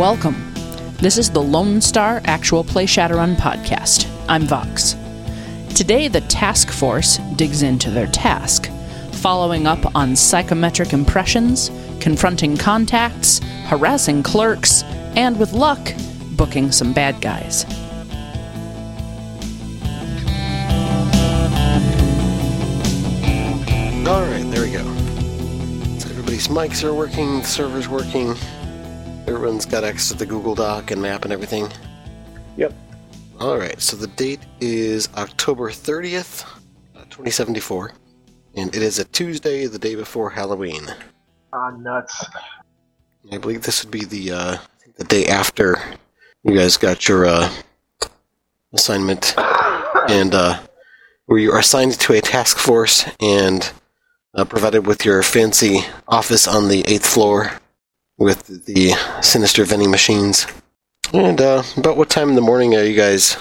Welcome. This is the Lone Star Actual Play Shadowrun podcast. I'm Vox. Today, the task force digs into their task, following up on psychometric impressions, confronting contacts, harassing clerks, and with luck, booking some bad guys. All right, there we go. Everybody's mics are working, the server's working. Everyone's got access to the Google Doc and map and everything. Yep. All right, so the date is October 30th, uh, 2074, and it is a Tuesday, the day before Halloween. Ah, nuts. I believe this would be the uh, the day after you guys got your uh, assignment, and uh, where you are assigned to a task force and uh, provided with your fancy office on the eighth floor with the sinister vending machines. And uh, about what time in the morning are you guys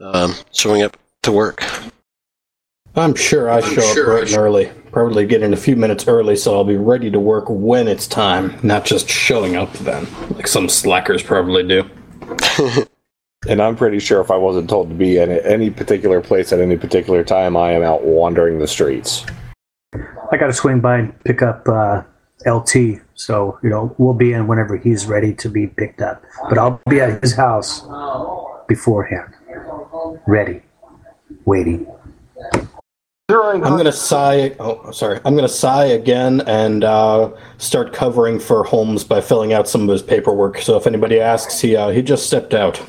um, showing up to work? I'm sure I show sure up bright and early. Probably get in a few minutes early, so I'll be ready to work when it's time, not just showing up then, like some slackers probably do. And I'm pretty sure if I wasn't told to be in any particular place at any particular time, I am out wandering the streets. I got to swing by and pick up uh, LT. So, you know, we'll be in whenever he's ready to be picked up. But I'll be at his house beforehand, ready, waiting. I'm gonna sigh. Oh, sorry. I'm gonna sigh again and uh, start covering for Holmes by filling out some of his paperwork. So if anybody asks, he uh, he just stepped out.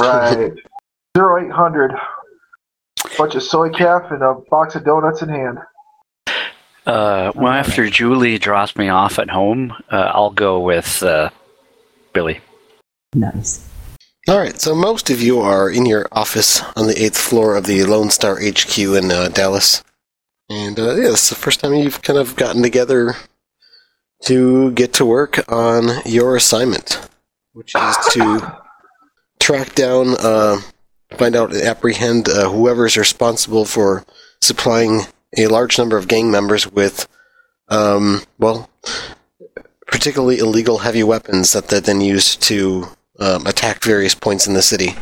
Right. Zero eight hundred. Bunch of soycaf and a box of donuts in hand. Uh, well, after Julie drops me off at home, uh, I'll go with uh, Billy. Nice. All right, so most of you are in your office on the eighth floor of the Lone Star HQ in uh, Dallas, and uh, yeah, it's the first time you've kind of gotten together to get to work on your assignment, which is to track down, uh, find out, and apprehend uh, whoever's responsible for supplying a large number of gang members with, um, well, particularly illegal heavy weapons that they then used to um, attack various points in the city.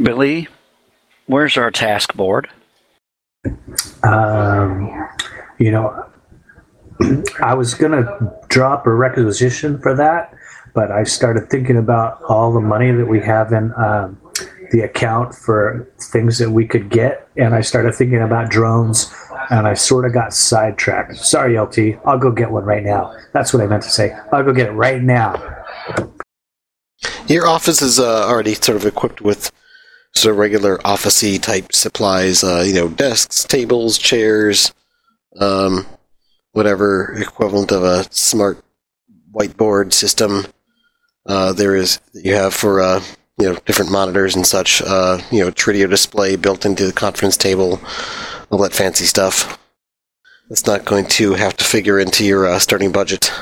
Billy, where's our task board? Um, you know, I was going to drop a requisition for that, but I started thinking about all the money that we have in um, the account for things that we could get, and I started thinking about drones, and I sort of got sidetracked. Sorry, LT. I'll go get one right now. That's what I meant to say. I'll go get it right now. Your office is uh, already sort of equipped with sort of regular officey type supplies, uh, you know, desks, tables, chairs, um, whatever equivalent of a smart whiteboard system uh, there is that you have for uh, you know different monitors and such. Uh, you know, Tridio display built into the conference table, all that fancy stuff. It's not going to have to figure into your uh, starting budget.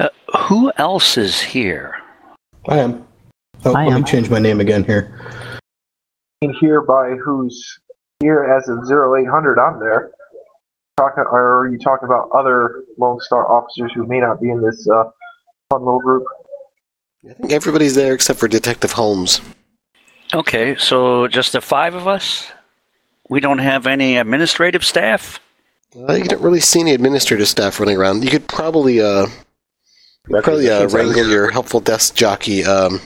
Uh, who else is here? I am. Oh, I let am. me change my name again here. And here by who's here as of zero eight hundred, I'm there. Talking, or are you talking about other Lone Star officers who may not be in this uh, fun little group? I think everybody's there except for Detective Holmes. Okay, so just the five of us? We don't have any administrative staff? Uh, you don't really see any administrative staff running around. You could probably uh, probably uh, wrangle your helpful desk jockey, um,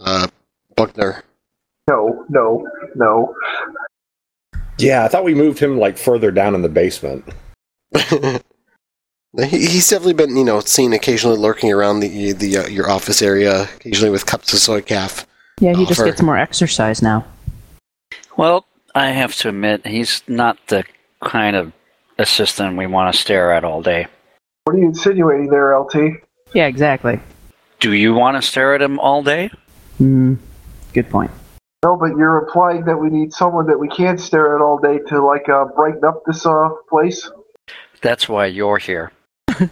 uh, Buckner. No, no, no. Yeah, I thought we moved him like further down in the basement. He, he's definitely been, you know, seen occasionally lurking around the the uh, your office area, occasionally with cups of soycaf. Yeah, he just gets more exercise now. Well, I have to admit, he's not the kind of assistant we want to stare at all day. What are you insinuating there, LT? Yeah, exactly. Do you want to stare at him all day? Hmm. Good point. No, but you're implying that we need someone that we can't stare at all day to like uh, brighten up this uh place. That's why you're here.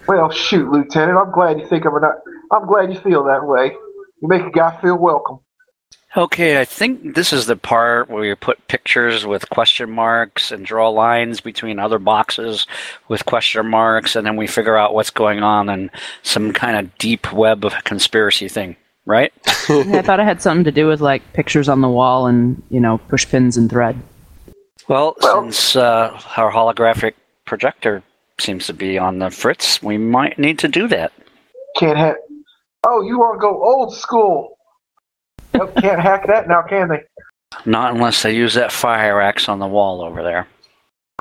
Well, shoot, Lieutenant. I'm glad you think I'm not. I'm glad you feel that way. You make a guy feel welcome. Okay, I think this is the part where you put pictures with question marks and draw lines between other boxes with question marks, and then we figure out what's going on and some kind of deep web of conspiracy thing, right? I thought it had something to do with like pictures on the wall and you know push pins and thread. Well, Well- since uh, our holographic projector seems to be on the fritz, we might need to do that. Can't hack. Oh, you want to go old school? Nope, can't hack that now, can they? Not unless they use that fire axe on the wall over there.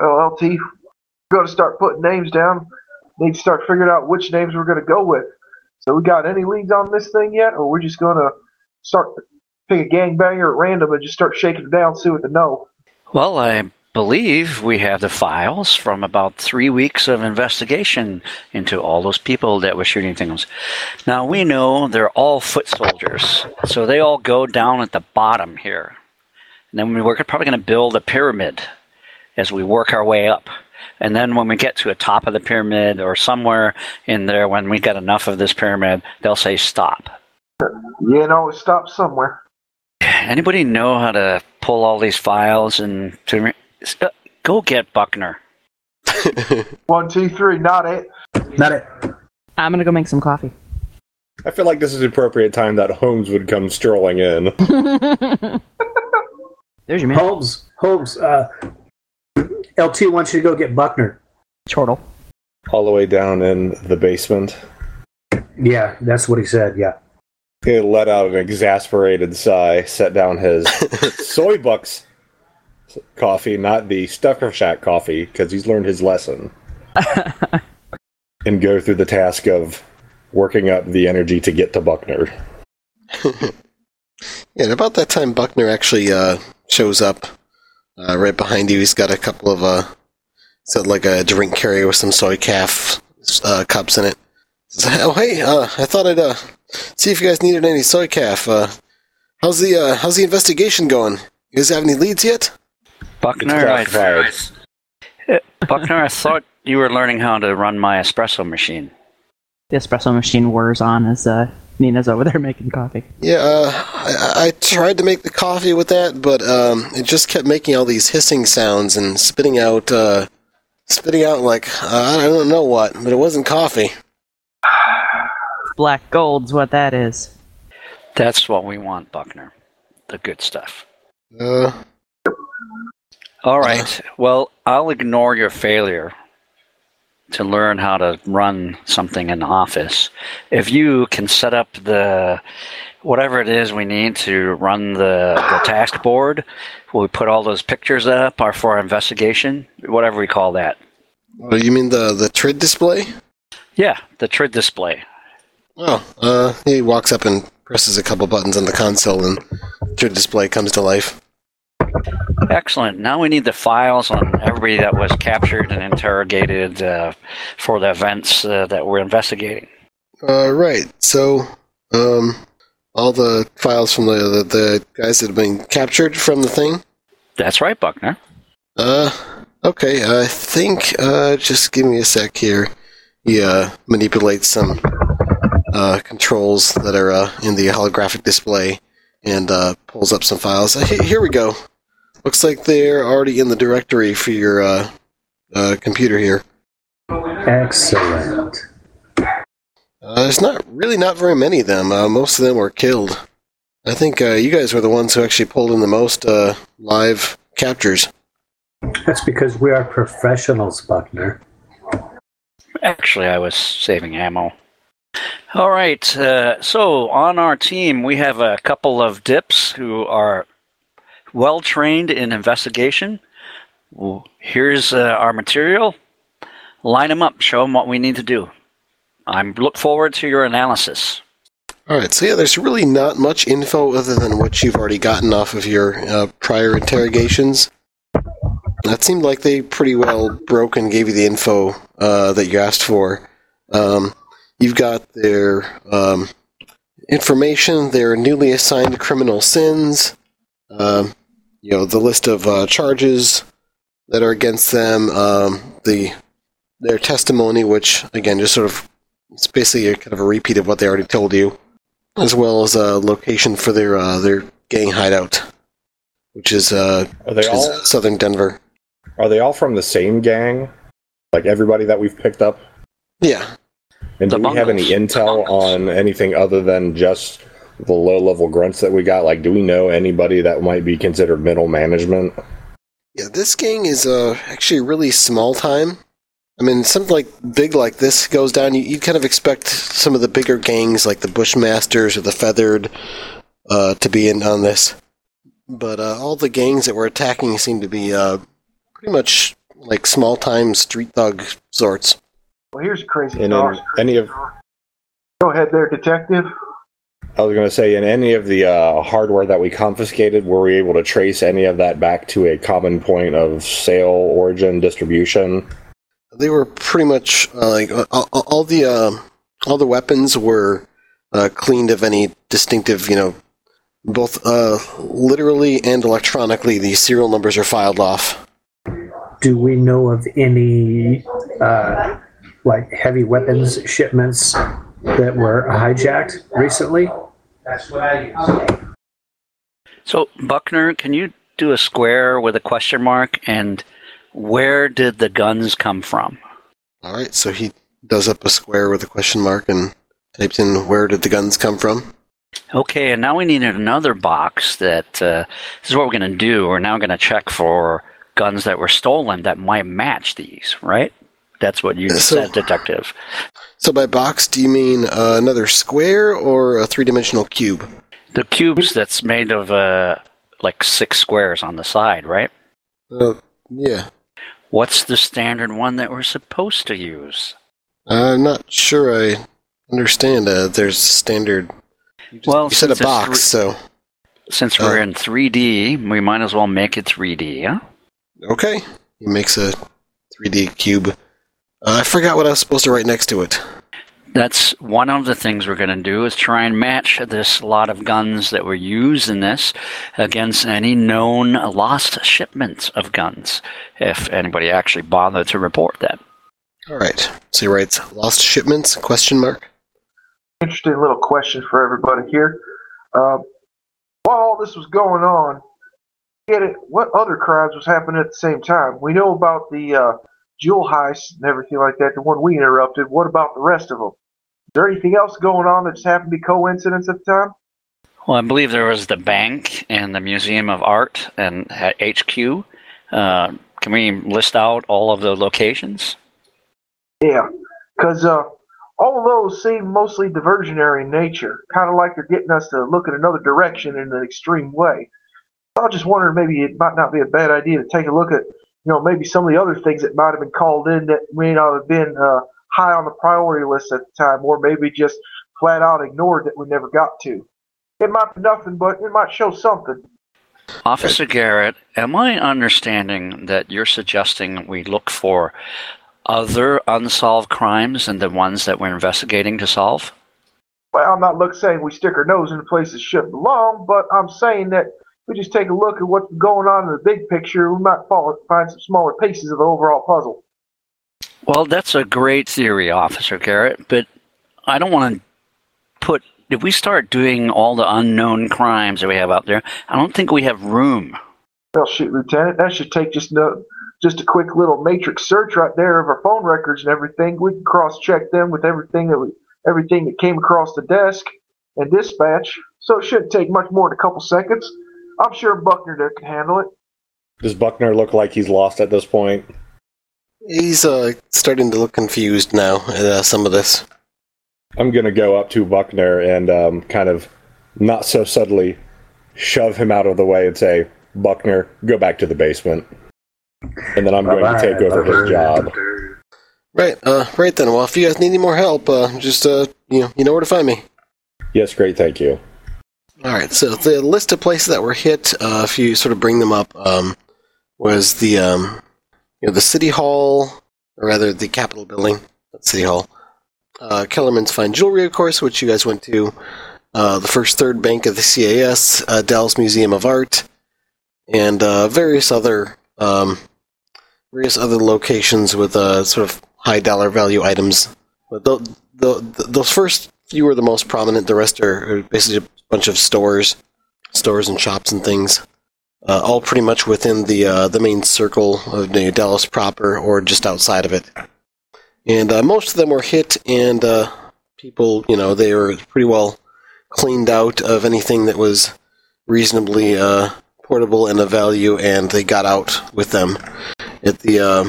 Well, LT, we've got to start putting names down. Need to start figuring out which names we're going to go with. So, we got any leads on this thing yet, or we're just going to start pick a gangbanger at random and just start shaking it down, see what they know. Well, I believe we have the files from about three weeks of investigation into all those people that were shooting things. Now, we know they're all foot soldiers, so they all go down at the bottom here. And then we're probably going to build a pyramid as we work our way up. And then when we get to the top of the pyramid or somewhere in there, when we get enough of this pyramid, they'll say stop. You know, stop somewhere. Anybody know how to pull all these files and to uh, go get Buckner? One, two, three, not it. Not it. I'm gonna go make some coffee. I feel like this is the appropriate time that Holmes would come strolling in. There's your man. Holmes, Holmes, uh, LT wants you to go get Buckner. Chortle. all the way down in the basement. Yeah, that's what he said. Yeah. He let out an exasperated sigh, set down his soy bucks coffee, not the Stuffer Shack coffee, because he's learned his lesson, and go through the task of working up the energy to get to Buckner. Yeah, and about that time, Buckner actually uh, shows up uh, right behind you. He's got a couple of, uh, he's like a drink carrier with some soycaf uh, cups in it. Oh, hey, uh, I thought I'd uh, see if you guys needed any soycaf. Uh, how's the uh, how's the investigation going? You guys have any leads yet? Buckner, I, classified. Uh, Buckner, I thought you were learning how to run my espresso machine. The espresso machine whirs on as uh, Nina's over there making coffee. Yeah, uh, I, I tried to make the coffee with that, but um, it just kept making all these hissing sounds and spitting out, uh, spitting out like uh, I don't know what, but it wasn't coffee. Black gold's what that is. That's what we want, Buckner. The good stuff. Uh, All right. Well, I'll ignore your failure to learn how to run something in the office. If you can set up the whatever it is we need to run the, the task board, we put all those pictures up or for our investigation, whatever we call that. oh, you mean the the trid display? Yeah, the TRID display. Oh, uh, he walks up and presses a couple buttons on the console, and the trid display comes to life. Excellent. Now we need the files on everybody that was captured and interrogated uh, for the events uh, that we're investigating. Uh, right. So, um, all the files from the, the the guys that have been captured from the thing. That's right, Buckner. Uh, okay. I think. Uh, just give me a sec here. He uh, manipulates some uh, controls that are uh, in the holographic display and uh, pulls up some files. Uh, here we go. Looks like they're already in the directory for your uh, uh, computer here. Excellent. Uh, there's not really not very many of them. Uh, most of them were killed. I think uh, you guys were the ones who actually pulled in the most uh, live captures. That's because we are professionals, Buckner. Actually, I was saving ammo. All right. Uh, so on our team, we have a couple of dips who are well trained in investigation. Here's uh, our material. Line them up. Show them what we need to do. I look forward to your analysis. All right, so yeah, there's really not much info other than what you've already gotten off of your uh, prior interrogations. That seemed like they pretty well broke and gave you the info uh, that you asked for. Um, you've got their um, information, their newly assigned criminal SINs, um, you know, the list of uh, charges that are against them, um, the their testimony, which again, just sort of it's basically a kind of a repeat of what they already told you, as well as a location for their uh, their gang hideout, which is uh, Are they which is southern Denver. are they all from the same gang? Like everybody that we've picked up? Yeah, And The do we have any intel on anything other than just the low level grunts that we got? Like, do we know anybody that might be considered middle management? yeah. This gang is uh, actually really small time. I mean, something like big like this goes down. You, you kind of expect some of the bigger gangs, like the Bushmasters or the Feathered, uh, to be in on this. But uh, all the gangs that we're attacking seem to be uh, pretty much like small time street thug sorts. Well, here's crazy And thought. in any of Go ahead there, detective. I was going to say, in any of the uh, hardware that we confiscated, were we able to trace any of that back to a common point of sale, origin, distribution? They were pretty much uh, like uh, all, all the uh, all the weapons were uh, cleaned of any distinctive, you know, both uh, literally and electronically. The serial numbers are filed off. Do we know of any uh, like heavy weapons shipments that were hijacked recently? That's what I use. So, Buckner, can you do a square with a question mark? And where did the guns come from? All right, so he does up a square with a question mark and types in where did the guns come from. Okay, and now we need another box that uh, this is what we're going to do. We're now going to check for guns that were stolen that might match these, right? That's what you So- said, Detective. So by box, do you mean uh, another square or a three-dimensional cube? The cubes that's made of uh, like six squares on the side, right? Uh, yeah, What's the standard one that we're supposed to use? I'm not sure I understand. Uh, there's standard. You, just, Well, you said a box, three- so Since we're Oh. in 3D, we might as well make it 3D, huh? okay. He makes a 3D cube. Uh, I forgot what I was supposed to write next to it. That's one of the things we're going to do is try and match this lot of guns that were used in this against any known lost shipments of guns, if anybody actually bothered to report that. All right. So he writes lost shipments? Question mark. Interesting little question for everybody here. Uh, while all this was going on, get it? What other crimes was happening at the same time? We know about the uh, jewel heist and everything like that, the one we interrupted. What about the rest of them? Is there anything else going on that just happened to be coincidence at the time? Well, I believe there was the bank and the Museum of Art and at HQ. Uh, can we list out all of the locations? Yeah, because uh, all of those seem mostly diversionary in nature, kind of like they're getting us to look in another direction in an extreme way. I was just wondering maybe it might not be a bad idea to take a look at, you know, maybe some of the other things that might have been called in that may not have been uh, high on the priority list at the time, or maybe just flat out ignored that we never got to. It might be nothing, but it might show something. Officer Garrett, am I understanding that you're suggesting we look for other unsolved crimes than the ones that we're investigating to solve? Well, I'm not look saying we stick our nose in the places shouldn't belong, but I'm saying that we just take a look at what's going on in the big picture. We might fall, find some smaller pieces of the overall puzzle. Well, that's a great theory, Officer Garrett, but I don't want to put. If we start doing all the unknown crimes that we have out there, I don't think we have room. Well, shoot, Lieutenant, that should take just no, just a quick little matrix search right there of our phone records and everything. We can cross-check them with everything that we, everything that came across the desk and dispatch. So it shouldn't take much more than a couple seconds. I'm sure Buckner there can handle it. Does Buckner look like he's lost at this point? He's uh, starting to look confused now at uh, some of this. I'm going to go up to Buckner and um, kind of not so subtly shove him out of the way and say, Buckner, go back to the basement. And then I'm going to take over his job. Right. Uh, right then. Well, if you guys need any more help, uh, just uh, you know, you know where to find me. Yes, great, thank you. All right. So the list of places that were hit, uh, if you sort of bring them up, um, was the um, you know, the city hall, or rather the Capitol building, city hall. Uh, Kellerman's Fine Jewelry, of course, which you guys went to. uh, the First Third Bank of the CAS, uh, Dallas Museum of Art, and uh, various other um, various other locations with uh, sort of high dollar value items. But the, the, the, those first few are the most prominent. The rest are, basically bunch of stores, stores and shops and things, uh, all pretty much within the uh, the main circle of you know, Dallas proper or just outside of it. And uh, most of them were hit, and uh, people, you know, they were pretty well cleaned out of anything that was reasonably uh, portable and of value, and they got out with them. At the uh,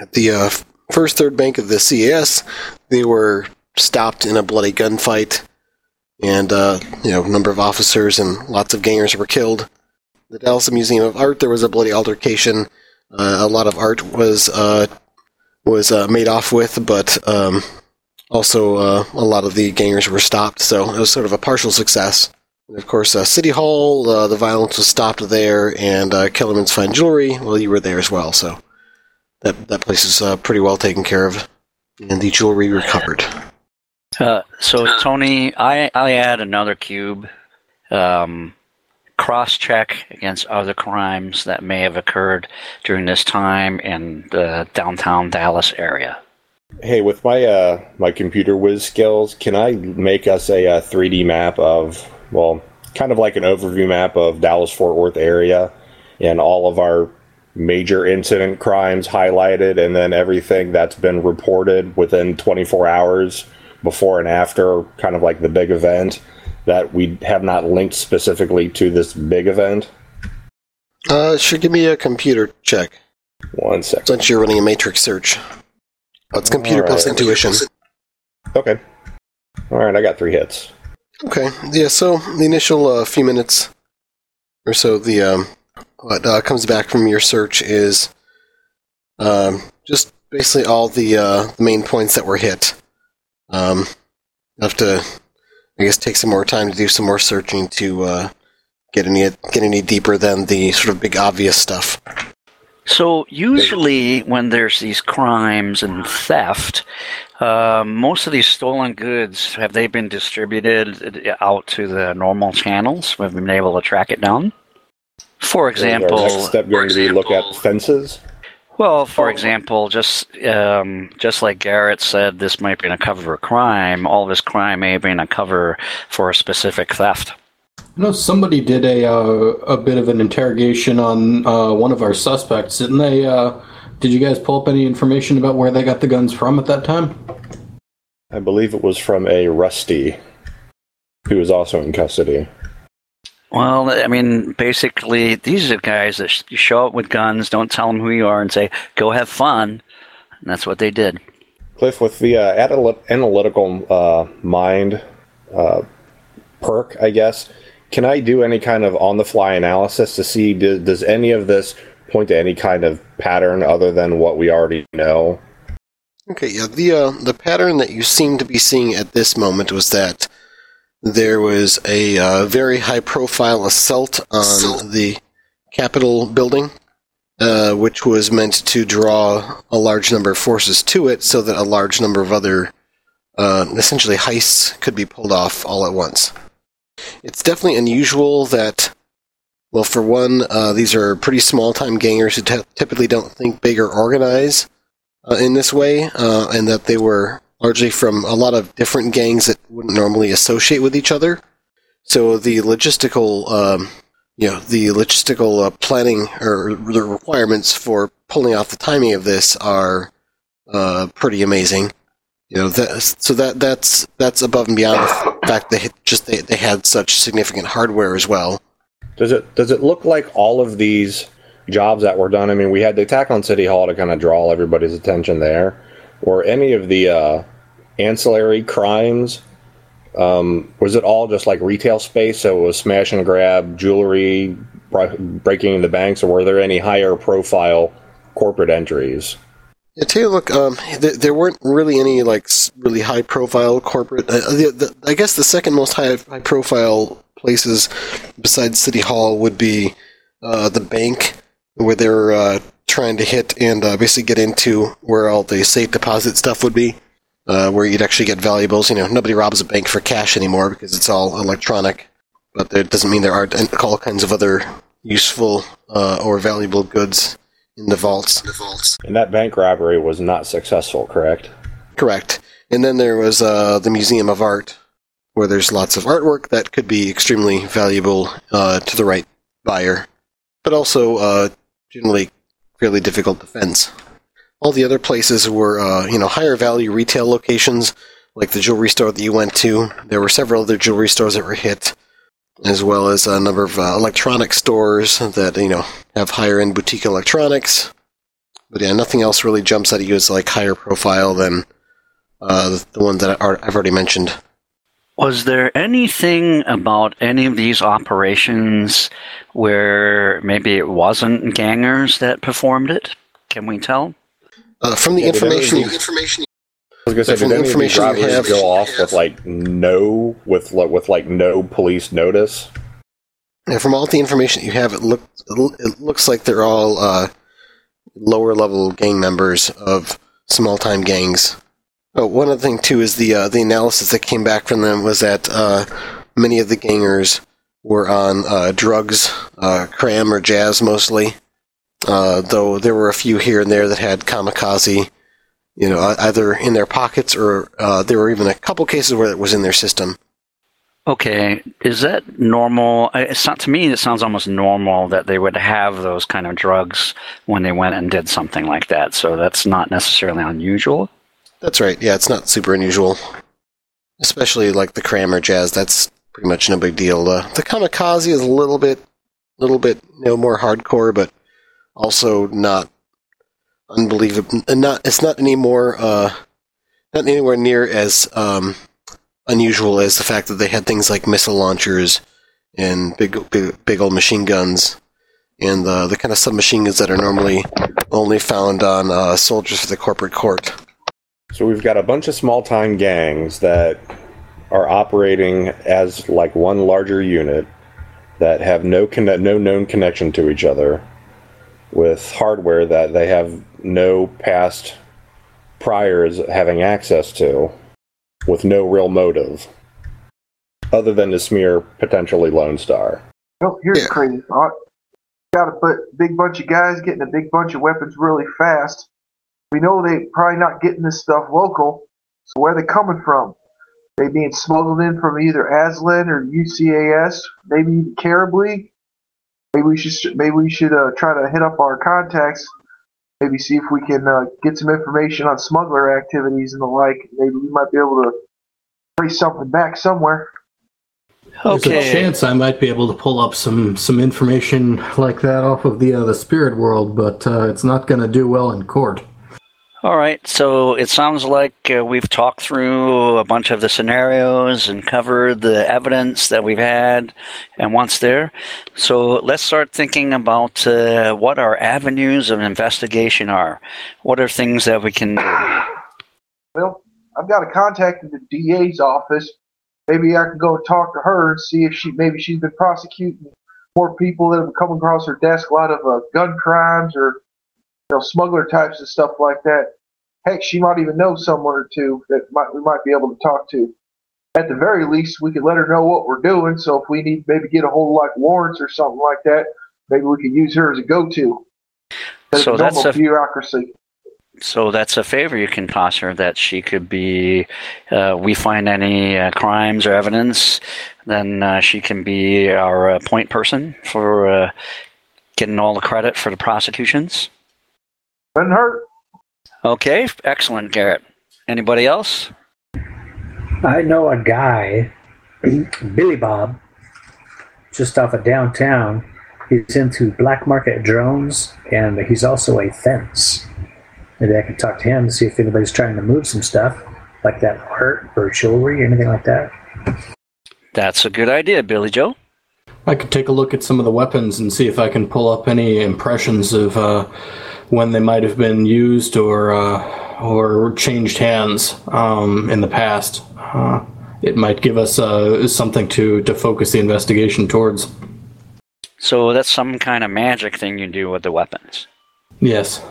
at the first third bank of the CAS, they were stopped in a bloody gunfight, and uh, you know, a number of officers and lots of gangers were killed. The Dallas Museum of Art, there was a bloody altercation. Uh, a lot of art was uh, was uh, made off with, but um, also uh, a lot of the gangers were stopped. So it was sort of a partial success. And of course, uh, City Hall, the violence was stopped there, and Kellerman's Fine Jewelry, well, you were there as well, so that that place is pretty well taken care of, and the jewelry recovered. Uh, so Tony, I I add another cube. Um, cross check against other crimes that may have occurred during this time in the downtown Dallas area. Hey, with my uh, my computer whiz skills, can I make us a, uh 3D map of well, kind of like an overview map of Dallas Fort Worth area and all of our major incident crimes highlighted, and then everything that's been reported within 24 hours before and after, kind of like the big event that we have not linked specifically to this big event. Uh, sure, give me a computer check, One second. since you're running a matrix search. Oh, it's computer plus intuition. Okay. All right, I got three hits. Okay, yeah. So the initial uh, few minutes or so, the um, what uh, comes back from your search is um, just basically all the uh, the main points that were hit. Um, I have to, I guess, take some more time to do some more searching to uh, get any get any deeper than the sort of big obvious stuff. So usually, when there's these crimes and theft, uh, most of these stolen goods have they been distributed out to the normal channels? We've we been able to track it down? For Is our example, next step going to be look at fences. Well, for example, just um, just like Garrett said, this might be in a cover for a crime. All this crime may be in a cover for a specific theft. I know somebody did a uh, a bit of an interrogation on uh, one of our suspects, didn't they? Uh, did you guys pull up any information about where they got the guns from at that time? I believe it was from a Rusty, who was also in custody. Well, I mean, basically, these are guys that you show up with guns, don't tell them who you are, and say, "Go have fun," and that's what they did. Cliff, with the uh, anal- analytical uh, mind uh, perk, I guess, can I do any kind of on the fly analysis to see do, does any of this point to any kind of pattern other than what we already know? Okay, yeah. The uh, the pattern that you seem to be seeing at this moment was that there was a uh, very high profile assault on the Capitol building, uh, which was meant to draw a large number of forces to it, so that a large number of other, uh, essentially heists, could be pulled off all at once. It's definitely unusual that. Well, for one, uh, these are pretty small time gangers who t- typically don't think big or organize uh, in this way, uh, and that they were largely from a lot of different gangs that wouldn't normally associate with each other. So the logistical, um, you know, the logistical uh, planning or the requirements for pulling off the timing of this are uh, pretty amazing. You know, that, so that that's that's above and beyond the fact that just they, they had such significant hardware as well. Does it does it look like all of these jobs that were done? I mean, we had the attack on City Hall to kind of draw everybody's attention there, or any of the uh, ancillary crimes. Um, was it all just like retail space? So it was smash and grab, jewelry, br- breaking the banks, or were there any higher profile corporate entries? Yeah, take a look. Um, th- there weren't really any like really high profile corporate. Uh, the, the, I guess the second most high high profile places besides City Hall would be uh, the bank, where they're uh, trying to hit and uh, basically get into where all the safe deposit stuff would be. uh, where you'd actually get valuables. You know, nobody robs a bank for cash anymore because it's all electronic. But that doesn't mean there aren't all kinds of other useful uh, or valuable goods in the vaults. The vaults. And that bank robbery was not successful, correct? Correct. And then there was uh, the Museum of Art, where there's lots of artwork that could be extremely valuable uh, to the right buyer, but also uh, generally fairly difficult to. All the other places were, uh, you know, higher value retail locations, like the jewelry store that you went to. There were several other jewelry stores that were hit, as well as a number of uh, electronic stores that, you know, have higher end boutique electronics. But yeah, nothing else really jumps out at you as like higher profile than uh, the, the ones that I've already mentioned. Was there anything about any of these operations where maybe it wasn't gangers that performed it? Can we tell? Uh, from the Yeah, information, those- information I was gonna say, From did the any of these information you robberies have- go off with like no with like with like no police notice? Yeah, from all the information you have, it look it looks like they're all uh, lower level gang members of small time gangs. Oh, one other thing too is the uh, the analysis that came back from them was that uh, many of the gangers were on uh, drugs, uh, cram or jazz mostly. Uh, though there were a few here and there that had kamikaze, you know, either in their pockets or uh, there were even a couple cases where it was in their system. Okay, is that normal? It's not to me. It sounds almost normal that they would have those kind of drugs when they went and did something like that. So that's not necessarily unusual. That's right. Yeah, it's not super unusual. Especially like the cram or jazz. That's pretty much no big deal. Uh, the kamikaze is a little bit, little bit, you know, more hardcore, but also not unbelievable. Not it's not any more, uh, not anywhere near as um, unusual as the fact that they had things like missile launchers and big, big, big old machine guns. And uh, the kind of submachine guns that are normally only found on uh, soldiers for the corporate court. So we've got a bunch of small time gangs that are operating as like one larger unit that have no conne- no known connection to each other with hardware that they have no past priors having access to with no real motive other than to smear potentially Lone Star. Well, here's Yeah. crazy thought. Got to put a big bunch of guys getting a big bunch of weapons really fast. We know they probably not getting this stuff local. So where are they coming from? They being smuggled in from either Aztlan or UCAS, maybe Carib League. Maybe we should maybe we should uh, try to hit up our contacts. Maybe see if we can uh, get some information on smuggler activities and the like. Maybe we might be able to trace something back somewhere. Okay. There's a chance I might be able to pull up some some information like that off of the uh, the spirit world, but uh, it's not going to do well in court. All right, so it sounds like uh, we've talked through a bunch of the scenarios and covered the evidence that we've had and what's there. So let's start thinking about uh, what our avenues of investigation are. What are things that we can do? Well, I've got a contact in the DA's office. Maybe I can go talk to her and see if she maybe she's been prosecuting more people that have come across her desk, a lot of uh, gun crimes or you know smuggler types and stuff like that. Heck, she might even know someone or two that might we might be able to talk to. At the very least, we could let her know what we're doing. So if we need maybe get a hold of like warrants or something like that, maybe we could use her as a go-to. So that's a- bureaucracy. So that's a favor you can toss her that she could be. Uh, we find any uh, crimes or evidence, then uh, she can be our uh, point person for uh, getting all the credit for the prosecutions. Doesn't hurt. Okay, excellent, Garrett. Anybody else? I know a guy, Billy Bob, just off of downtown. He's into black market drones, and he's also a fence. Maybe I can talk to him to see if anybody's trying to move some stuff, like that art or jewelry, or anything like that. That's a good idea, Billy Joe. I could take a look at some of the weapons and see if I can pull up any impressions of uh, when they might have been used or uh, or changed hands um, in the past. Uh, it might give us uh, something to to focus the investigation towards. So that's some kind of magic thing you do with the weapons. Yes.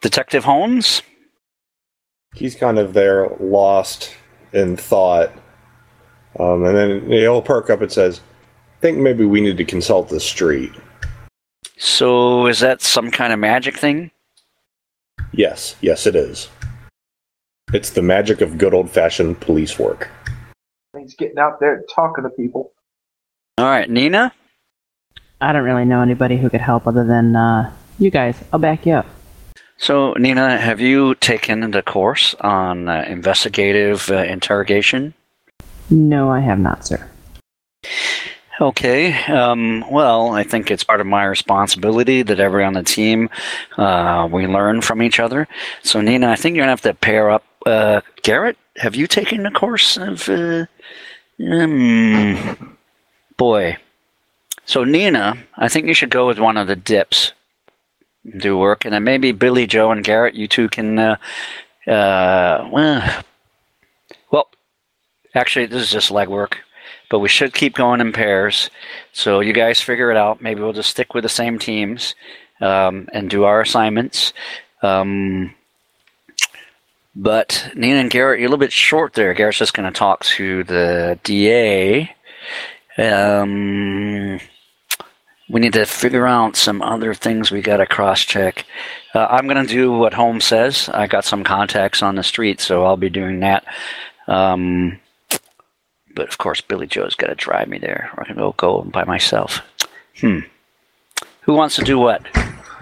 Detective Holmes? He's kind of there, lost in thought, um, and then he'll perk up and says, "I "Think maybe we need to consult the street." So is that some kind of magic thing? Yes, yes, it is. It's the magic of good old-fashioned police work. He's getting out there and talking to people. All right, Nina. I don't really know anybody who could help other than uh, you guys. I'll back you up. So, Nina, have you taken the course on uh, investigative uh, interrogation? No, I have not, sir. Okay. Um, well, I think it's part of my responsibility that everyone on the team uh, we learn from each other. So, Nina, I think you're gonna have to pair up. Uh, Garrett, have you taken the course of? Uh, um, boy. So, Nina, I think you should go with one of the dips. Do work, and then maybe Billy, Joe, and Garrett, you two can. Uh, uh, well, actually, this is just legwork but we should keep going in pairs. So you guys figure it out. Maybe we'll just stick with the same teams um, and do our assignments. Um, but Nina and Garrett, you're a little bit short there. Garrett's just going to talk to the DA. Um, we need to figure out some other things we got to cross check. Uh, I'm going to do what Holmes says. I got some contacts on the street, so I'll be doing that. Um, but of course, Billy Joe's got to drive me there, or I can go go by myself. Hmm. Who wants to do what?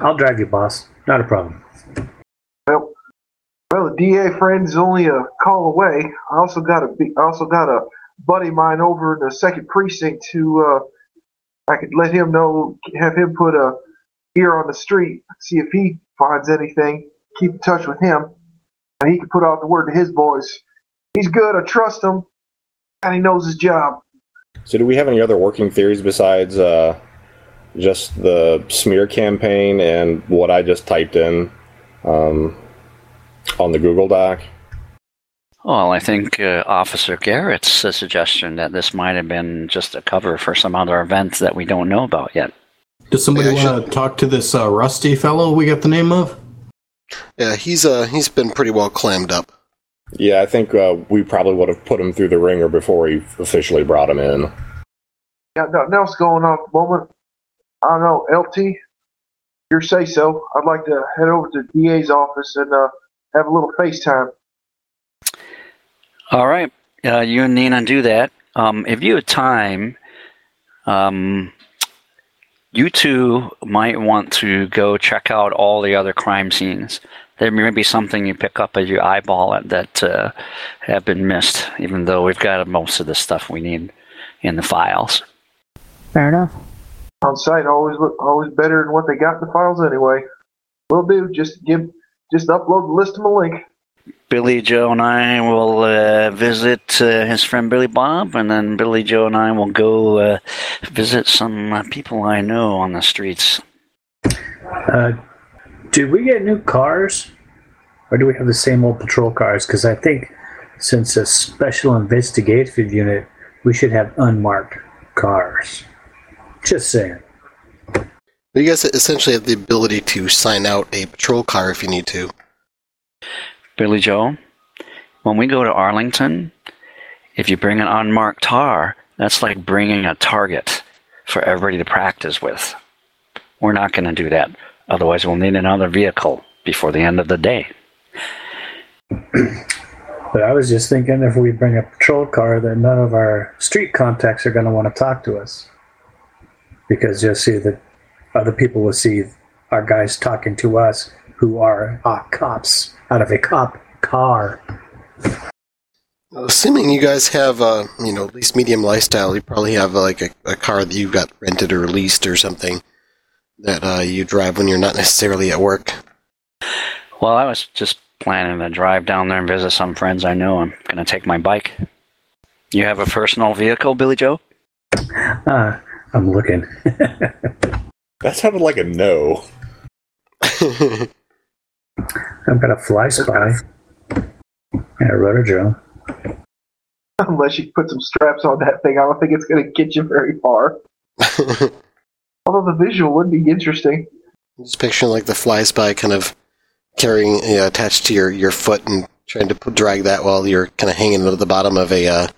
I'll drive you, boss. Not a problem. Well, well, the DA friend is only a call away. I also got a I also got a buddy of mine over in the second precinct who uh, I could let him know, have him put a ear on the street, see if he finds anything. Keep in touch with him, and he can put out the word to his boys. He's good. I trust him and he knows his job. So, do we have any other working theories besides uh, just the smear campaign and what I just typed in um, on the Google Doc? Well, I think uh, Officer Garrett's a suggestion that this might have been just a cover for some other events that we don't know about yet. Does somebody Yeah, want to talk to this uh, Rusty fellow we got the name of? Yeah, he's uh he's been pretty well clammed up. Yeah, I think uh, we probably would have put him through the ringer before we officially brought him in. Yeah, nothing else going on at the moment. I don't know, LT. Your say so. I'd like to head over to DA's office and uh, have a little FaceTime. All right, uh, you and Nina do that. Um, if you have time, um, you two might want to go check out all the other crime scenes. There may be something you pick up as you eyeball it that uh, have been missed, even though we've got most of the stuff we need in the files. Fair enough. On site, always look always better than what they got in the files anyway. Will do. Just give, just upload the list to my link. Billy Joe and I will uh, visit uh, his friend Billy Bob, and then Billy Joe and I will go uh, visit some uh, people I know on the streets. Did we get new cars? Or do we have the same old patrol cars? Because I think since a special investigative unit, we should have unmarked cars. Just saying. You guys essentially have the ability to sign out a patrol car if you need to. Billy Joe, when we go to Arlington, if you bring an unmarked car, that's like bringing a target for everybody to practice with. We're not going to do that. Otherwise, we'll need another vehicle before the end of the day. But I was just thinking if we bring a patrol car, then none of our street contacts are going to want to talk to us. Because you'll see that other people will see our guys talking to us who are uh, cops out of a cop car. Assuming you guys have, uh, you know, at least medium lifestyle, you probably have like a, a car that you've got rented or leased or something that uh, you drive when you're not necessarily at work. Well, I was just planning to drive down there and visit some friends I know. I'm going to take my bike. You have a personal vehicle, Billy Joe? Uh, I'm looking. That sounded like a no. I've got a fly spy and a rotor drill. Unless you put some straps on that thing, I don't think it's going to get you very far. Although the visual would be interesting. Just picturing like the fly spy kind of carrying, you know, attached to your, your foot and trying to put, drag that while you're kind of hanging at the bottom of a uh,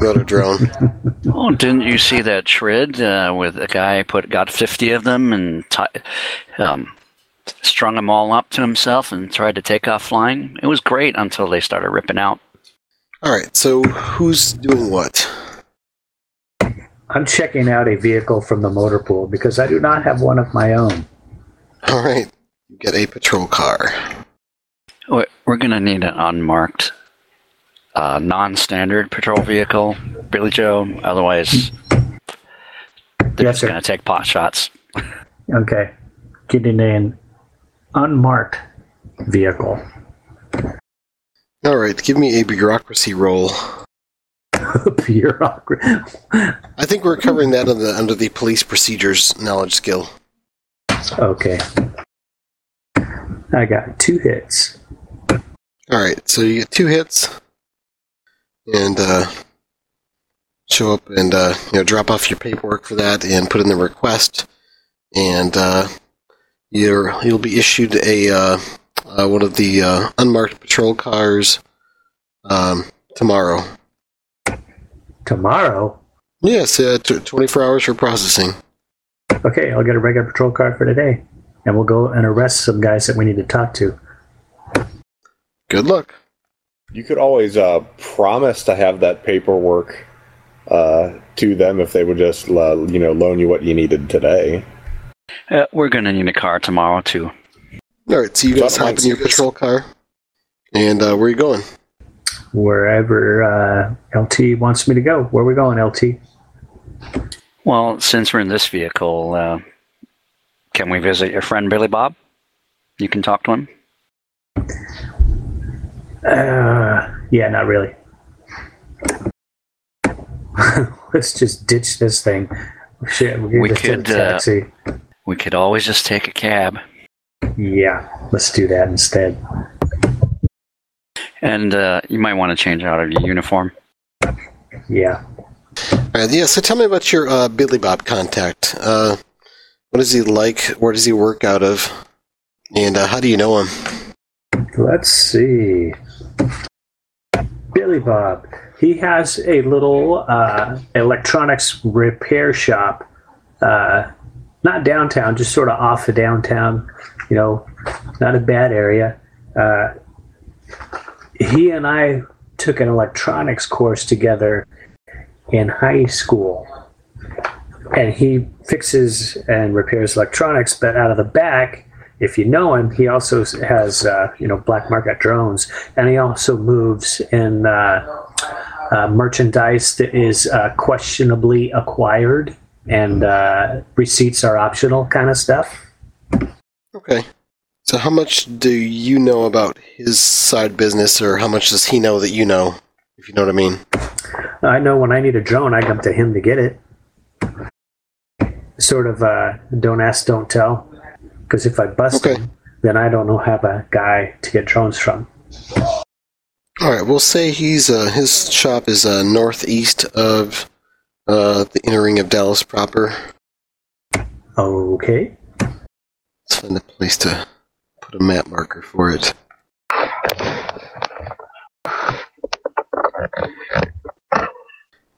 rotor drone. Oh, didn't you see that shred uh, with a guy put got fifty of them and ti um, strung them all up to himself and tried to take off flying? It was great until they started ripping out. All right, so who's doing what? I'm checking out a vehicle from the motor pool because I do not have one of my own. All right, you get a patrol car. We're we're gonna need an unmarked, uh, non-standard patrol vehicle, Billy Joe. Otherwise, they're Yes, just gonna take pot shots. Okay. Getting an unmarked vehicle. All right, give me a bureaucracy roll. Bureaucracy. I think we're covering that under the, under the police procedures knowledge skill. Okay. I got two hits. All right, so you get two hits, and uh, show up and uh, you know drop off your paperwork for that and put in the request, and uh, you're you'll be issued a uh, uh, one of the uh, unmarked patrol cars um, tomorrow. Tomorrow? Yes, uh, t- 24 hours for processing. Okay, I'll get a regular patrol car for today. And we'll go and arrest some guys that we need to talk to. Good luck. You could always uh, promise to have that paperwork uh, to them if they would just, uh, you know, loan you what you needed today. Uh, we're gonna need a car tomorrow too. All right, so you guys hop in your patrol car, and uh, where are you going? Wherever uh, LT wants me to go. Where are we going, LT? Well, since we're in this vehicle, uh, can we visit your friend Billy Bob? You can talk to him. Uh, yeah, not really. Let's just ditch this thing. Shit, We get could, uh, taxi. We could always just take a cab. Yeah, let's do that instead. And uh, you might want to change out of your uniform. Yeah. All right, yeah. So tell me about your uh, Billy Bob contact. Uh, what is he like? Where does he work out of? And uh, how do you know him? Let's see. Billy Bob. He has a little uh, electronics repair shop, uh, not downtown, just sort of off of downtown. You know, not a bad area. He and I took an electronics course together in high school, and he fixes and repairs electronics. But out of the back, if you know him, he also has uh, you know black market drones, and he also moves in uh, uh, merchandise that is uh, questionably acquired, and uh, receipts are optional kind of stuff. Okay. So how much do you know about his side business, or how much does he know that you know? If you know what I mean. I know when I need a drone, I come to him to get it. Sort of uh, don't ask, don't tell. Because if I bust Okay. him, then I don't know have a guy to get drones from. All right. We'll say he's uh, his shop is uh, northeast of uh, the inner ring of Dallas proper. Okay. Let's find a place to put a map marker for it.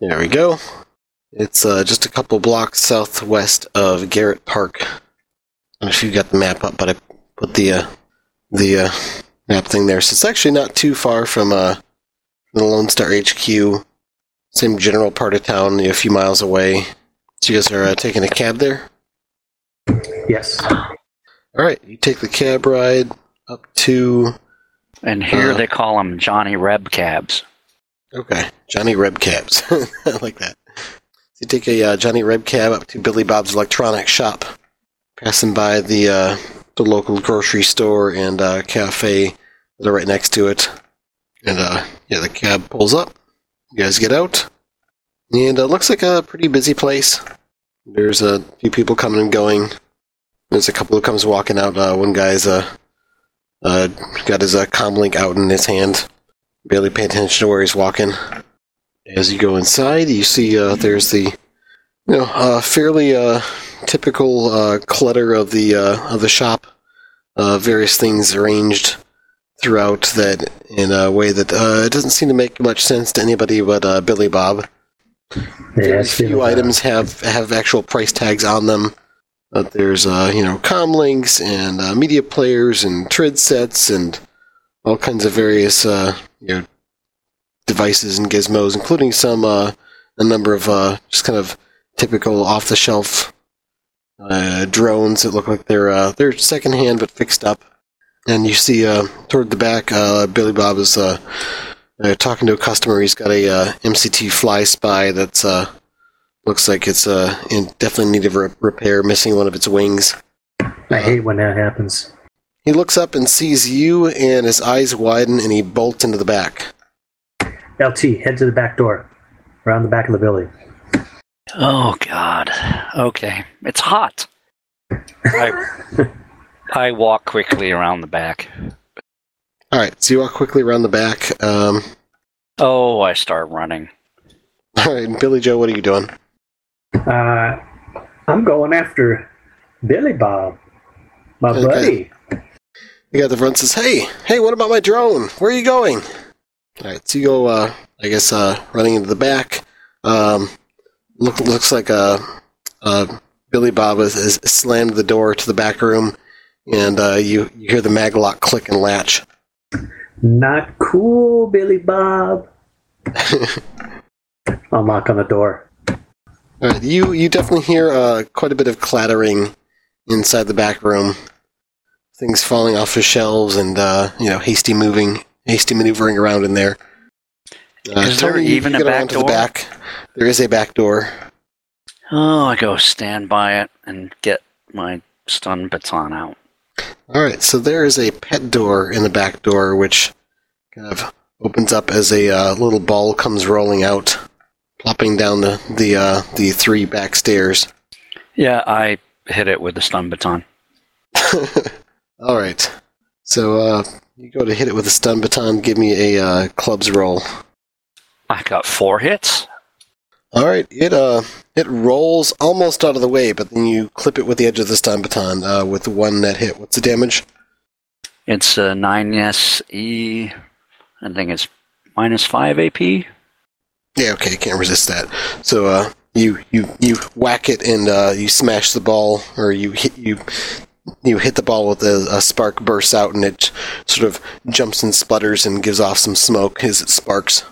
There we go. It's uh, just a couple blocks southwest of Garrett Park. I don't know if you got the map up, but I put the uh, the uh, map thing there. So it's actually not too far from uh, the Lone Star HQ. Same general part of town, a few miles away. So you guys are uh, taking a cab there. Yes. All right, you take the cab ride up to And here Uh. they call them Johnny Reb cabs. okay Johnny Reb cabs. I like that. So you take a uh, Johnny Reb cab up to Billy Bob's electronics shop, passing by the uh, the local grocery store and uh, cafe that are right next to it. And uh, yeah, the cab pulls up. You guys get out, and it looks like a pretty busy place. There's a few people coming and going. There's a couple who comes walking out. Uh, one guy's uh, uh, got his uh, comlink out in his hand. Barely pay attention to where he's walking. As you go inside, you see uh, there's the, you know, uh, fairly uh, typical uh, clutter of the uh, of the shop. Uh, various things arranged throughout that in a way that uh, doesn't seem to make much sense to anybody but uh, Billy Bob. Yeah, Very few items have have actual price tags on them. There's uh, you know com links and uh, media players and trid sets and all kinds of various uh, you know devices and gizmos, including some uh, a number of uh, just kind of typical off the shelf uh, drones that look like they're uh, they're secondhand but fixed up. And you see uh, toward the back, uh, Billy Bob is uh, talking to a customer. He's got a MCT Fly Spy that's looks like it's uh, in definitely need of re- repair, missing one of its wings. I hate when that happens. He looks up and sees you, and his eyes widen, and he bolts into the back. LT, head to the back door, around the back of the building. Oh God. Okay, it's hot. I, I walk quickly around the back. All right, so you walk quickly around the back. Um, Oh, I start running. all right, Billy Joe, what are you doing? Uh, I'm going after Billy Bob, my Okay. buddy. The guy at the front says, "Hey, hey, what about my drone? Where are you going?" All right, so you go, uh, I guess, uh, running into the back. Um, look, looks like uh, uh, Billy Bob has, has slammed the door to the back room, and uh, you you hear the mag lock click and latch. Not cool, Billy Bob. I'll knock on the door. Right, you you definitely hear uh, quite a bit of clattering inside the back room. Things falling off the shelves and uh, you know hasty moving, hasty maneuvering around in there. Uh, Is there Tony, you even a get back around to the door? back. There is a back door. Oh, I go stand by it and get my stun baton out. All right, so there is a pet door in the back door, which kind of opens up as a uh, little ball comes rolling out, plopping down the the uh, the three back stairs. Yeah, I hit it with the stun baton. All right, so uh, you go to hit it with a stun baton. Give me a uh, clubs roll. I got four hits. All right, it uh it rolls almost out of the way, but then you clip it with the edge of the stun baton uh, with one net hit. What's the damage? It's a 9SE. I think it's minus 5 AP. Yeah, okay, can't resist that. So uh, you you you whack it and uh, you smash the ball, or you hit you you hit the ball with a, a spark bursts out, and it sort of jumps and splutters and gives off some smoke as it sparks.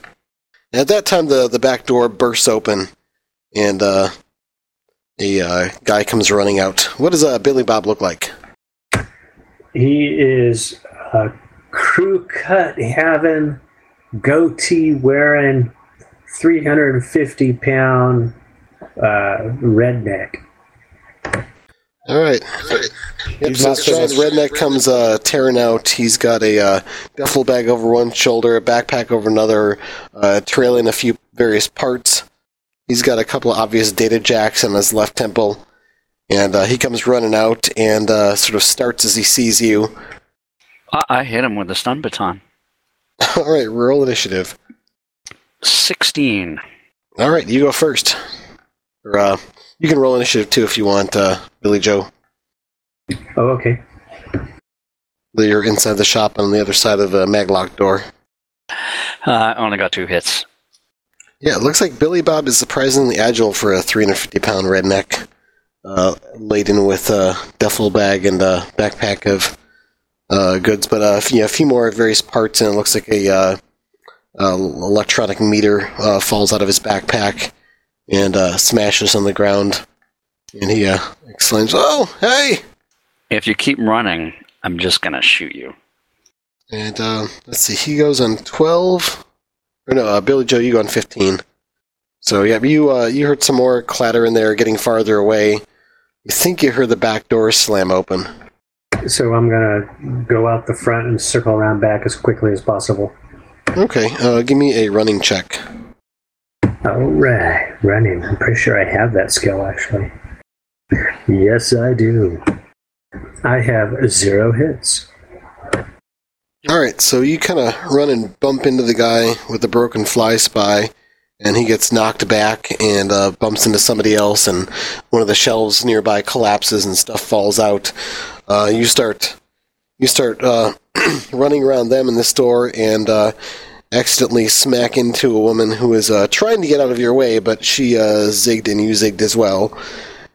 And at that time, the the back door bursts open, and uh, a uh, guy comes running out. What does uh, Billy Bob look like? He is a crew cut having, goatee wearing, 350 pound uh, redneck. All right. Yep, so not Sean's redneck comes uh, tearing out. He's got a uh, duffel bag over one shoulder, a backpack over another, uh, trailing a few various parts. He's got a couple of obvious data jacks on his left temple, and uh, he comes running out and uh, sort of starts as he sees you. I, I hit him with a stun baton. All right, roll initiative. 16. All right, you go first. Or uh, you can roll initiative too if you want, uh, Billy Joe. Oh, okay. You're inside the shop on the other side of the maglock door. Uh, I only got two hits. Yeah, it looks like Billy Bob is surprisingly agile for a 350 pound redneck, uh, laden with a duffel bag and a backpack of uh, goods. But uh, yeah, a few more various parts, and it looks like a uh, electronic meter uh, falls out of his backpack and uh, smashes on the ground. And he uh, exclaims, "Oh, hey!" If you keep running, I'm just going to shoot you. And uh, let's see, he goes on 12. Or no, uh, Billy Joe, you go on 15. So yeah, you uh, you heard some more clatter in there, getting farther away. You think you heard the back door slam open. So I'm gonna go out the front and circle around back as quickly as possible. Okay, uh, give me a running check. All right, running. I'm pretty sure I have that skill actually. Yes, I do. I have zero hits. All right, so you kind of run and bump into the guy with the broken fly spy, and he gets knocked back and uh, bumps into somebody else, and one of the shelves nearby collapses and stuff falls out. Uh, you start you start uh, running around them in the store and uh, accidentally smack into a woman who is uh, trying to get out of your way, but she uh, zigged and you zigged as well.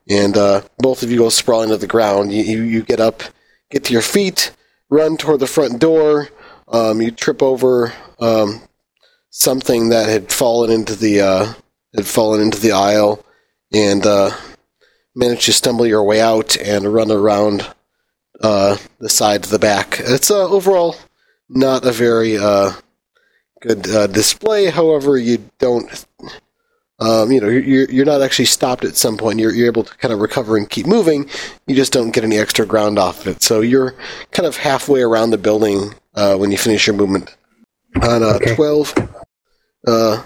And uh, both of you go sprawling to the ground. You, you, you get up, get to your feet, run toward the front door. Um, you trip over um, something that had fallen into the uh, had fallen into the aisle, and manage to stumble your way out and run around uh, the side to the back. It's uh, overall not a very uh, good uh, display. However, you don't, um, you know, you're you're not actually stopped at some point. You're you're able to kind of recover and keep moving. You just don't get any extra ground off of it. So you're kind of halfway around the building uh, when you finish your movement. On uh, Okay. twelve, uh,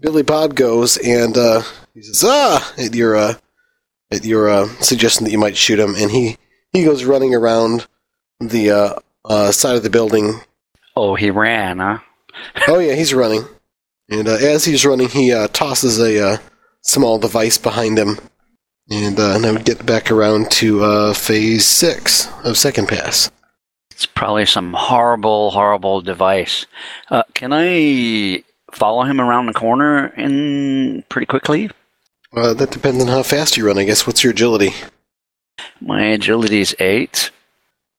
Billy Bob goes and uh, he says, "Ah!" at your uh, at your uh, suggestion that you might shoot him, and he he goes running around the uh, uh, side of the building. Oh, he ran, huh? Oh yeah, he's running, and uh, as he's running, he uh, tosses a uh, small device behind him, and uh, now we get back around to uh, phase six of second pass. It's probably some horrible, horrible device. Uh, can I follow him around the corner in pretty quickly? Uh, that depends on how fast you run, I guess. What's your agility? My agility's eight.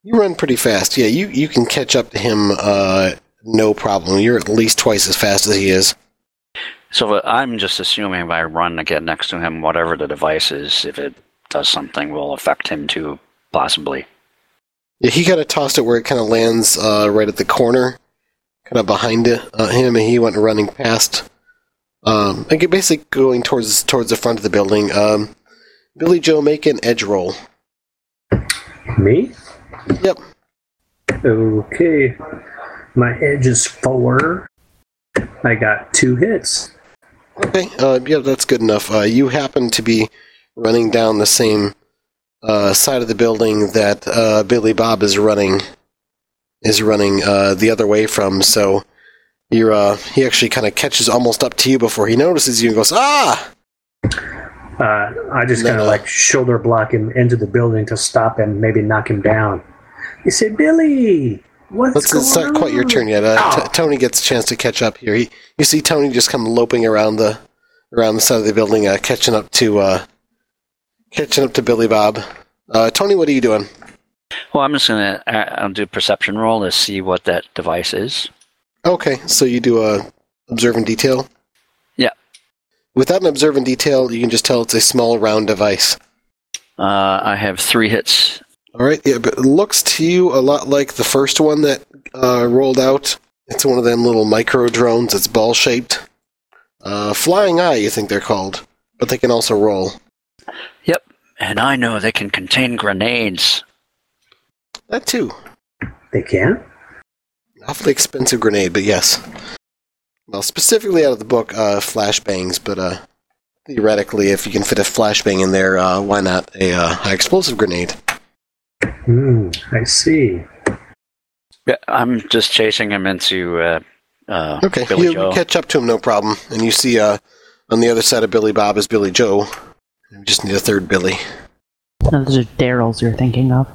You run pretty fast. Yeah, you, you can catch up to him uh, no problem. You're at least twice as fast as he is. So uh, I'm just assuming if I run to get next to him, whatever the device is, if it does something, will affect him too, possibly. Yeah, he kind of tossed it where it kind of lands uh, right at the corner, kind of behind it, uh, him, and he went running past. Um, basically going towards towards the front of the building. Um, Billy Joe, make an edge roll. Me? Yep. Okay. My edge is four. I got two hits. Okay. Uh, yeah, that's good enough. Uh, you happen to be running down the same uh, side of the building that uh, Billy Bob is running is running uh, the other way from. So you're uh, he actually kind of catches almost up to you before he notices you and goes ah. Uh, I just kind of like shoulder block him into the building to stop him, maybe knock him down. You say, Billy, what's That's, going it's not quite your turn yet. Uh, Oh. T- Tony gets a chance to catch up here. He, you see Tony just come loping around the around the side of the building, uh, catching up to uh, catching up to Billy Bob. Uh, Tony, what are you doing? Well, I'm just gonna uh, I'll do a perception roll to see what that device is. Okay, so you do a observe and detail. Yeah. Without an observe and detail, you can just tell it's a small round device. Uh, I have three hits. All right, yeah, but it looks to you a lot like the first one that uh, rolled out. It's one of them little micro drones. It's ball shaped. Uh, flying eye, you think they're called, but they can also roll. Yep, and I know they can contain grenades. That too. They can? Awfully expensive grenade, but yes. Well, specifically out of the book, uh, flashbangs, but uh, theoretically, if you can fit a flashbang in there, uh, why not a uh, high explosive grenade? Hmm, I see. Yeah, I'm just chasing him into uh, uh, Okay, Billy you Joe. catch up to him, no problem. And you see uh, on the other side of Billy Bob is Billy Joe. We just need a third Billy. Those are Daryl's you're thinking of.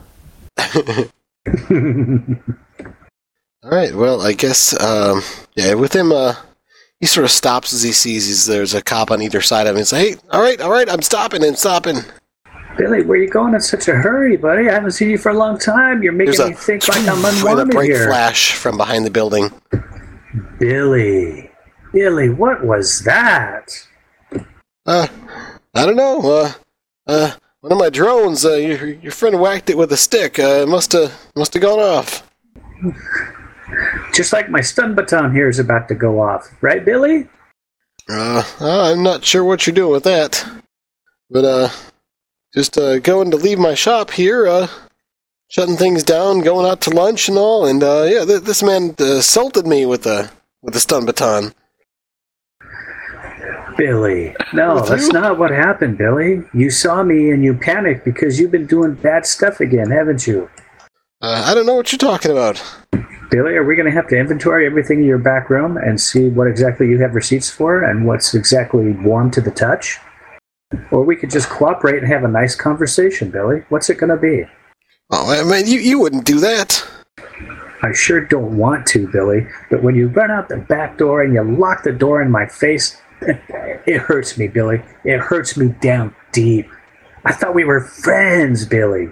All right. Well, I guess um, yeah. With him, uh, he sort of stops as he sees he's, there's a cop on either side of him. He's like, "Hey, all right, all right, I'm stopping, I'm stopping." Billy, where you going in such a hurry, buddy? I haven't seen you for a long time. You're making me think like I'm unwanted and a bright here. flash from behind the building. Billy, Billy, what was that? Uh, I don't know. Uh, uh, one of my drones. Uh, your your friend whacked it with a stick. Uh, must have must have gone off. Just like my stun baton here is about to go off, right, Billy? Uh, I'm not sure what you're doing with that, but uh, just uh, going to leave my shop here. Uh, shutting things down, going out to lunch and all, and uh, yeah, th- this man uh, assaulted me with a with a stun baton. Billy, no, that's not what happened, Billy. You saw me and you panicked because you've been doing bad stuff again, haven't you? Uh, I don't know what you're talking about. Billy, are we going to have to inventory everything in your back room and see what exactly you have receipts for and what's exactly warm to the touch? Or we could just cooperate and have a nice conversation, Billy. What's it going to be? Oh, I mean, you you wouldn't do that. I sure don't want to, Billy, but when you run out the back door and you lock the door in my face, it hurts me, Billy. It hurts me down deep. I thought we were friends, Billy.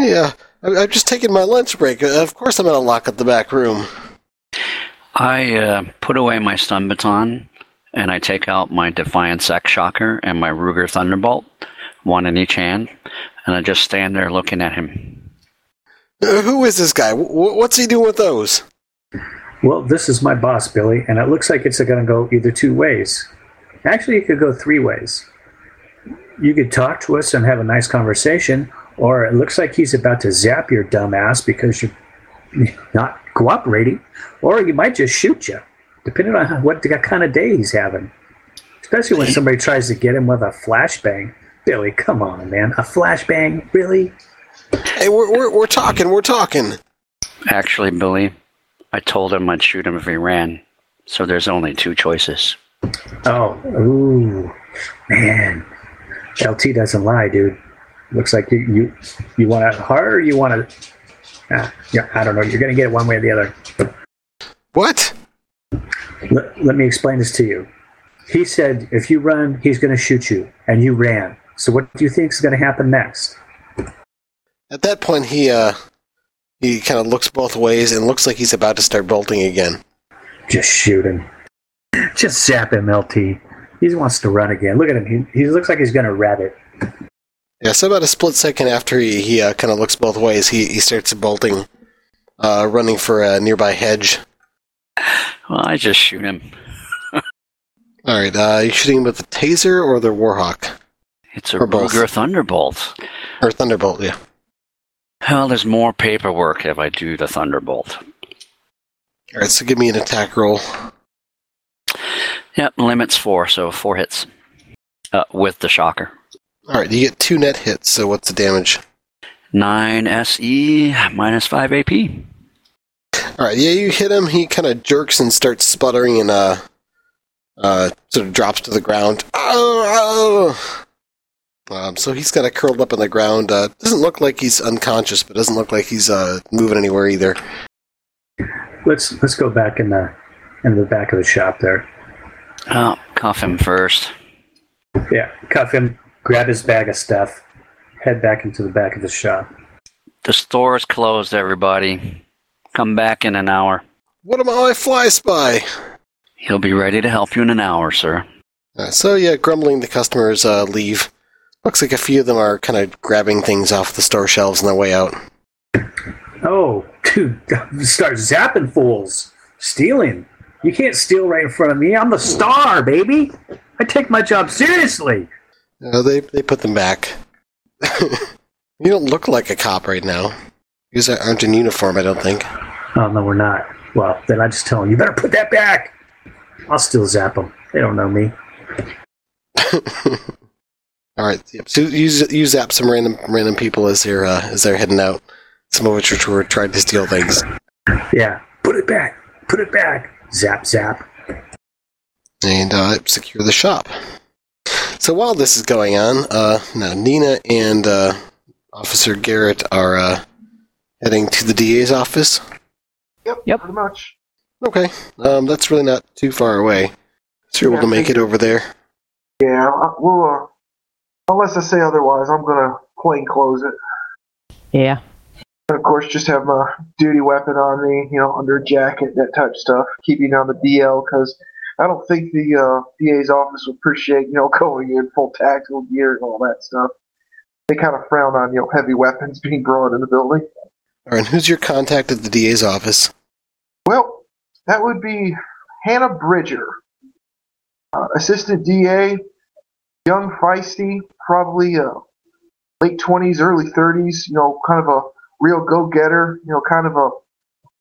Yeah, I'm just taking my lunch break. Uh, Of course, I'm gonna lock up the back room. I uh, put away my stun baton and I take out my Defiance X Shocker and my Ruger Thunderbolt, one in each hand, and I just stand there looking at him. Uh, who is this guy? W- what's he doing with those? Well, this is my boss, Billy, and it looks like it's going to go either two ways. Actually, it could go three ways. You could talk to us and have a nice conversation, or it looks like he's about to zap your dumb ass because you're not cooperating, or he might just shoot you, depending on what kind of day he's having. Especially when somebody tries to get him with a flashbang. Billy, come on, man. A flashbang? Really? Hey, we're, we're, we're talking, we're talking. Actually, Billy, I told him I'd shoot him if he ran, so there's only two choices. Oh, ooh, man. LT doesn't lie, dude. Looks like you you, you want it hard or you want to. Ah, yeah, I don't know. You're gonna get it one way or the other. What? Let, let me explain this to you. He said if you run, he's gonna shoot you, and you ran. So what do you think is gonna happen next? At that point, he uh, he kind of looks both ways and looks like he's about to start bolting again. Just shoot him. Just zap him, LT. He wants to run again. Look at him. He, he looks like he's gonna rabbit. Yeah, so about a split second after he, he uh, kind of looks both ways, he, he starts bolting, uh, running for a nearby hedge. Well, I just shoot him. All right, uh, you shooting him with the taser or the warhawk It's a Or both. Ruger Thunderbolt. or thunderbolt? Yeah. Well, there's more paperwork if I do the Thunderbolt. All right, so give me an attack roll. Yep, limits four, so four hits. Uh, with the shocker. All right, you get two net hits. So what's the damage? 9 SE minus 5 AP. All right, yeah, you hit him. He kind of jerks and starts sputtering and uh, uh, sort of drops to the ground. Oh, oh. Um, so he's kind of curled up on the ground. Uh, doesn't look like he's unconscious, but doesn't look like he's uh, moving anywhere either. Let's let's go back in the in the back of the shop there. Oh, cuff him first. Yeah, cuff him, grab his bag of stuff, head back into the back of the shop. The store's closed, everybody. Come back in an hour. What am I, fly spy? He'll be ready to help you in an hour, sir. Uh, so yeah, grumbling, the customers uh, leave. Looks like a few of them are kind of grabbing things off the store shelves on their way out. Oh, dude, start zapping fools, stealing. You can't steal right in front of me. I'm the star, baby. I take my job seriously. Uh, they they put them back. you don't look like a cop right now. You guys aren't in uniform, I don't think. Oh no, we're not. Well, then I just tell them, you better put that back. I'll still zap them. They don't know me. All right. Yep. So you, you zap some random random people as they're uh, as they're heading out. Some of which were trying to steal things. Yeah, put it back. Put it back. Zap, zap. and uh, secure the shop. So while this is going on, uh, now Nina and uh, Officer Garrett are uh, heading to the DA's office. Yep. Yep. Pretty much. Okay, um, that's really not too far away. So you're able to make it over there. Yeah. I- We'll. Uh, unless I say otherwise, I'm gonna plain clothes it. Yeah. And of course, just have my duty weapon on me, you know, under a jacket, that type of stuff, keeping on the DL, because I don't think the uh, DA's office would appreciate, you know, going in full tactical gear and all that stuff. They kind of frown on, you know, heavy weapons being brought in the building. All right, who's your contact at the DA's office? Well, that would be Hannah Bridger, uh, assistant DA, young, feisty, probably uh, late 20s, early 30s, you know, kind of a real go getter, you know, kind of a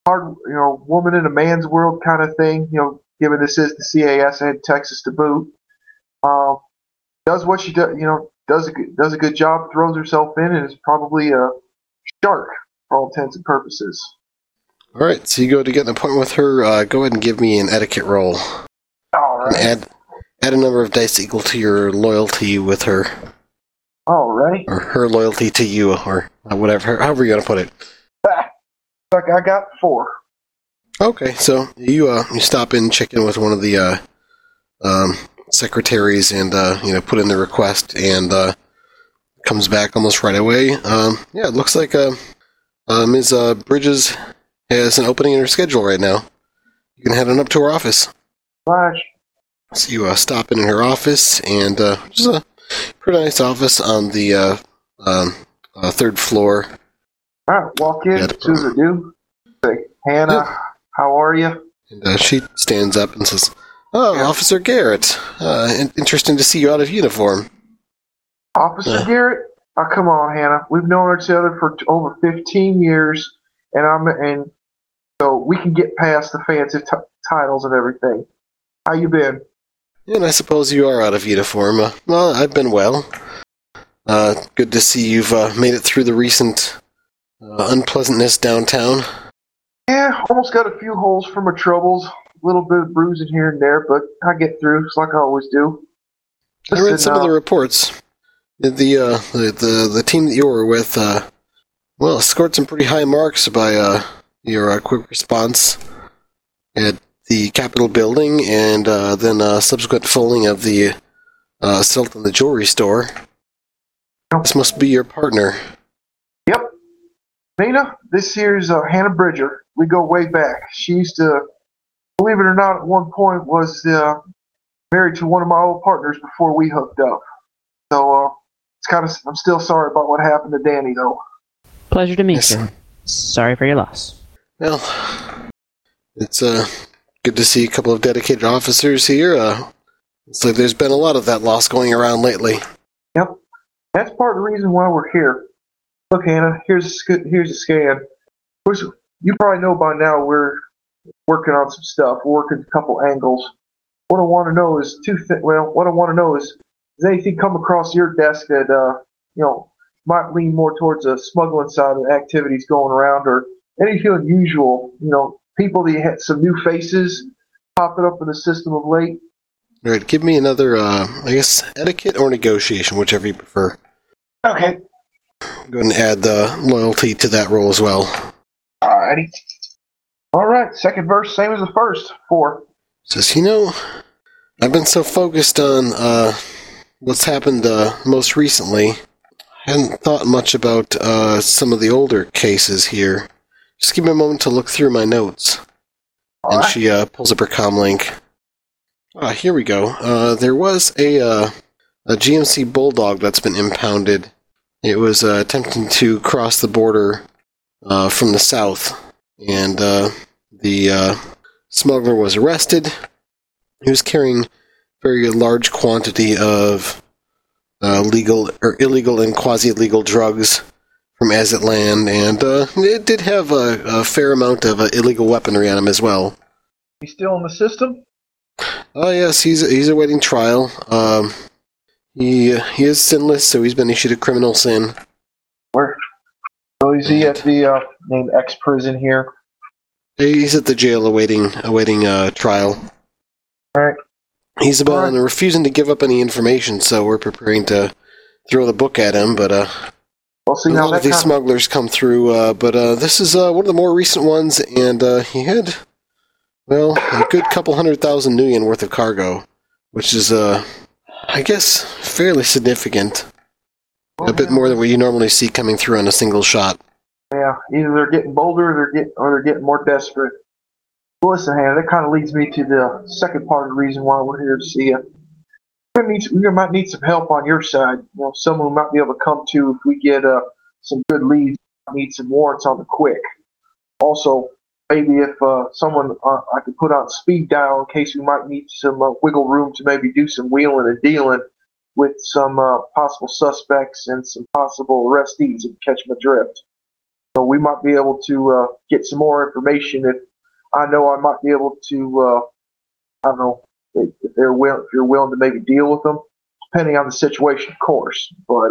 hard, you know, woman in a man's world kind of thing, you know, given this is the CAS and Texas to boot. Um, does what she does, you know, does a, good- does a good job, throws herself in, and is probably a shark for all intents and purposes. All right, so you go to get an appointment with her. Uh, go ahead and give me an etiquette roll. All right. add add a number of dice equal to your loyalty with her, All right. or her loyalty to you, or uh, whatever, however you want to put it. Like I got four. Okay, so you uh you stop in, check in with one of the uh um secretaries, and uh you know put in the request, and uh comes back almost right away. Um, yeah, it looks like uh, uh Ms. Uh, Bridges has an opening in her schedule right now. You can head on up to her office. Flash. So you uh, stop in her office, and uh, just a pretty nice office on the uh, um, uh, third floor. All right, walk in. Yeah, As soon as I do, say, Hannah, Yeah. How are you? And uh, she stands up and says, "Oh, Yeah. Officer Garrett, uh, in- interesting to see you out of uniform." Officer Yeah. Garrett? Oh, come on, Hannah. We've known each other for t- over 15 years, and I'm and so we can get past the fancy t- titles and everything. How you been? And I suppose you are out of uniform. Uh, well, I've been well. Uh, good to see you've uh, made it through the recent uh, unpleasantness downtown. Yeah, almost got a few holes from my troubles. A little bit of bruising here and there, but I get through, just like I always do. I read some of the reports. The the, uh, the the the team that you were with, uh, well, scored some pretty high marks by uh, your uh, quick response at the Capitol building, and uh, then uh, subsequent filling of the uh, assault on the jewelry store. This must be your partner. Yep. Nina, this here's uh, Hannah Bridger. We go way back. She used to, believe it or not, at one point was uh, married to one of my old partners before we hooked up. So uh, it's kind of. I'm still sorry about what happened to Danny, though. Pleasure to meet Yes. you. Sorry for your loss. Well, it's uh, good to see a couple of dedicated officers here. Uh, it's like there's been a lot of that loss going around lately. Yep. That's part of the reason why we're here. Look, Hannah. Here's a sc- here's a scan. Of course, you probably know by now we're working on some stuff. We're working a couple angles. What I want to know is two. Th- well, what I want to know is, does anything come across your desk that uh, you know might lean more towards the smuggling side of activities going around, or anything unusual? You know, people that had some new faces popping up in the system of late. All right, give me another, uh, I guess, etiquette or negotiation, whichever you prefer. Okay. Go ahead and add the loyalty to that role as well. Alrighty. All right. Second verse, same as the first. Four. Says, you know, I've been so focused on uh, what's happened uh, most recently, I hadn't thought much about uh, some of the older cases here. Just give me a moment to look through my notes. All and right. she uh, pulls up her comlink. Ah, here we go. Uh, there was a uh, a GMC Bulldog that's been impounded. It was uh, attempting to cross the border uh, from the south, and uh, the uh, smuggler was arrested. He was carrying a very large quantity of uh, legal or illegal and quasi-legal drugs from Aztlan, and uh, it did have a, a fair amount of uh, illegal weaponry on him as well. He's still in the system? Oh yes, he's he's awaiting trial. Um, he he is SINless, so he's been issued a criminal SIN. Where? So is he at the uh, named X prison here? He's at the jail awaiting awaiting uh, trial. Alright. He's about Alright. and refusing to give up any information, so we're preparing to throw the book at him. But uh, we'll see a lot of these kind smugglers come through. Uh, but uh, this is uh, one of the more recent ones, and uh, he had well a good couple hundred thousand nuyen worth of cargo, which is uh, I guess fairly significant. A bit more than what you normally see coming through on a single shot. Yeah, either they're getting bolder, or they're getting, or they're getting more desperate. Well, listen, Hannah, that kind of leads me to the second part of the reason why we're here to see you. Need, we might need some help on your side. You know, someone we might be able to come to if we get uh, some good leads. Need some warrants on the quick. Also, maybe if uh, someone uh, I could put on speed dial in case we might need some uh, wiggle room to maybe do some wheeling and dealing with some uh, possible suspects and some possible arrestees you catch my drift. So we might be able to uh, get some more information if I know I might be able to. Uh, I don't know if, they're will, if you're willing to maybe deal with them, depending on the situation, of course. But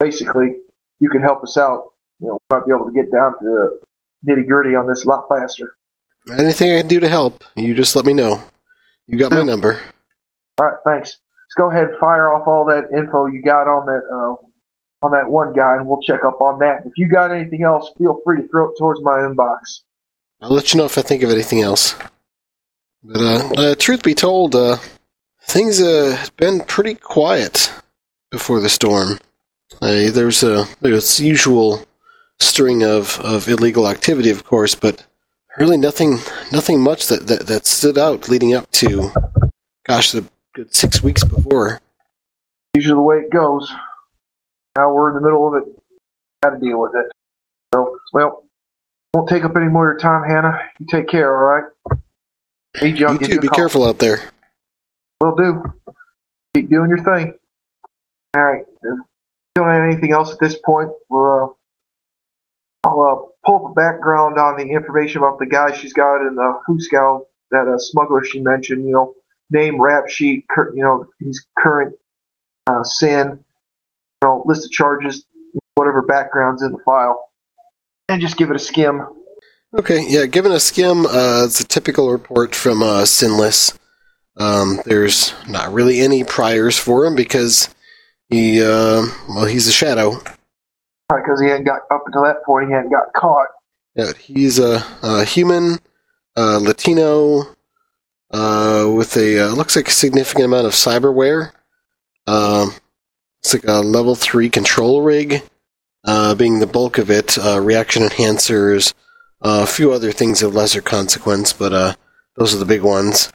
basically, you can help us out. You know, we might be able to get down to nitty gritty on this a lot faster. Anything I can do to help, you just let me know. You got my number. All right, thanks. Let's go ahead and fire off all that info you got on that uh, on that one guy, and we'll check up on that. If you got anything else, feel free to throw it towards my inbox. I'll let you know if I think of anything else. But uh, uh, truth be told, uh, things uh, have been pretty quiet before the storm. Uh, there's a there's usual string of, of illegal activity, of course, but really nothing nothing much that, that, that stood out leading up to, gosh, the good six weeks before. Usually the way it goes. Now we're in the middle of it. Got to deal with it. So, well, won't take up any more of your time, Hannah. You take care, all right? Need you, you too. Be call. careful out there. Will do. Keep doing your thing. All right. Don't have anything else at this point, we'll, uh, uh, a background on the information about the guy she's got in the Hooskow, that uh, smuggler she mentioned. You know, name, rap sheet, cur- you know, his current uh, SIN, you know, list of charges, whatever background's in the file, and just give it a skim. Okay, yeah, given a skim, uh, it's a typical report from uh, Sinless. Um, there's not really any priors for him because he, uh, well, he's a shadow. Because he hadn't got up until that point, he hadn't got caught. Yeah, he's a, a human, uh, Latino, uh, with a uh, looks like a significant amount of cyberware. Um, it's like a level three control rig, uh, being the bulk of it. Uh, reaction enhancers, uh, a few other things of lesser consequence, but uh, those are the big ones.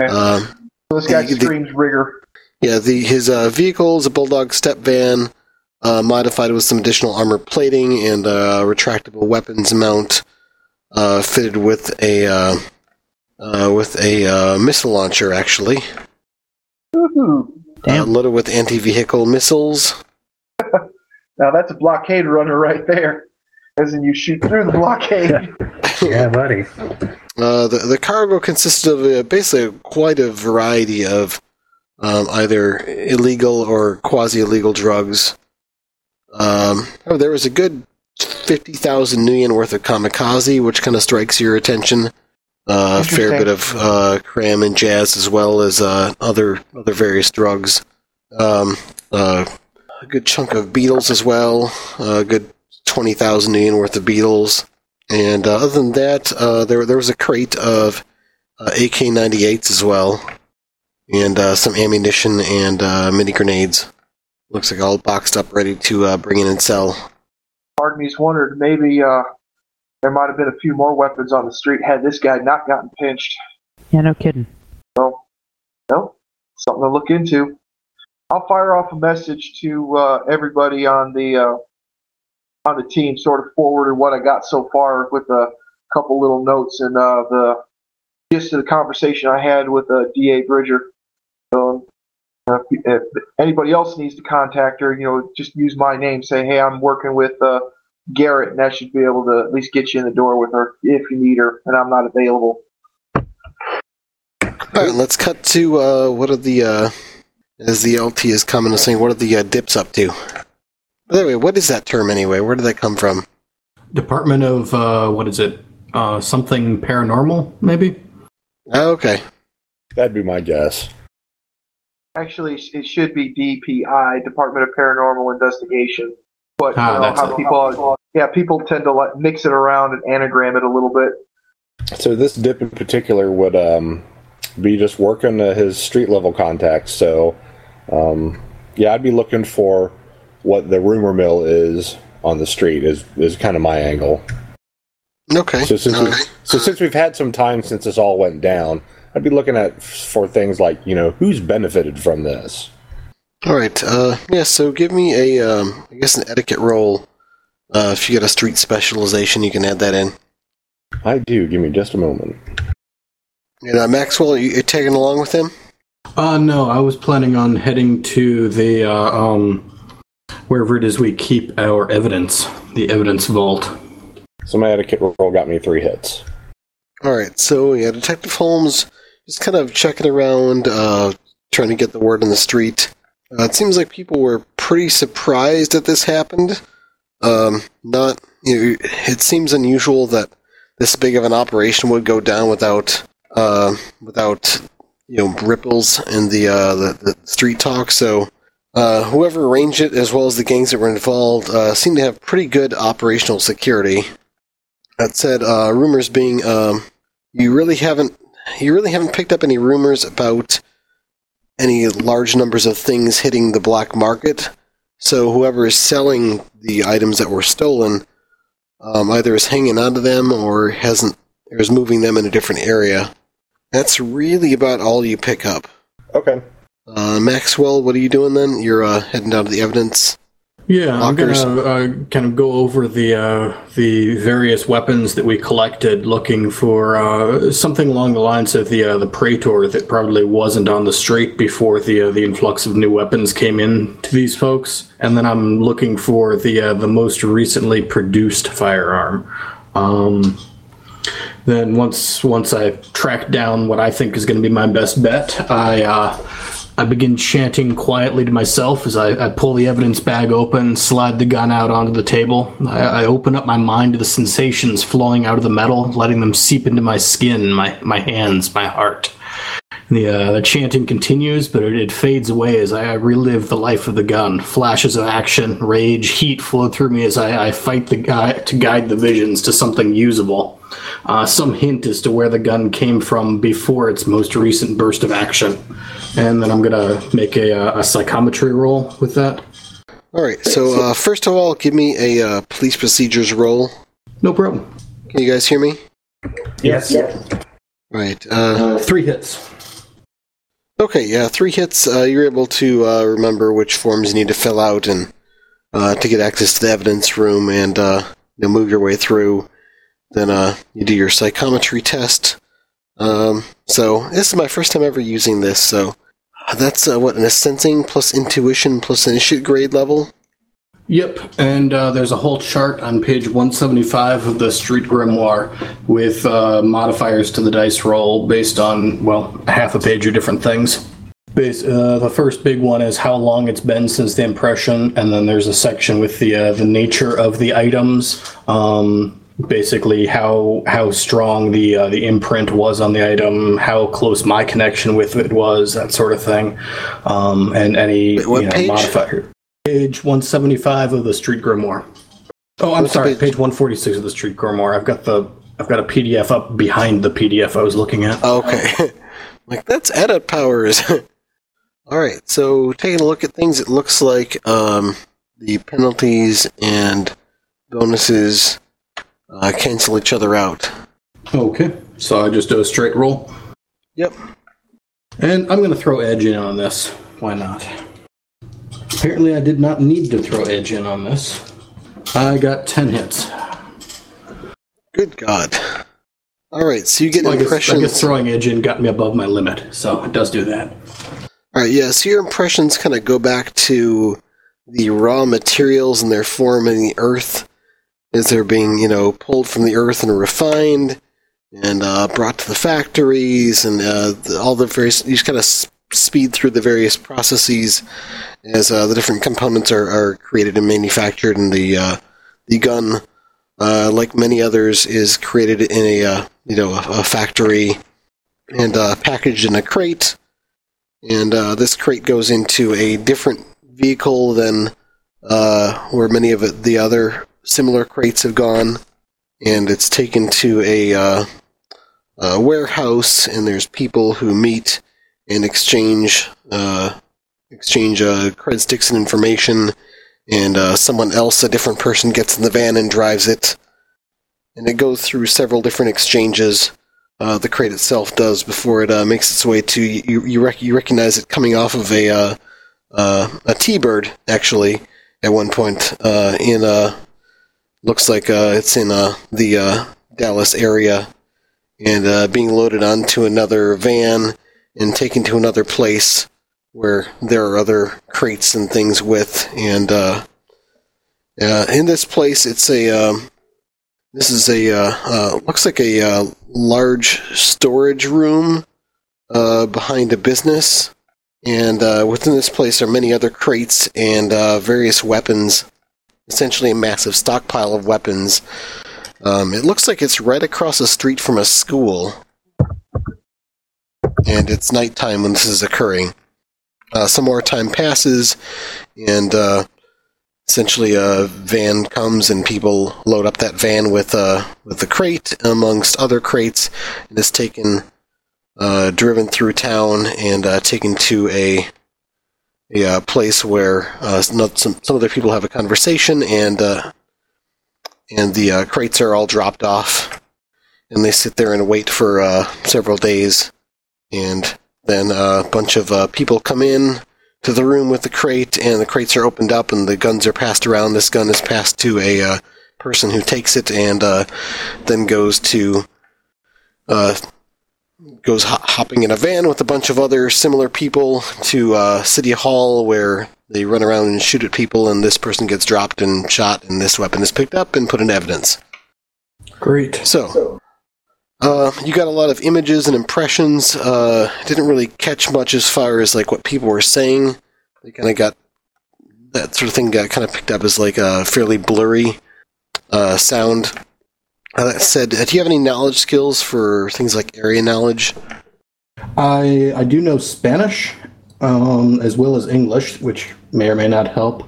Okay. Um, so this guy the, screams rigger. Yeah, the his uh, vehicle is a Bulldog step van, uh, modified with some additional armor plating and a retractable weapons mount, uh, fitted with a uh, uh, with a uh, missile launcher, actually. Damn. loaded with anti-vehicle missiles. now that's a blockade runner right there as in you shoot through the blockade. yeah, buddy. Uh, the the cargo consisted of uh, basically quite a variety of um, either illegal or quasi illegal drugs. Um, oh, there was a good fifty thousand nuyen worth of kamikaze, which kind of strikes your attention. Uh, a fair bit of uh, cram and jazz, as well as uh, other other various drugs. Um, uh, a good chunk of beetles as well. A good 20,000 yen worth of beetles. And uh, other than that, uh, there, there was a crate of uh, AK 98s as well, and uh, some ammunition and uh, mini grenades. Looks like all boxed up, ready to uh, bring in and sell. Part of me's wondered maybe there might have been a few more weapons on the street had this guy not gotten pinched. Yeah, no kidding. So, no, something to look into. I'll fire off a message to everybody on the on the team sort of forwarded what I got so far with a couple little notes and uh, the gist of the conversation I had with uh, DA Bridger. So uh, if anybody else needs to contact her, you know, just use my name. Say, hey, I'm working with uh, Garrett, and that should be able to at least get you in the door with her if you need her, and I'm not available. All right, let's cut to uh, what are the uh, as the LT is coming and saying, what are the uh, dips up to? By the way, what is that term anyway? Where did that come from? Department of uh, what is it? Uh, something paranormal, maybe. Okay, that'd be my guess. Actually, it should be DPI, Department of Paranormal Investigation. But ah, you know, how people, yeah, people tend to like mix it around and anagram it a little bit. So this dip in particular would um, be just working uh, his street level contacts. So um, yeah, I'd be looking for what the rumor mill is on the street is is kind of my angle. Okay. So since okay. so since we've had some time since this all went down, I'd be looking at for things like you know who's benefited from this. All right. Uh, yeah. So give me a um, I guess an etiquette roll. Uh, if you get a street specialization, you can add that in. I do. Give me just a moment. And uh, Maxwell, are you, are tagging along with him? Uh, no, I was planning on heading to the uh, um, wherever it is we keep our evidence, the evidence vault. So my etiquette roll got me three hits. All right, so yeah, Detective Holmes just kind of checking around, uh, trying to get the word on the street. Uh, it seems like people were pretty surprised that this happened. Um, not, you know, it seems unusual that this big of an operation would go down without, uh, without, you know, ripples in the, uh, the, the street talk. So Uh, whoever arranged it, as well as the gangs that were involved, uh, seem to have pretty good operational security. That said, rumors being, um, you really haven't, you really haven't picked up any rumors about any large numbers of things hitting the black market. So whoever is selling the items that were stolen, um, either is hanging onto them or hasn't, or is moving them in a different area. That's really about all you pick up. Okay. Uh, Maxwell, what are you doing then? You're uh, heading down to the evidence. Yeah, Lockers. I'm gonna uh, kind of go over the uh, the various weapons that we collected, looking for uh, something along the lines of the uh, the Praetor that probably wasn't on the street before the uh, the influx of new weapons came in to these folks, and then I'm looking for the uh, the most recently produced firearm. Um, then once once I track down what I think is going to be my best bet, I uh, I begin chanting quietly to myself as I, I pull the evidence bag open, slide the gun out onto the table. I, I open up my mind to the sensations flowing out of the metal, letting them seep into my skin, my my hands, my heart. The, uh, the chanting continues, but it, it fades away as I relive the life of the gun. Flashes of action, rage, heat flow through me as I, I fight the guy to guide the visions to something usable. Uh, some hint as to where the gun came from before its most recent burst of action. And then I'm gonna make a, uh, a psychometry roll with that. All right. So uh, first of all, give me a uh, police procedures roll. No problem. Can you guys hear me? Yes. Right. Uh, Uh, three hits. Okay. Yeah. Three hits. Uh, you're able to uh, remember which forms you need to fill out and uh, to get access to the evidence room and uh, you move your way through. Then uh, you do your psychometry test. Um, so this is my first time ever using this. So that's uh, what an sensing plus intuition plus initiate grade level. Yep, and uh, there's a whole chart on page 175 of the Street Grimoire with uh, modifiers to the dice roll based on, well, half a page of different things. Base, uh, the first big one is how long it's been since the impression, and then there's a section with the uh, the nature of the items, um, basically how how strong the uh, the imprint was on the item, how close my connection with it was, that sort of thing, um, and any Wait, you know, modifier. Page 175 of the Street Grimoire. Oh, I'm What's sorry, page? page 146 of the Street Grimoire. I've got the I've got a PDF up behind the PDF I was looking at. Okay. like, that's edit powers. Alright, so taking a look at things, it looks like um, the penalties and bonuses uh, cancel each other out. Okay, so I just do a straight roll. Yep. And I'm going to throw Edge in on this. Why not? Apparently, I did not need to throw Edge in on this. I got 10 hits. Good God. Alright, so you get Well, I, guess, I guess throwing Edge in got me above my limit, so it does do that. Alright, yeah, so your impressions kind of go back to the raw materials and their form in the earth as they're being, you know, pulled from the earth and refined and uh, brought to the factories and uh, the, all the various. You just kind of speed through the various processes as uh, the different components are, are created and manufactured, and the uh, the gun, uh, like many others, is created in a uh, you know a, a factory and uh, packaged in a crate. And uh, this crate goes into a different vehicle than where many of the other similar crates have gone, and it's taken to a, a warehouse, and there's people who meet and exchange uh, exchange uh, cred sticks and information, and uh, someone else, a different person, gets in the van and drives it, and it goes through several different exchanges uh, the crate itself does before it uh, makes its way to you. You, rec- you recognize it coming off of a uh, uh, a T-bird actually at one point in uh looks like it's in the Dallas area and being loaded onto another van and taken to another place where there are other crates and things with and uh, uh, in this place it's a um, this is a uh, uh, looks like a uh, large storage room behind a business, and within this place are many other crates and various weapons. Essentially, a massive stockpile of weapons. Um, it looks like it's right across the street from a school, and it's nighttime when this is occurring. Uh, some more time passes, and uh, essentially a van comes and people load up that van with uh, with the crate amongst other crates, and is taken uh, driven through town and uh, taken to a a uh, place where some some other people have a conversation and and the crates are all dropped off, and they sit there and wait for several days, and then a bunch of uh, people come in to the room with the crate, and the crates are opened up, and the guns are passed around. This gun is passed to a uh, person who takes it, and uh, then goes to uh, goes ho- hopping in a van with a bunch of other similar people to uh, City Hall, where they run around and shoot at people, and this person gets dropped and shot, and this weapon is picked up and put in evidence. Great. So, uh, you got a lot of images and impressions. Uh, didn't really catch much as far as like what people were saying. They kind of got that sort of thing got kind of picked up as like a fairly blurry uh, sound. Uh, that said, uh, do you have any knowledge skills for things like area knowledge? I I do know Spanish, um, as well as English, which may or may not help.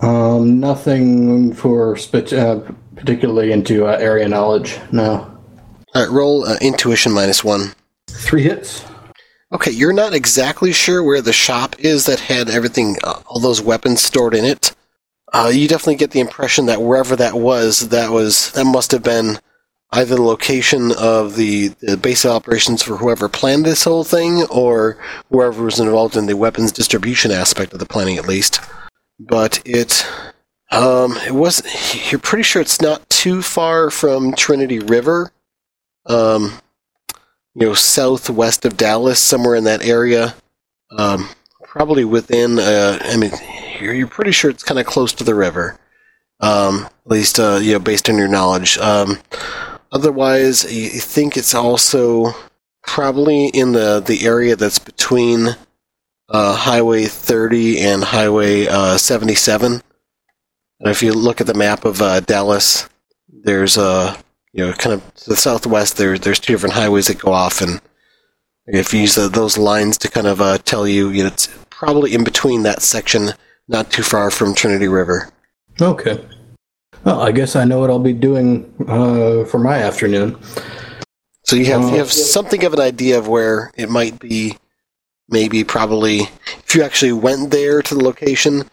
Um, nothing for spe- uh, particularly into uh, area knowledge. No. All right, roll uh, intuition minus one. Three hits. Okay, you're not exactly sure where the shop is that had everything, uh, all those weapons stored in it. Uh, you definitely get the impression that wherever that was, that was that must have been either the location of the, the base of operations for whoever planned this whole thing, or whoever was involved in the weapons distribution aspect of the planning, at least. But it, um, it was. You're pretty sure it's not too far from Trinity River. Um, you know, southwest of Dallas, somewhere in that area. Um, probably within. Uh, I mean, you're, you're pretty sure it's kind of close to the river. Um, at least, uh, you know, based on your knowledge. Um, otherwise, you think it's also probably in the the area that's between uh, Highway 30 and Highway uh, 77. And if you look at the map of uh, Dallas, there's a you know kind of to the southwest. There there's two different highways that go off, and if you use uh, those lines to kind of uh, tell you, you know, it's probably in between that section, not too far from Trinity River. Okay. Well, I guess I know what I'll be doing uh, for my afternoon. So you have Uh, you have something of an idea of where it might be. Maybe probably if you actually went there to the location,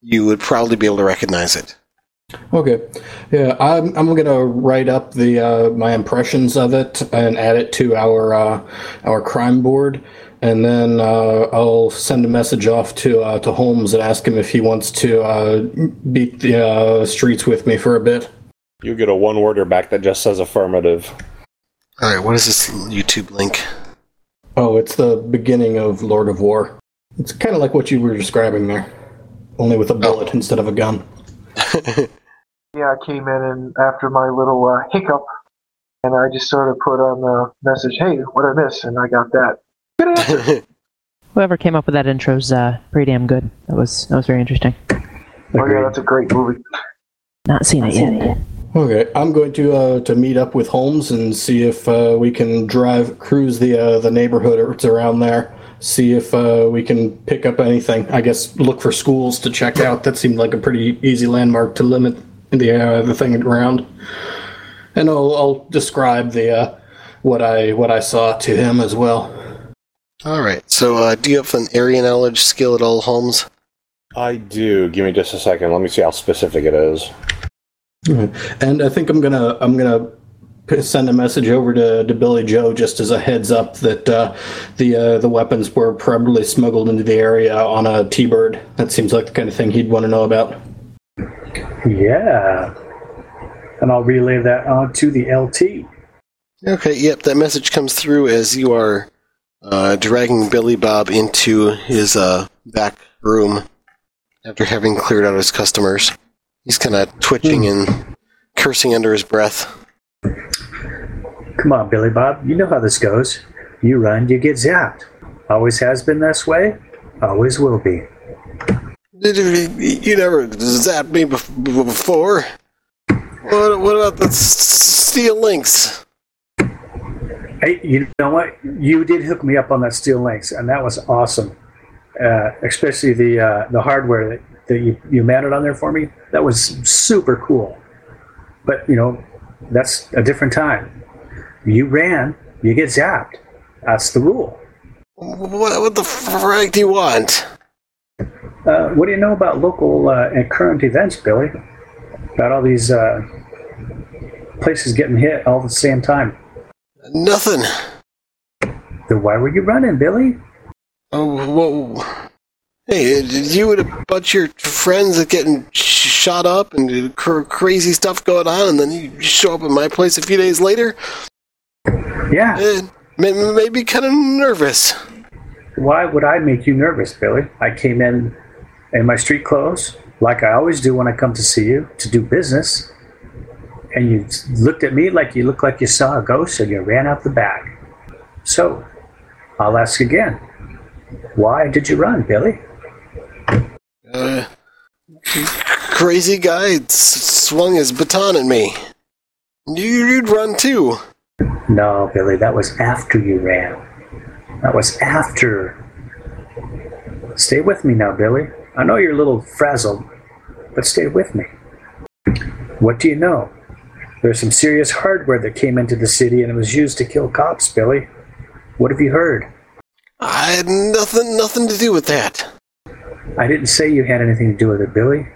you would probably be able to recognize it. Okay. Yeah, I'm, I'm gonna write up the uh, my impressions of it and add it to our uh, our crime board, and then uh, I'll send a message off to uh, to Holmes and ask him if he wants to uh, beat the uh, streets with me for a bit. You get a one worder back that just says affirmative. All right, what is this YouTube link? Oh, it's the beginning of Lord of War. It's kind of like what you were describing there, only with a bullet instead of a gun. Yeah, I came in and after my little uh, hiccup, and I just sort of put on the message, "Hey, what I miss?" And I got that. Good answer. Whoever came up with that intro's uh, pretty damn good. That was that was very interesting. oh yeah, that's a great movie. Not seen it yet. Okay, I'm going to uh, to meet up with Holmes and see if uh, we can drive cruise the uh, the neighborhood or it's around there. See if uh, we can pick up anything. I guess look for schools to check out. That seemed like a pretty easy landmark to limit the uh, the thing around. And I'll, I'll describe the uh, what I what I saw to him as well. all right. So, uh, do you have an area knowledge skill at all, Holmes? I do. Give me just a second. Let me see how specific it is. And I think I'm gonna I'm gonna send a message over to, to Billy Joe just as a heads up that uh, the uh, the weapons were probably smuggled into the area on a T-bird. That seems like the kind of thing he'd want to know about. Yeah. And I'll relay that on to the LT. Okay. Yep. That message comes through as you are uh, dragging Billy Bob into his uh, back room after having cleared out his customers. He's kind of twitching and cursing under his breath. Come on, Billy Bob. You know how this goes. You run, you get zapped. Always has been this way. Always will be. You never zapped me before. What, what about the Steel Lynx? Hey, you know what? You did hook me up on that Steel Lynx, and that was awesome. uh, especially the uh, the hardware that, that you, you mounted on there for me. That was super cool. But you know, that's a different time. You ran, you get zapped. That's the rule. What, what the frick do you want? Uh, what do you know about local uh, and current events, Billy? About all these uh, places getting hit all at the same time. Nothing. Then why were you running, Billy? Oh, whoa. Hey, did you and a bunch of your friends are getting shot up and cr- crazy stuff going on, and then you show up at my place a few days later? Yeah. Eh, may- maybe kind of nervous. Why would I make you nervous, Billy? I came in in my street clothes, like I always do when I come to see you to do business, and you looked at me like you looked like you saw a ghost, and you ran out the back. So, I'll ask again. Why did you run, Billy? Uh, crazy guy s- swung his baton at me. You- You'd run too. No, Billy, that was after you ran. That was after. Stay with me now, Billy. I know you're a little frazzled, but stay with me. What do you know? There's some serious hardware that came into the city and it was used to kill cops, Billy. What have you heard? I had nothing, nothing to do with that. I didn't say you had anything to do with it, Billy.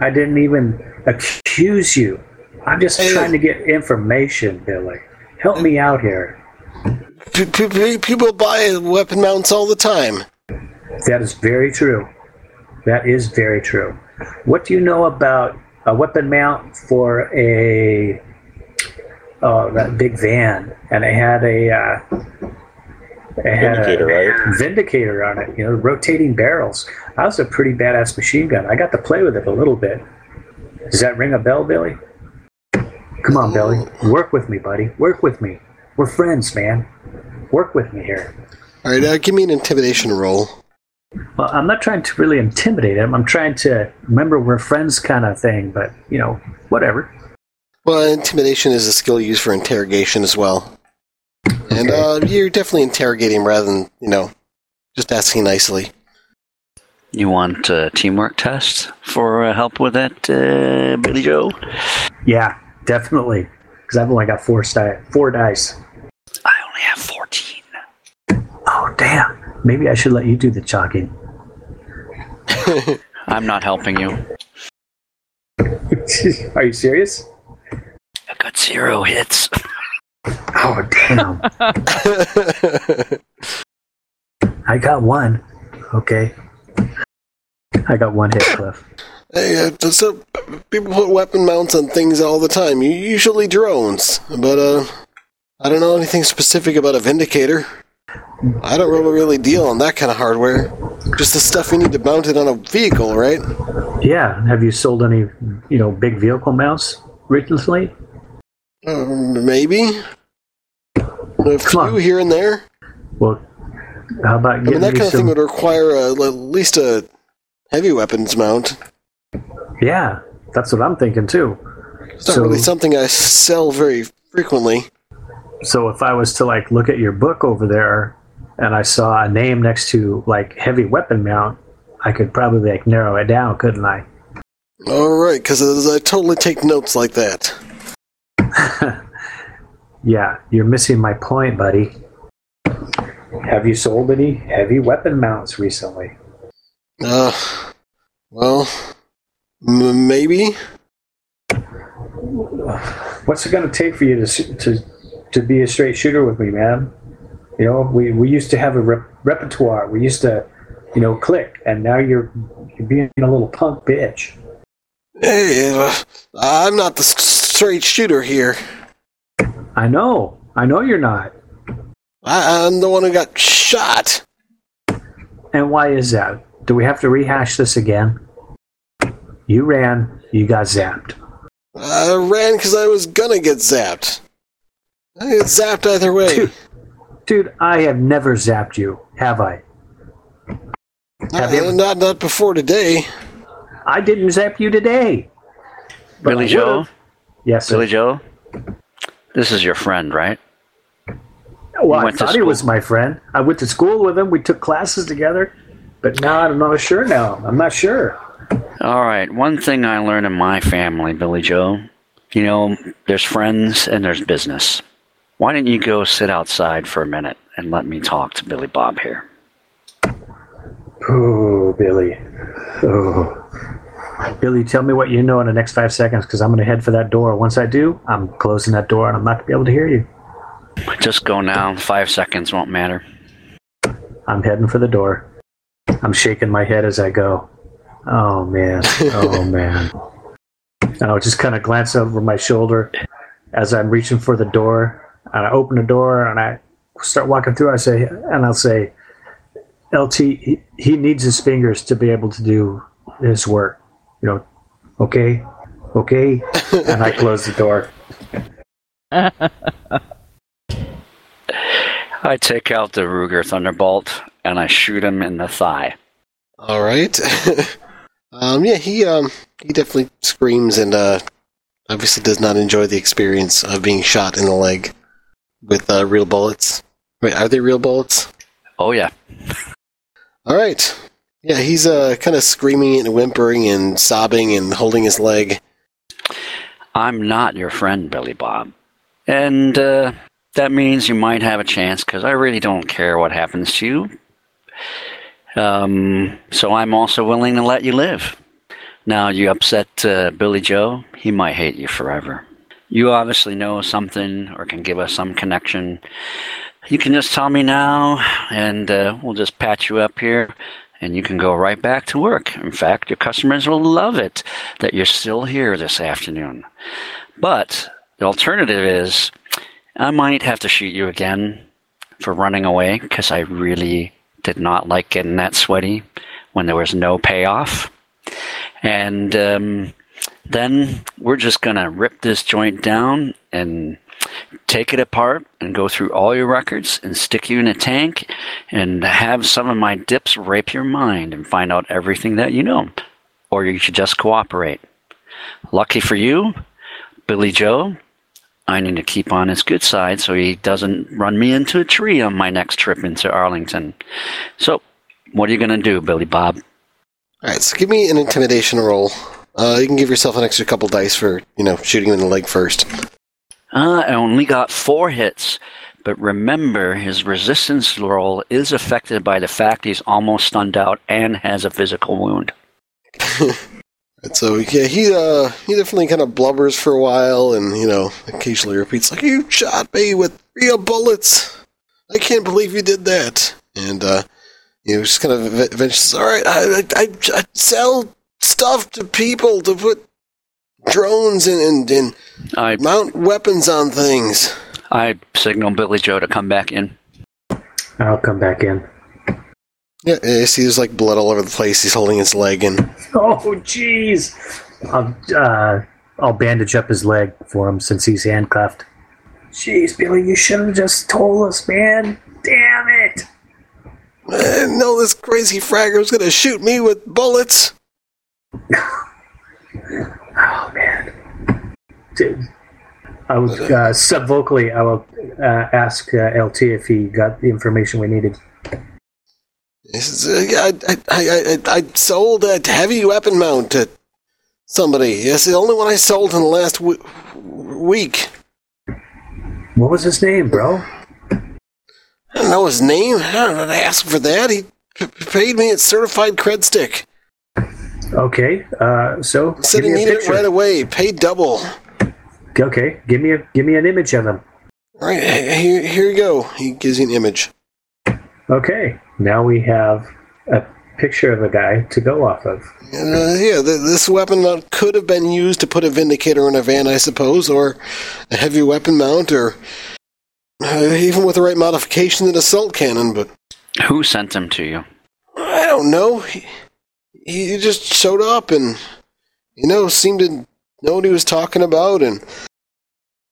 I didn't even accuse you. I'm just Hey. trying to get information, Billy. Help me out here. P- p- p- people buy weapon mounts all the time. That is very true. That is very true. What do you know about a weapon mount for a oh that big van, and it had a uh, it had Vindicator, a right? Vindicator on it. You know, rotating barrels. That was a pretty badass machine gun. I got to play with it a little bit. Does that ring a bell, Billy? Come on, Billy. Work with me, buddy. Work with me. We're friends, man. Work with me here. All right, uh, give me an intimidation roll. Well, I'm not trying to really intimidate him. I'm trying to remember we're friends kind of thing, but, you know, whatever. Well, intimidation is a skill used for interrogation as well. And uh, you're definitely interrogating rather than, you know, just asking nicely. You want a teamwork test for uh, help with that, uh, Billy Joe? Yeah, definitely. Because I've only got four, sti- four dice. I only have 14. Oh, damn. Maybe I should let you do the chalking. I'm not helping you. Are you serious? I got zero hits. Oh, damn. I got one. Okay. I got one hit, Cliff. hey, uh, so people put weapon mounts on things all the time. Usually drones, but uh, I don't know anything specific about a Vindicator. I don't really, really deal on that kind of hardware. Just the stuff you need to mount it on a vehicle, right? Yeah. Have you sold any, you know, big vehicle mounts recently? Uh, maybe a few here and there. Well, how about getting I mean, that kind of some? thing would require a, at least a heavy weapons mount. Yeah, that's what I'm thinking too. It's not So- really something I sell very frequently. So if I was to like look at your book over there and I saw a name next to like heavy weapon mount, I could probably like narrow it down, couldn't I? All right, because I totally take notes like that. Yeah, you're missing my point, buddy. Have you sold any heavy weapon mounts recently? Uh, well, m- maybe. What's it going to take for you to to to be a straight shooter with me, man? You know, we, we used to have a rep- repertoire. We used to, you know, click, and now you're you're being a little punk bitch. Hey, uh, I'm not the straight shooter here. I know, I know you're not. I- I'm the one who got shot. And why is that? Do we have to rehash this again? You ran, you got zapped. I ran because I was gonna get zapped. I get zapped either way. Dude, dude, I have never zapped you, have I? have you Uh, not not before today. I didn't zap you today. But Billy I Joe? would've. Yes, sir. Billy Joe? This is your friend, right? Well, I went to thought he school- was my friend. I went to school with him. We took classes together. but now I'm not sure now. I'm not sure. All right. One thing I learned in my family, Billy Joe, you know, there's friends and there's business. Why don't you go sit outside for a minute and let me talk to Billy Bob here? Oh, Billy. Oh. Billy, tell me what you know in the next five seconds because I'm going to head for that door. Once I do, I'm closing that door and I'm not going to be able to hear you. Just go now. Five seconds won't matter. I'm heading for the door. I'm shaking my head as I go. Oh, man. Oh, man. And I'll just kind of glance over my shoulder as I'm reaching for the door. And I open the door and I start walking through. I say, and I'll say, LT, he, he needs his fingers to be able to do his work. You know, okay, okay. and I close the door. I take out the Ruger Thunderbolt and I shoot him in the thigh. All right. um, yeah, he um, he definitely screams and uh, obviously does not enjoy the experience of being shot in the leg with uh, real bullets. Wait, are they real bullets? Oh yeah. All right. Yeah, he's uh, kind of screaming and whimpering and sobbing and holding his leg. I'm not your friend, Billy Bob. And uh, that means you might have a chance because I really don't care what happens to you. Um, so I'm also willing to let you live. Now, you upset uh, Billy Joe, he might hate you forever. You obviously know something or can give us some connection. You can just tell me now, and uh, we'll just patch you up here and you can go right back to work. In fact, your customers will love it that you're still here this afternoon. But the alternative is I might have to shoot you again for running away because I really did not like getting that sweaty when there was no payoff. And um, then we're just going to rip this joint down and take it apart and go through all your records and stick you in a tank and have some of my dips rape your mind and find out everything that you know. Or you should just cooperate. Lucky for you, Billy Joe, I need to keep on his good side so he doesn't run me into a tree on my next trip into Arlington. So, what are you going to do, Billy Bob? All right, so give me an intimidation roll. Uh, you can give yourself an extra couple dice for, you know, shooting him in the leg first. Uh, I only got four hits, but remember his resistance roll is affected by the fact he's almost stunned out and has a physical wound. and so yeah, he uh he definitely kind of blubbers for a while, and you know occasionally repeats like, "You shot me with real bullets. I can't believe you did that." And uh, you know, just kind of eventually, says, "All right, I, I, I sell stuff to people to put drones and, and, and I mount weapons on things. I signal Billy Joe to come back in. I'll come back in. Yeah, you see there's like blood all over the place. He's holding his leg and. Oh, jeez! I'll, uh, I'll bandage up his leg for him since he's handcuffed. Jeez, Billy, you should have just told us, man. Damn it! I know this crazy fragger was gonna shoot me with bullets. Oh man. I would uh, subvocally. I will uh, ask uh, LT if he got the information we needed. Uh, I, I, I, I sold a heavy weapon mount to somebody. It's the only one I sold in the last w- week. What was his name, bro? I don't know his name. I don't ask for that. He p- paid me at certified cred stick. Okay, uh, so said he needed it right away. Paid double. Okay, give me a give me an image of him. All right, here here you go. He gives you an image. Okay, now we have a picture of a guy to go off of. Uh, yeah, th- this weapon mount could have been used to put a Vindicator in a van, I suppose, or a heavy weapon mount, or uh, even with the right modification, an assault cannon. But who sent them to you? I don't know. He, he just showed up and, you know, seemed to know what he was talking about. And,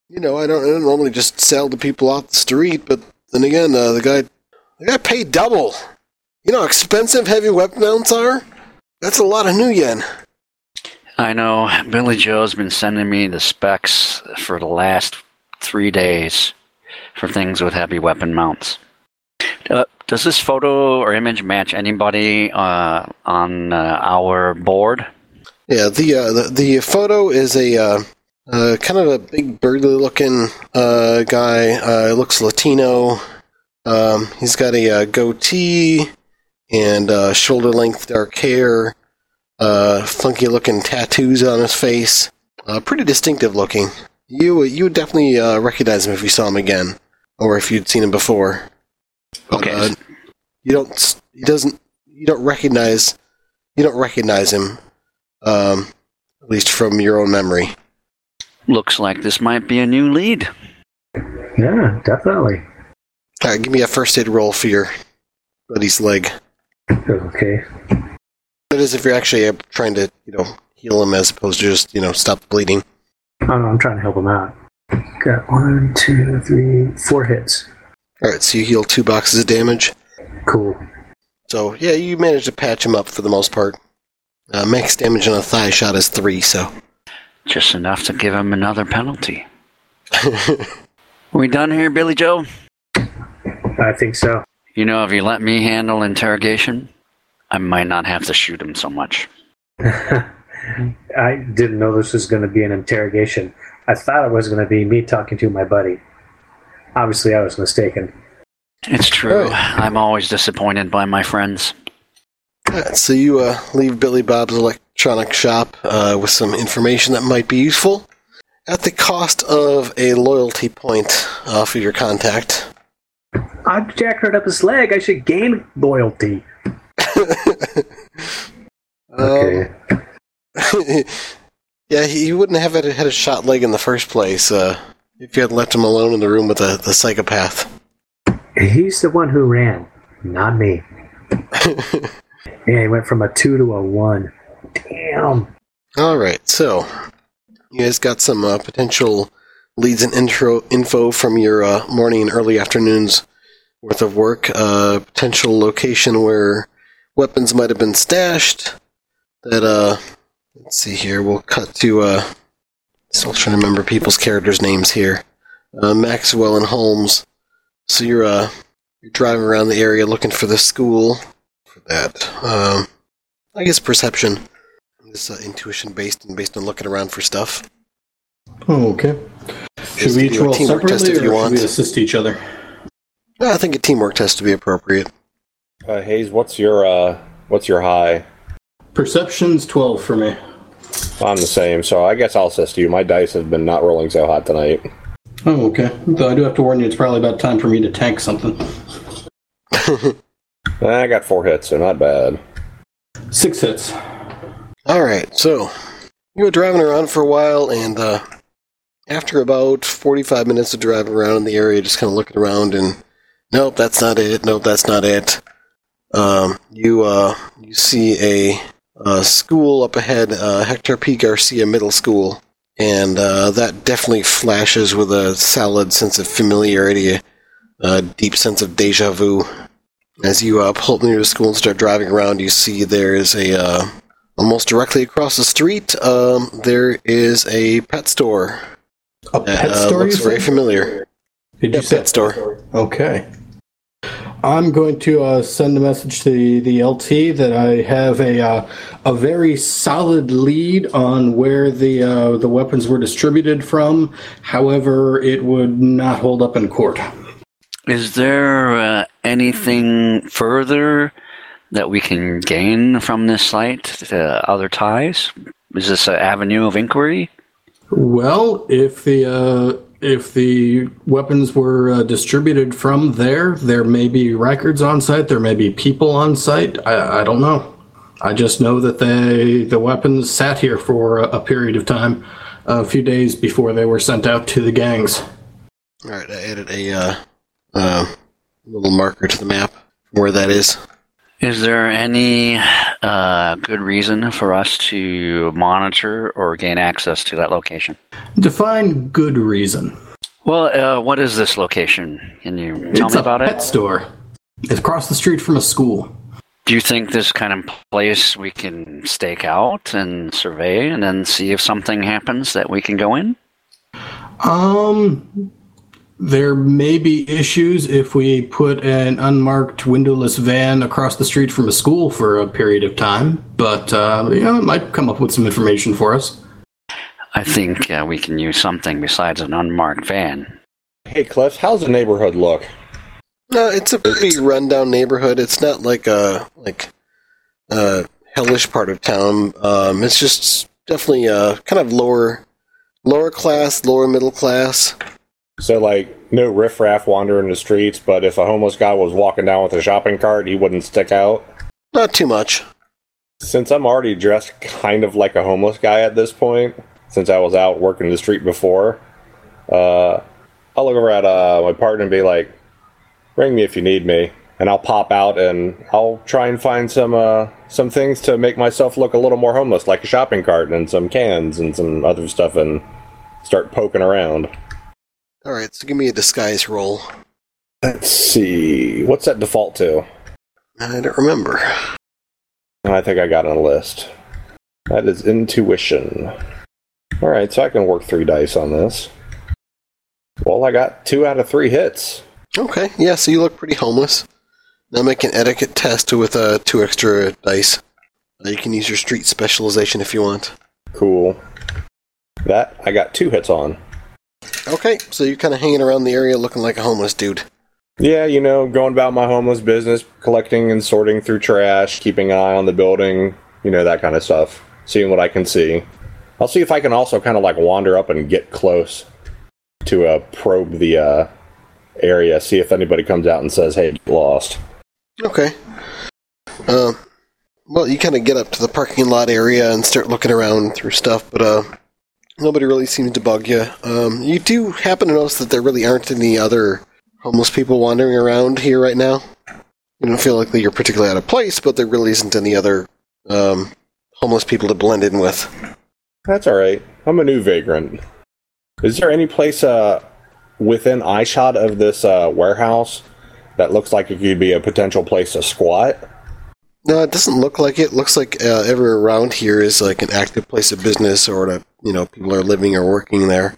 you know, I don't, I don't normally just sell to people off the street, but then again, uh, the guy, the guy paid double. You know how expensive heavy weapon mounts are? That's a lot of nuyen. I know. Billy Joe's been sending me the specs for the last three days for things with heavy weapon mounts. Uh, Does this photo or image match anybody uh, on uh, our board? Yeah, the uh, the, the photo is a uh, uh, kind of a big burly looking uh, guy. Looks Latino. Um, he's got a goatee and shoulder length dark hair. Funky looking tattoos on his face. Pretty distinctive looking. You you would definitely recognize him if you saw him again, or if you'd seen him before. But, Okay. uh, you don't. He doesn't. You don't recognize. You don't recognize him. Um, at least from your own memory. Looks like this might be a new lead. Yeah, definitely. All right, give me a first aid roll for your buddy's leg. Okay. That is, if you're actually uh, trying to, you know, heal him as opposed to just, you know, stop the bleeding. Oh, I'm trying to help him out. Got one, two, three, four hits. All right, so you heal two boxes of damage. Cool. So yeah, you managed to patch him up for the most part. Uh, max damage on a thigh shot is three, so Just enough to give him another penalty. we done here, Billy Joe? I think so. You know, if you let me handle interrogation, I might not have to shoot him so much. I didn't know this was going to be an interrogation. I thought it was going to be me talking to my buddy. Obviously, I was mistaken. It's true. Alright. I'm always disappointed by my friends. All right, so you uh, leave Billy Bob's electronic shop uh, with some information that might be useful, at the cost of a loyalty point uh, for your contact. I'm jacking up his leg. I should gain loyalty. Okay. Um, yeah, he, he wouldn't have had, had a shot leg in the first place uh, if you had left him alone in the room with the, the psychopath. He's the one who ran, not me. Yeah, he went from a two to a one. Damn. All right, so you guys got some uh, potential leads and intro info from your uh, morning and early afternoons worth of work. Uh, potential location where weapons might have been stashed. That uh, let's see here. We'll cut to uh, still trying to remember people's characters' names here. Uh, Maxwell and Holmes. So you're uh, you're driving around the area looking for the school. For that, um, I guess perception. This uh, intuition based and based on looking around for stuff. Oh, okay. Should we each roll teamwork test separately, if you or want. should we assist each other? I think a teamwork test would be appropriate. Uh, Hayes, what's your uh, what's your high? Perception's 12 for me. I'm the same, so I guess I'll assist you. My dice have been not rolling so hot tonight. Oh, okay. Though I do have to warn you, it's probably about time for me to tank something. I got four hits, so not bad. Six hits. All right, so you were driving around for a while, and uh, after about 45 minutes of driving around in the area, just kind of looking around, and nope, that's not it. Nope, that's not it. Um, you uh, you see a, uh school up ahead, uh, Hector P. Garcia Middle School, and uh, that definitely flashes with a solid sense of familiarity, a deep sense of deja vu. As you uh, pull up near the school and start driving around, you see there is a uh, almost directly across the street. Um, there is a pet store. A that, pet uh, store, looks very familiar. Did Yeah, you say pet store. Okay. I'm going to uh, send a message to the, the LT that I have a uh, a very solid lead on where the uh, the weapons were distributed from. However, it would not hold up in court. Is there uh, anything further that we can gain from this site? Uh, other ties? Is this an avenue of inquiry? Well, if the uh, if the weapons were uh, distributed from there, there may be records on site. There may be people on site. I, I don't know. I just know that they the weapons sat here for a, a period of time, a few days before they were sent out to the gangs. All right, I added a uh, uh, little marker to the map where that is. Is there any uh, good reason for us to monitor or gain access to that location? Define good reason. Well, uh, what is this location? Can you tell it's me a pet store. It's across the street from a school. Do you think this kind of place we can stake out and survey and then see if something happens that we can go in? Um, there may be issues if we put an unmarked windowless van across the street from a school for a period of time, but uh, you know, it might come up with some information for us. I think uh, we can use something besides an unmarked van. Hey, Cliff, how's the neighborhood look? No, it's a pretty rundown neighborhood. It's not like a like a hellish part of town. Um, it's just definitely a kind of lower lower class, lower middle class. So, like, no riffraff wandering the streets, but if a homeless guy was walking down with a shopping cart, he wouldn't stick out. Not too much. Since I'm already dressed kind of like a homeless guy at this point, since I was out working the street before, uh, I'll look over at uh, my partner and be like, "Ring me if you need me," and I'll pop out and I'll try and find some uh, some things to make myself look a little more homeless, like a shopping cart and some cans and some other stuff, and start poking around. All right, so give me a disguise roll. Let's see, what's that default to? I don't remember. I think I got on a list. That is intuition. All right, so I can work three dice on this. Well, I got two out of three hits. Okay, yeah, so you look pretty homeless. Now make an etiquette test with uh, two extra dice. Uh, you can use your street specialization if you want. Cool. That I got two hits on. Okay, so you're kind of hanging around the area looking like a homeless dude. Yeah, you know, going about my homeless business, collecting and sorting through trash, keeping an eye on the building, you know, that kind of stuff. Seeing what I can see. I'll see if I can also kind of like wander up and get close to uh, probe the uh, area, see if anybody comes out and says, hey, lost. Okay. Uh, well, you kind of get up to the parking lot area and start looking around through stuff, but uh, nobody really seems to bug you. Um, you do happen to notice that there really aren't any other homeless people wandering around here right now. You don't feel like you're particularly out of place, but there really isn't any other um, homeless people to blend in with. That's all right. I'm a new vagrant. Is there any place uh, within eyeshot of this uh, warehouse that looks like it could be a potential place to squat? No, it doesn't look like it. Looks like uh, everywhere around here is like an active place of business, or to, you know people are living or working there.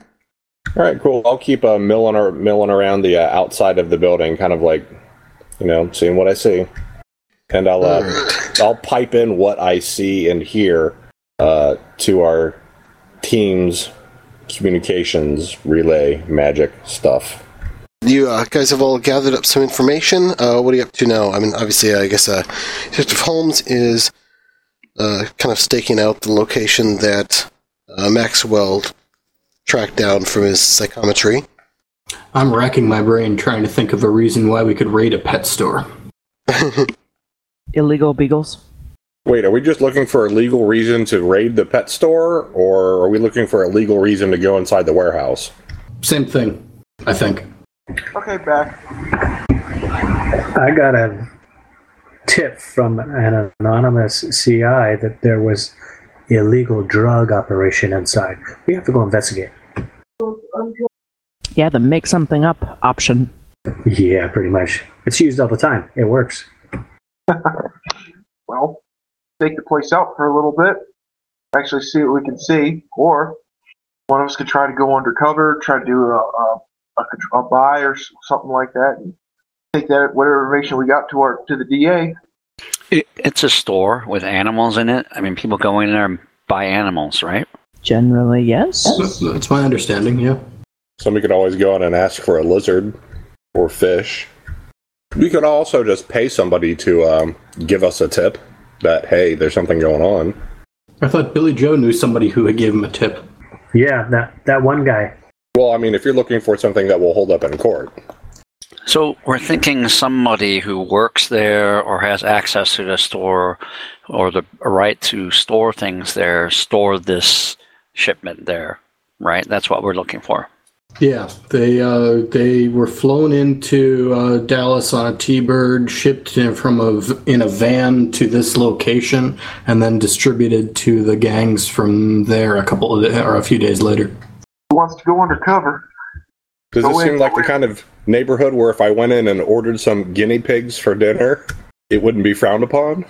All right, cool. I'll keep uh, milling or milling around the uh, outside of the building, kind of like, you know, seeing what I see, and I'll uh, Alright. I'll pipe in what I see and hear uh, to our team's communications relay magic stuff. You uh, guys have all gathered up some information. Uh, what are you up to now? I mean, obviously, I guess uh, Detective Holmes is uh, kind of staking out the location that uh, Maxwell tracked down from his psychometry. I'm racking my brain trying to think of a reason why we could raid a pet store. Illegal beagles. Wait, are we just looking for a legal reason to raid the pet store, or are we looking for a legal reason to go inside the warehouse? Same thing, I think. Okay, back. I got a tip from an anonymous CI that there was illegal drug operation inside. We have to go investigate. Yeah, the make something up option. Yeah, pretty much. It's used all the time. It works. Well, take the place out for a little bit. Actually, see what we can see, or one of us could try to go undercover, try to do a a, a, a buy or something like that, and take that whatever information we got to our to the DA. It, it's a store with animals in it. I mean, people go in there and buy animals, right? Generally, yes. That's my understanding, yeah. Somebody could always go in and ask for a lizard or fish. We could also just pay somebody to um, give us a tip that, hey, there's something going on. I thought Billy Joe knew somebody who would give him a tip. Yeah, that, that one guy. Well, I mean, if you're looking for something that will hold up in court, So we're thinking somebody who works there or has access to the store or the right to store things there, store this shipment there, right? That's what we're looking for. Yeah, they uh, they were flown into uh, Dallas on a T-bird, shipped in from a v- in a van to this location, and then distributed to the gangs from there a couple of or a few days later. Who wants to go undercover? does Go this seem like the kind of neighborhood where if I went in and ordered some guinea pigs for dinner, it wouldn't be frowned upon?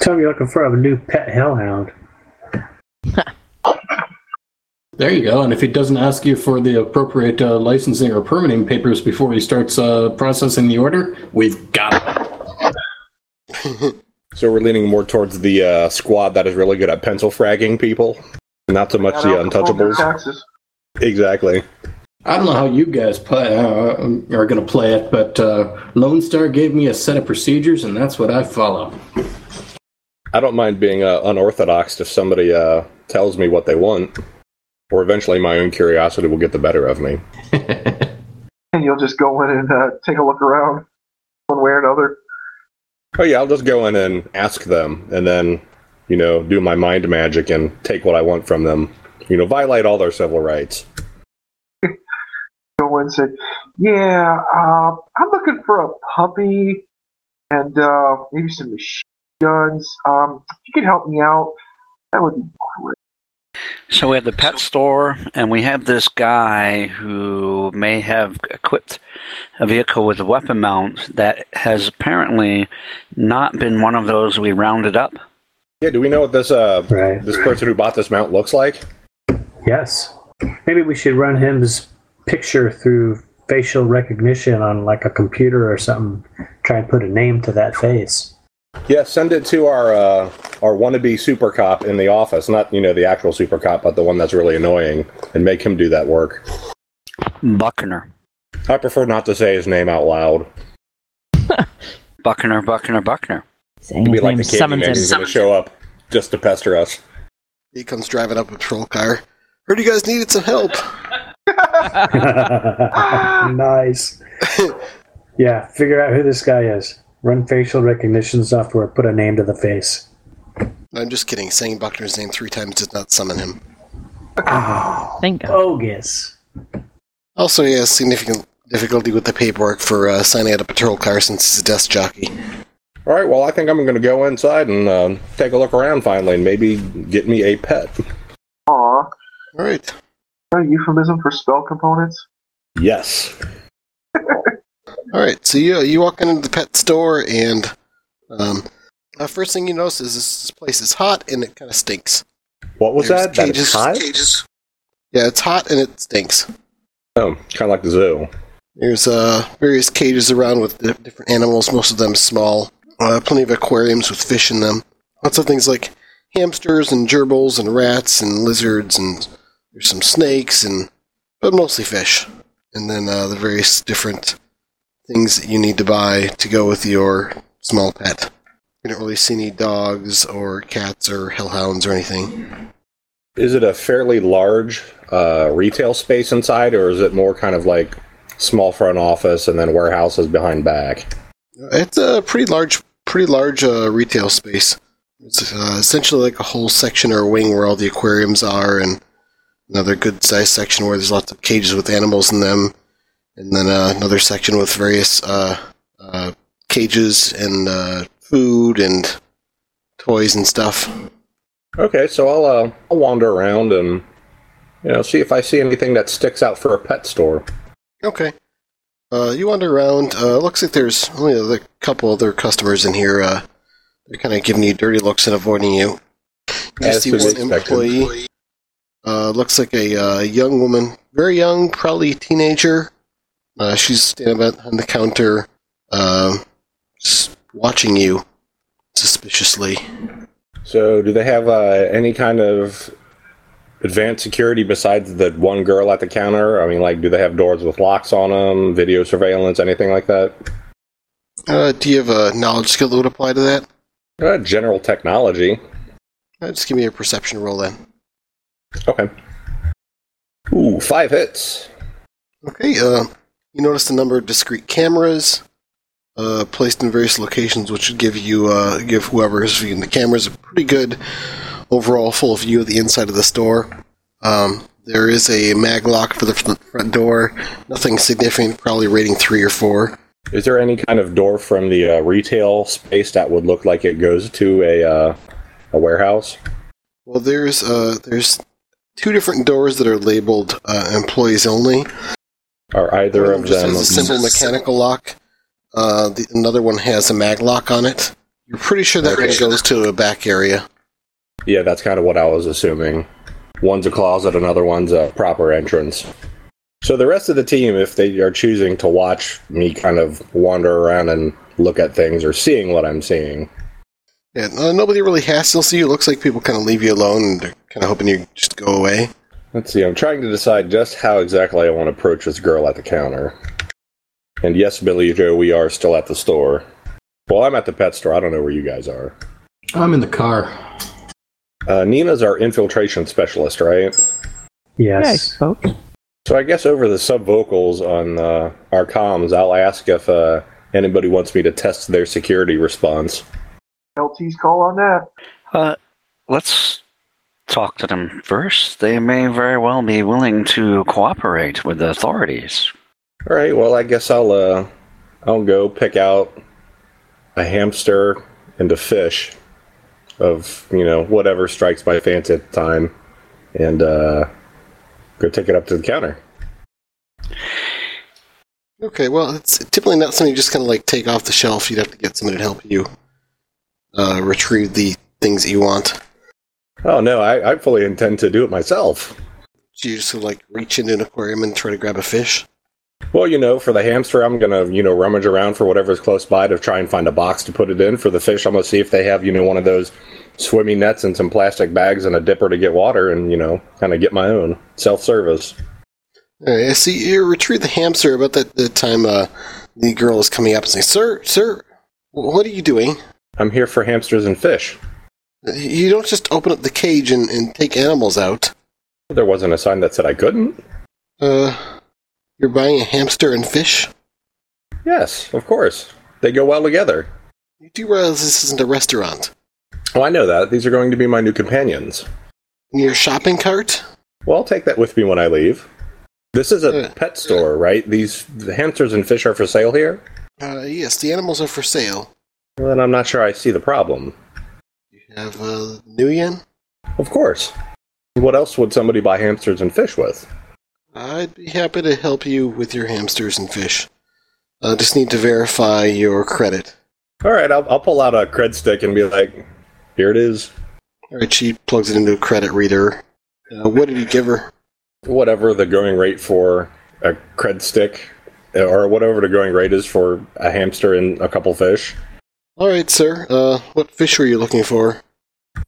Tell me you're looking for a new pet hellhound. There you go. And if he doesn't ask you for the appropriate uh, licensing or permitting papers before he starts uh, processing the order, we've got it. so we're leaning more towards the uh, squad that is really good at pencil fragging people, not so much the untouchables. Exactly. I don't know how you guys play, uh, are going to play it, but uh, Lone Star gave me a set of procedures, and that's what I follow. I don't mind being uh, unorthodox if somebody uh, tells me what they want or eventually my own curiosity will get the better of me. and you'll just go in and uh, take a look around one way or another. Oh yeah, I'll just go in and ask them, and then you know do my mind magic and take what I want from them. You know, violate all their civil rights. go in and say, "Yeah, uh, I'm looking for a puppy and uh, maybe some machine guns. Um, if you could help me out, that would be great." So we have the pet store, and we have this guy who may have equipped a vehicle with a weapon mount that has apparently not been one of those we rounded up. Yeah, do we know what this uh right. this person who bought this mount looks like? Yes. Maybe we should run his picture through facial recognition on like a computer or something. Try and put a name to that face. Yeah, send it to our uh, our wannabe super cop in the office, not you know the actual super cop, but the one that's really annoying, and make him do that work. Buckner. I prefer not to say his name out loud. Buckner, Buckner, Buckner. Saying his like name summons him. He's going to show up just to pester us. He comes driving up a patrol car. Heard you guys needed some help. nice. yeah, figure out who this guy is. Run facial recognition software. Put a name to the face. I'm just kidding. Saying Buckner's name three times did not summon him. Oh, thank God. Bogus. Also, he has significant difficulty with the paperwork for uh, signing out a patrol car since he's a desk jockey. All right, well, I think I'm going to go inside and uh, take a look around finally and maybe get me a pet. Aw. All right. A euphemism for spell components? Yes. All right, so you you walk into the pet store, and um, uh, first thing you notice is this place is hot and it kind of stinks. What was There's that? Cages, that hot? Cages. Yeah, it's hot and it stinks. Oh, kind of like the zoo. There's uh, various cages around with different animals, most of them small. Uh, plenty of aquariums with fish in them. Lots of things like hamsters and gerbils and rats and lizards and there's some snakes and but mostly fish. And then uh, the various different things that you need to buy to go with your small pet. You don't really see any dogs or cats or hellhounds or anything. Is it a fairly large uh, retail space inside, or is it more kind of like small front office and then warehouses behind back? It's a pretty large, pretty large uh, retail space. It's uh, essentially like a whole section or wing where all the aquariums are, and another good sized section where there's lots of cages with animals in them, and then uh, another section with various uh, uh, cages and uh, food and toys and stuff. Okay, so I'll uh, I'll wander around and you know see if I see anything that sticks out for a pet store. Okay. Uh, you wander around. looks like there's only a couple other customers in here. they're kind of giving you dirty looks and avoiding you. You As see one employee. looks like a young woman, very young, probably teenager. Uh, she's standing behind the counter, uh, watching you suspiciously. So, do they have uh, any kind of advanced security besides the one girl at the counter? I mean, like, do they have doors with locks on them, video surveillance, anything like that? Uh, do you have a knowledge skill that would apply to that? Uh, general technology. Uh, just give me a perception roll then. Okay. Ooh, five hits. Okay, uh, you notice a number of discrete cameras uh, placed in various locations, which would give you uh, give whoever is viewing the cameras a pretty good overall full view of the inside of the store. Um, there is a mag lock for the front door. Nothing significant, probably rating three or four. Is there any kind of door from the uh, retail space that would look like it goes to a uh, a warehouse? Well, there's uh, there's two different doors that are labeled uh, employees only. Are either of them has a simple mechanical lock? Uh, the, another one has a mag lock on it. You're pretty sure that okay. one goes to a back area. Yeah, that's kind of what I was assuming. One's a closet, another one's a proper entrance. So the rest of the team, if they are choosing to watch me kind of wander around and look at things or seeing what I'm seeing, Yeah, nobody really has to see you. It looks like people kind of leave you alone and they're kind of hoping you just go away. let's see. I'm trying to decide just how exactly I want to approach this girl at the counter. And yes, Billy Joe, we are still at the store. Well, I'm at the pet store. I don't know where you guys are. I'm in the car. Uh, Nina's our infiltration specialist, right? Yeah, I Yes. spoke. So I guess over the sub vocals on uh, our comms, I'll ask if uh, anybody wants me to test their security response. LT's call on that. Uh, let's talk to them first. They may very well be willing to cooperate with the authorities. All right. Well, I guess I'll uh, I'll go pick out a hamster and a fish of you know whatever strikes my fancy at the time, and uh, go take it up to the counter. Okay, well, it's typically not something you just kind of like take off the shelf. You'd have to get somebody to help you uh, retrieve the things that you want. Oh no, I, I fully intend to do it myself. So you just like reach into an aquarium and try to grab a fish. Well, you know, for the hamster, I'm gonna you know rummage around for whatever's close by to try and find a box to put it in. For the fish, I'm gonna see if they have you know one of those swimming nets and some plastic bags and a dipper to get water, and you know, kind of get my own self service. Right, I see you retrieve the hamster about that the time uh, the girl is coming up and saying, "Sir, sir, what are you doing? I'm here for hamsters and fish. You don't just open up the cage and, and take animals out. There wasn't a sign that said I couldn't. Uh, you're buying a hamster and fish. Yes, of course. They go well together. You do realize this isn't a restaurant. Oh, I know that. These are going to be my new companions. In your shopping cart? Well, I'll take that with me when I leave. This is a Uh, pet store, right? These the hamsters and fish are for sale here? Uh, yes, the animals are for sale. Well, then I'm not sure I see the problem. You have uh, nuyen. Of course. What else would somebody buy hamsters and fish with? I'd be happy to help you with your hamsters and fish. I just need to verify your credit. All right, I'll, I'll pull out a cred stick and be like, here it is. All right, she plugs it into a credit reader. Uh, what did you give her? Whatever the going rate for a cred stick, or whatever the going rate is for a hamster and a couple fish. All right, sir. Uh, what fish were you looking for?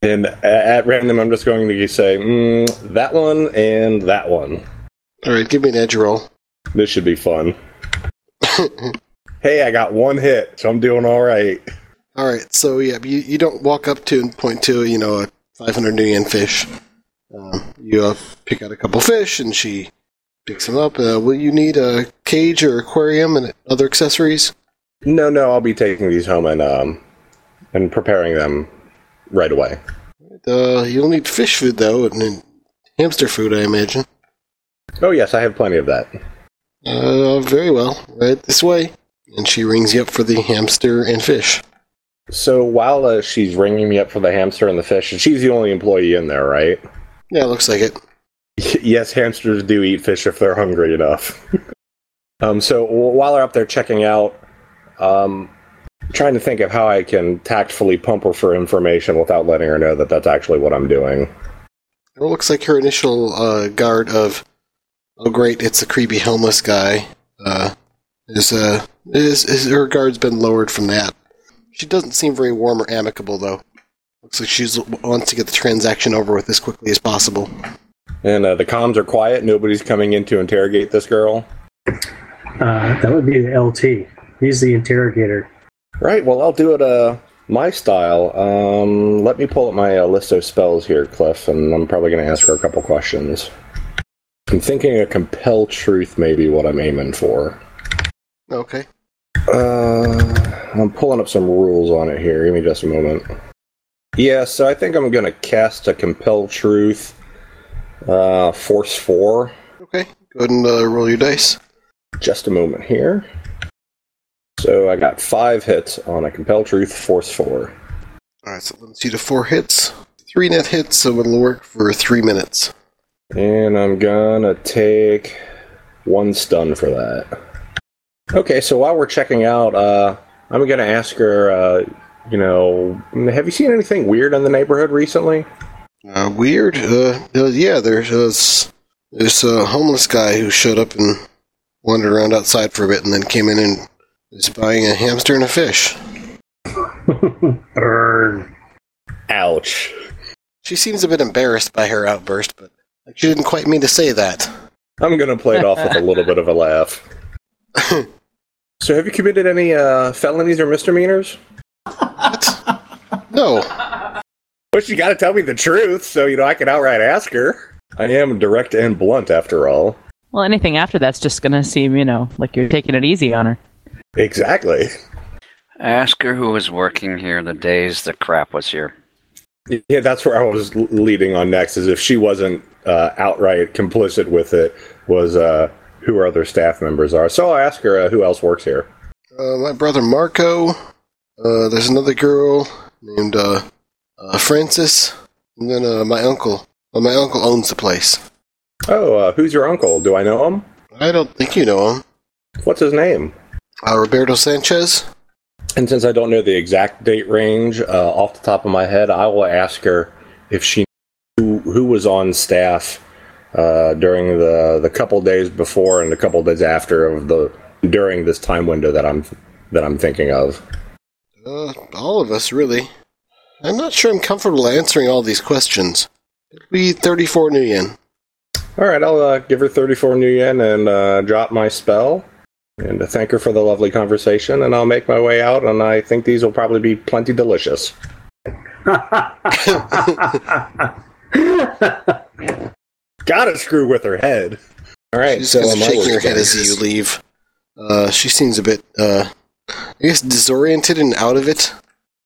And at random, I'm just going to say, mm, that one and that one. All right, give me an edge roll. This should be fun. hey, I got one hit, so I'm doing all right. All right, so yeah, you, you don't walk up to and point to you know a 500 nuyen fish. Um, you uh, pick out a couple fish, and she picks them up. Uh, will you need a cage or aquarium and other accessories? No, no, I'll be taking these home and um and preparing them right away. Uh, you'll need fish food though, and hamster food, I imagine. Oh yes, I have plenty of that. Uh, very well. Right this way. And she rings you up for the hamster and fish. So while uh, she's ringing me up for the hamster and the fish, and she's the only employee in there, right? Yeah, looks like it. yes, hamsters do eat fish if they're hungry enough. um, so while they're up there checking out, um, trying to think of how I can tactfully pump her for information without letting her know that that's actually what I'm doing. It looks like her initial uh, guard of, oh great, it's a creepy homeless guy. Uh, is uh, is, is her guard's been lowered from that. She doesn't seem very warm or amicable though. Looks like she wants to get the transaction over with as quickly as possible. And uh, the comms are quiet. Nobody's coming in to interrogate this girl. Uh, that would be the LT. He's the interrogator. Right. Well, I'll do it uh, my style. Um, let me pull up my uh, list of spells here, Cliff, and I'm probably going to ask her a couple questions. I'm thinking a compel truth may be what I'm aiming for. Okay. Uh, I'm pulling up some rules on it here. Give me just a moment. Yeah, so I think I'm going to cast a compel truth. Uh, force four. Okay. Go ahead and uh, roll your dice. Just a moment here. So I got five hits on a compel truth, force four. Alright, so let's see to four hits. Three net hits, so it'll work for three minutes. And I'm gonna take one stun for that. Okay, so while we're checking out, uh, I'm gonna ask her, uh, you know, have you seen anything weird in the neighborhood recently? Uh, weird. Uh, uh, yeah, there's uh, there's a homeless guy who showed up and wandered around outside for a bit, and then came in and is buying a hamster and a fish. Burn. Ouch. She seems a bit embarrassed by her outburst, but she didn't quite mean to say that. I'm gonna play it off with a little bit of a laugh. so, have you committed any uh, felonies or misdemeanors? No. But you got to tell me the truth, so you know I can outright ask her. I am direct and blunt, after all. Well, anything after that's just gonna seem, you know, like you're taking it easy on her. Exactly. Ask her who was working here the days the crap was here. Yeah, that's where I was leading on next. Is if she wasn't uh, outright complicit with it, was uh, who her other staff members are. So I'll ask her uh, who else works here. Uh, my brother Marco. Uh, there's another girl named uh, uh, Francis, and then uh, my uncle. Well, my uncle owns the place. Oh, uh, who's your uncle? Do I know him? I don't think you know him. What's his name? Uh, Roberto Sanchez. And since I don't know the exact date range uh, off the top of my head, I will ask her if she knew who was on staff uh, during the the couple days before and the couple days after of the during this time window that I'm that I'm thinking of. Uh, all of us, really. I'm not sure I'm comfortable answering all these questions. It'll be 34 nuyen. All right, I'll uh, give her 34 nuyen and uh, drop my spell. And uh, thank her for the lovely conversation, and I'll make my way out, and I think these will probably be plenty delicious. Gotta screw with her head. All right, She's so kind of shaking her head as you leave. Uh, she seems a bit, uh, I guess, disoriented and out of it.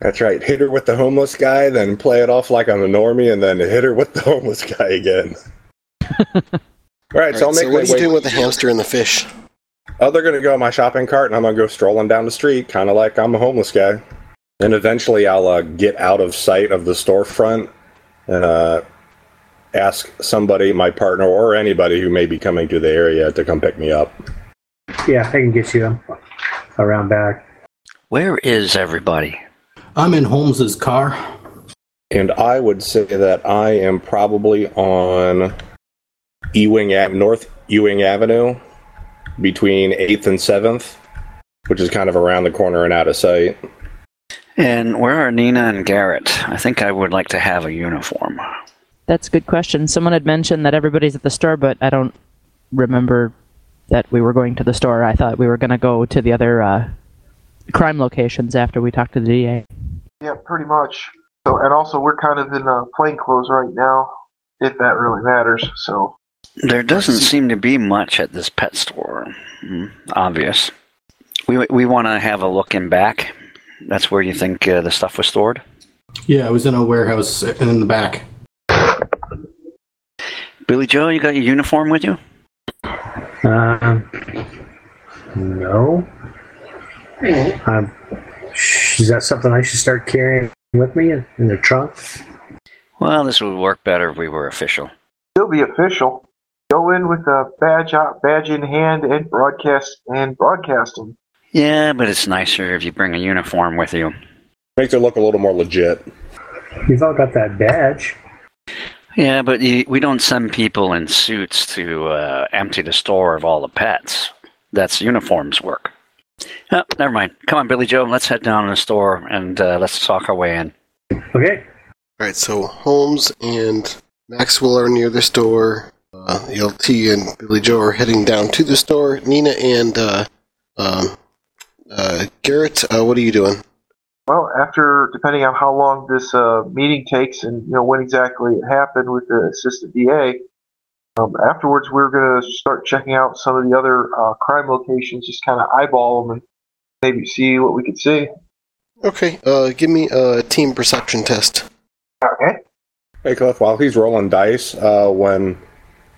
That's right. Hit her with the homeless guy, then play it off like I'm a normie, and then hit her with the homeless guy again. All right, so I'll make so what are you way. doing with the hamster and the fish? Oh, they're gonna go in my shopping cart, and I'm gonna go strolling down the street, kind of like I'm a homeless guy. And eventually, I'll uh, get out of sight of the storefront and uh, ask somebody, my partner, or anybody who may be coming to the area, to come pick me up. yeah, I can get you around back. Where is everybody? I'm in Holmes's car. And I would say that I am probably on Ewing Ave- North Ewing Avenue between 8th and 7th, which is kind of around the corner and out of sight. And where are Nina and Garrett? I think I would like to have a uniform. That's a good question. Someone had mentioned that everybody's at the store, but I don't remember that we were going to the store. I thought we were going to go to the other uh, crime locations after we talked to the DA. Yeah, pretty much. So, and also we're kind of in uh, plain clothes right now, if that really matters. So, There doesn't seem to be much at this pet store. Mm, obvious. We we want to have a look in back. That's where you think uh, the stuff was stored. Yeah, I was in a warehouse in the back. Billy Joe, you got your uniform with you? Um, no. Um, is that something I should start carrying with me in, in the trunk? Well, this would work better if we were official. still be official. Go in with a badge out, badge in hand, and broadcast and broadcasting. Yeah, but it's nicer if you bring a uniform with you. Makes it look a little more legit. You've all got that badge. Yeah, but you, we don't send people in suits to uh, empty the store of all the pets. That's uniforms work. Oh, never mind. Come on, Billy Joe. Let's head down to the store and uh, let's talk our way in. Okay. Alright, so Holmes and Maxwell are near the store. Uh, LT and Billy Joe are heading down to the store. Nina and uh, um, uh, Garrett, uh, what are you doing? Well, after depending on how long this uh, meeting takes and you know when exactly it happened with the assistant DA, um, afterwards we're going to start checking out some of the other uh, crime locations, just kind of eyeball them and maybe see what we could see. Okay, uh, give me a team perception test. Okay. Hey, Cliff, while he's rolling dice, uh, when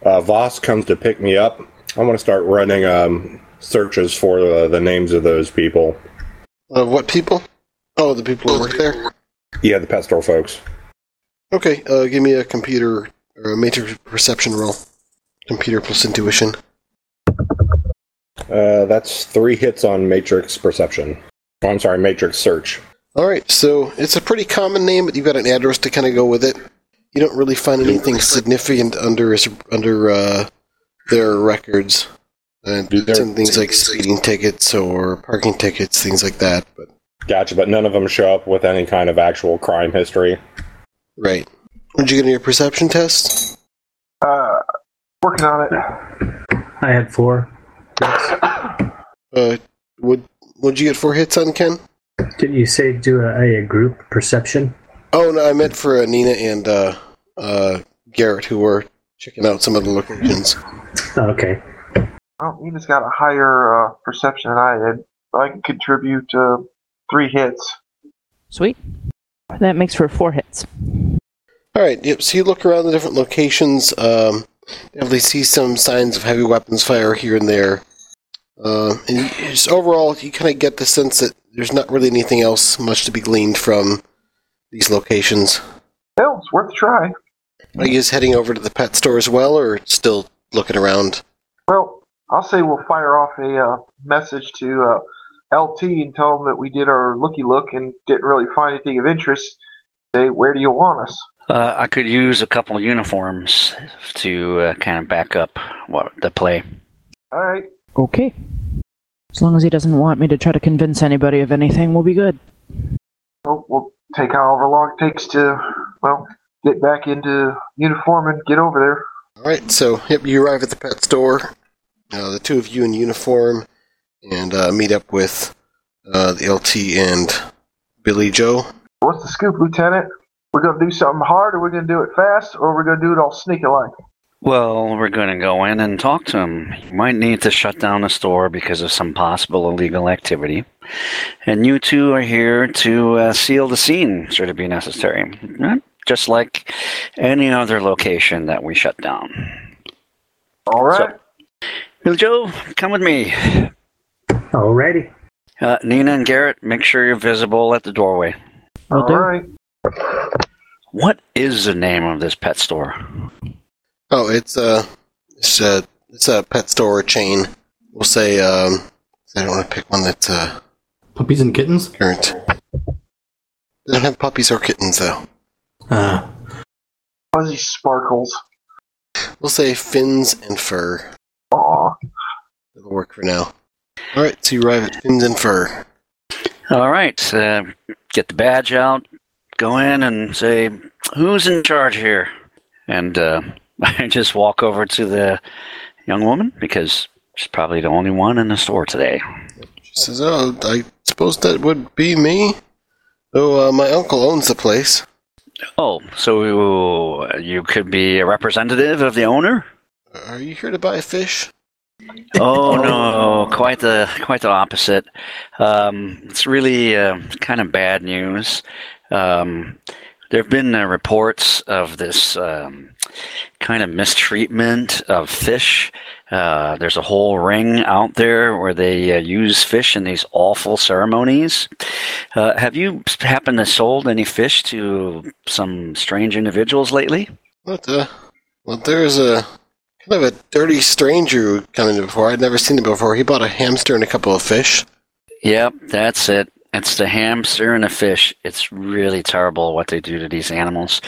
uh, Voss comes to pick me up, I want to start running um, searches for uh, the names of those people. Uh, what people? Oh, the people who work there? Yeah, the pet store folks. Okay, uh, give me a computer or a matrix perception roll. Computer plus intuition. Uh, that's three hits on Matrix Perception. Oh, I'm sorry, Matrix Search. Alright, so it's a pretty common name, but you've got an address to kind of go with it. you don't really find anything significant under his, under uh, their records. And Do things like speeding tickets or parking tickets, things like that. But Gotcha, but none of them show up with any kind of actual crime history. right. Did you get in your perception test? Uh, working on it. I had four. Uh, would would you get four hits on Ken? Did you say do a, a group perception? Oh no, I meant for uh, Nina and uh, uh, Garrett, who were checking out some of the locations. Okay. Well, Nina's got a higher uh, perception than I did. I can contribute uh, three hits. Sweet. That makes for four hits. All right. Yep. So you look around the different locations. Um, definitely see some signs of heavy weapons fire here and there. Uh, and just overall, you kind of get the sense that there's not really anything else much to be gleaned from these locations. Hell, it's worth a try. Are you guys heading over to the pet store as well, or still looking around? Well, I'll say we'll fire off a uh, message to uh, LT and tell them that we did our looky look and didn't really find anything of interest. Say, where do you want us? Uh, I could use a couple uniforms to uh, kind of back up what the play. All right. Okay. As long as he doesn't want me to try to convince anybody of anything, we'll be good. Well, we'll take however long it takes to, well, get back into uniform and get over there. All right. So yep, you arrive at the pet store. Uh, the two of you in uniform, and uh, meet up with uh, the LT and Billy Joe. What's the scoop, Lieutenant? We're gonna do something hard, or we're gonna do it fast, or we're gonna do it all sneaky like. Well, we're going to go in and talk to him. You might need to shut down the store because of some possible illegal activity. And you two are here to uh, seal the scene, should it be necessary. Just like any other location that we shut down. All right. Bill Joe, come with me. Alrighty. Uh, Nina and Garrett, make sure you're visible at the doorway. Will all do. right. What is the name of this pet store? Oh, it's a it's a it's a pet store chain. We'll say um, I don't want to pick one that's uh, Puppies and kittens? current. They don't have puppies or kittens though. Ah. Fuzzy sparkles. We'll say fins and fur. Aw. It'll work for now. All right, so you arrive at fins and fur. All right, uh, get the badge out, go in and say, Who's in charge here? And uh, I just walk over to the young woman because she's probably the only one in the store today. She says, "Oh, I suppose that would be me. Oh, uh, my uncle owns the place. Oh, so you could be a representative of the owner? Are you here to buy fish?" Oh no, quite the quite the opposite. Um, it's really uh, kind of bad news. Um, there have been uh, reports of this um, kind of mistreatment of fish. Uh, there's a whole ring out there where they uh, use fish in these awful ceremonies. Uh, have you happened to sold any fish to some strange individuals lately? What? Uh, well, there's a kind of a dirty stranger coming before. I'd never seen him before. He bought a hamster and a couple of fish. Yep, that's it. It's the hamster and the fish. It's really terrible what they do to these animals.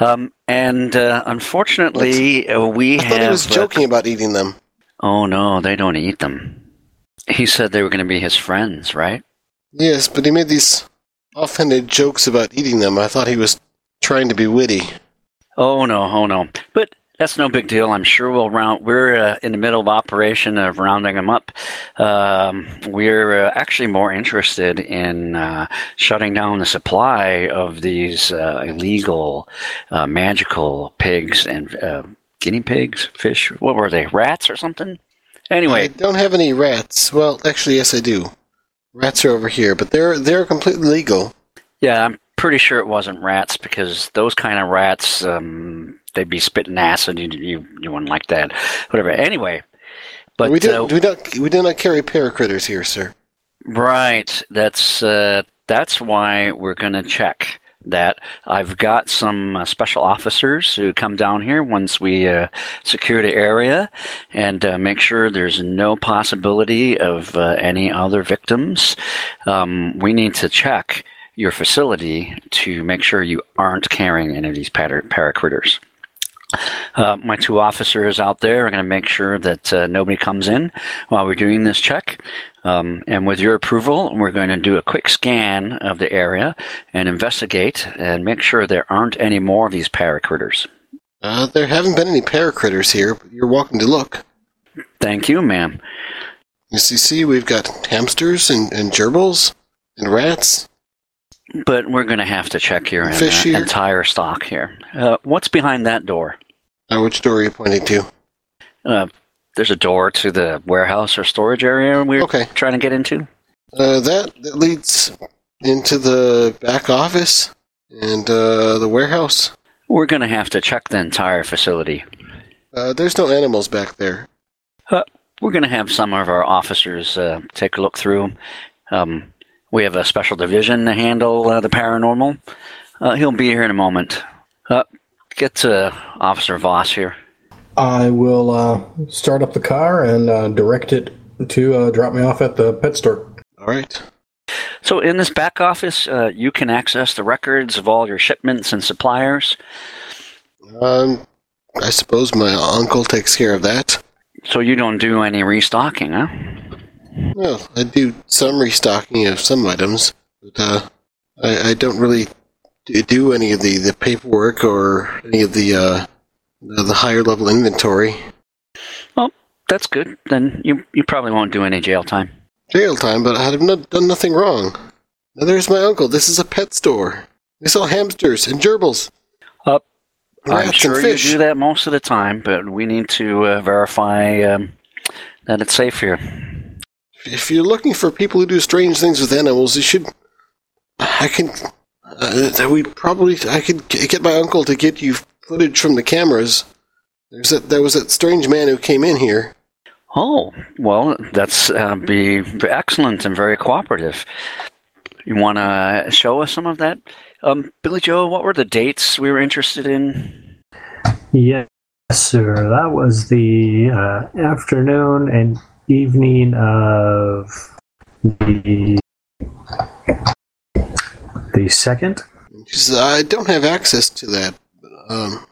Um, and uh, unfortunately, uh, we I have. he was uh, joking about eating them. oh no, they don't eat them. He said they were going to be his friends, right? Yes, but he made these offhanded jokes about eating them. I thought he was trying to be witty. Oh no, oh no. But that's no big deal. I'm sure we'll round. We're uh, in the middle of operation of rounding them up. Um, we're uh, actually more interested in uh, shutting down the supply of these uh, illegal uh, magical pigs and uh, guinea pigs, fish. What were they? Rats or something? Anyway, I don't have any rats. Well, actually, yes, I do. Rats are over here, but they're they're completely legal. yeah, I'm pretty sure it wasn't rats because those kind of rats, um, they'd be spitting acid. You, you you wouldn't like that. Whatever. Anyway. But we uh, don't we don't we do not carry paracritters here, sir. Right. That's uh, that's why we're going to check that. I've got some uh, special officers who come down here once we uh, secure the area and uh, make sure there's no possibility of uh, any other victims. Um, we need to check your facility to make sure you aren't carrying any of these para- paracritters. Uh, my two officers out there are going to make sure that uh, nobody comes in while we're doing this check. Um, and with your approval, we're going to do a quick scan of the area and investigate and make sure there aren't any more of these paracritters. Uh, there haven't been any paracritters here, but you're welcome to look. Thank you, ma'am. As you see, we've got hamsters and, and gerbils and rats. But we're going to have to check your Fish uh, here. entire stock here. Uh, what's behind that door? Uh, which door are you pointing to? Uh, there's a door to the warehouse or storage area we're Okay. trying to get into. Uh, that, that leads into the back office and uh, the warehouse. We're going to have to check the entire facility. Uh, there's no animals back there. We're going to have some of our officers uh, take a look through. Um, we have a special division to handle uh, the paranormal. Uh, he'll be here in a moment. Get to Officer Voss here. I will uh, start up the car and uh, direct it to uh, drop me off at the pet store. All right. So, in this back office, uh, you can access the records of all your shipments and suppliers. Um, I suppose my uncle takes care of that. So, you don't do any restocking, huh? Well, I do some restocking of some items, but uh, I, I don't really d- do any of the, the paperwork or any of the uh, the, the higher level inventory. Well, that's good. Then you, you probably won't do any jail time. Jail time, but I've not done nothing wrong. Now there's my uncle. This is a pet store. They sell hamsters and gerbils. Uh, I'm sure you do that most of the time, but we need to uh, verify um, that it's safe here. If you're looking for people who do strange things with animals, you should. I can. Uh, that we probably. I could get my uncle to get you footage from the cameras. There's that. There was that strange man who came in here. Oh, well, that's uh, be excellent and very cooperative. You want to show us some of that? Um, Billy Joe, what were the dates we were interested in? Yes, sir. That was the uh, afternoon and evening of the the second. She says, I don't have access to that. Um,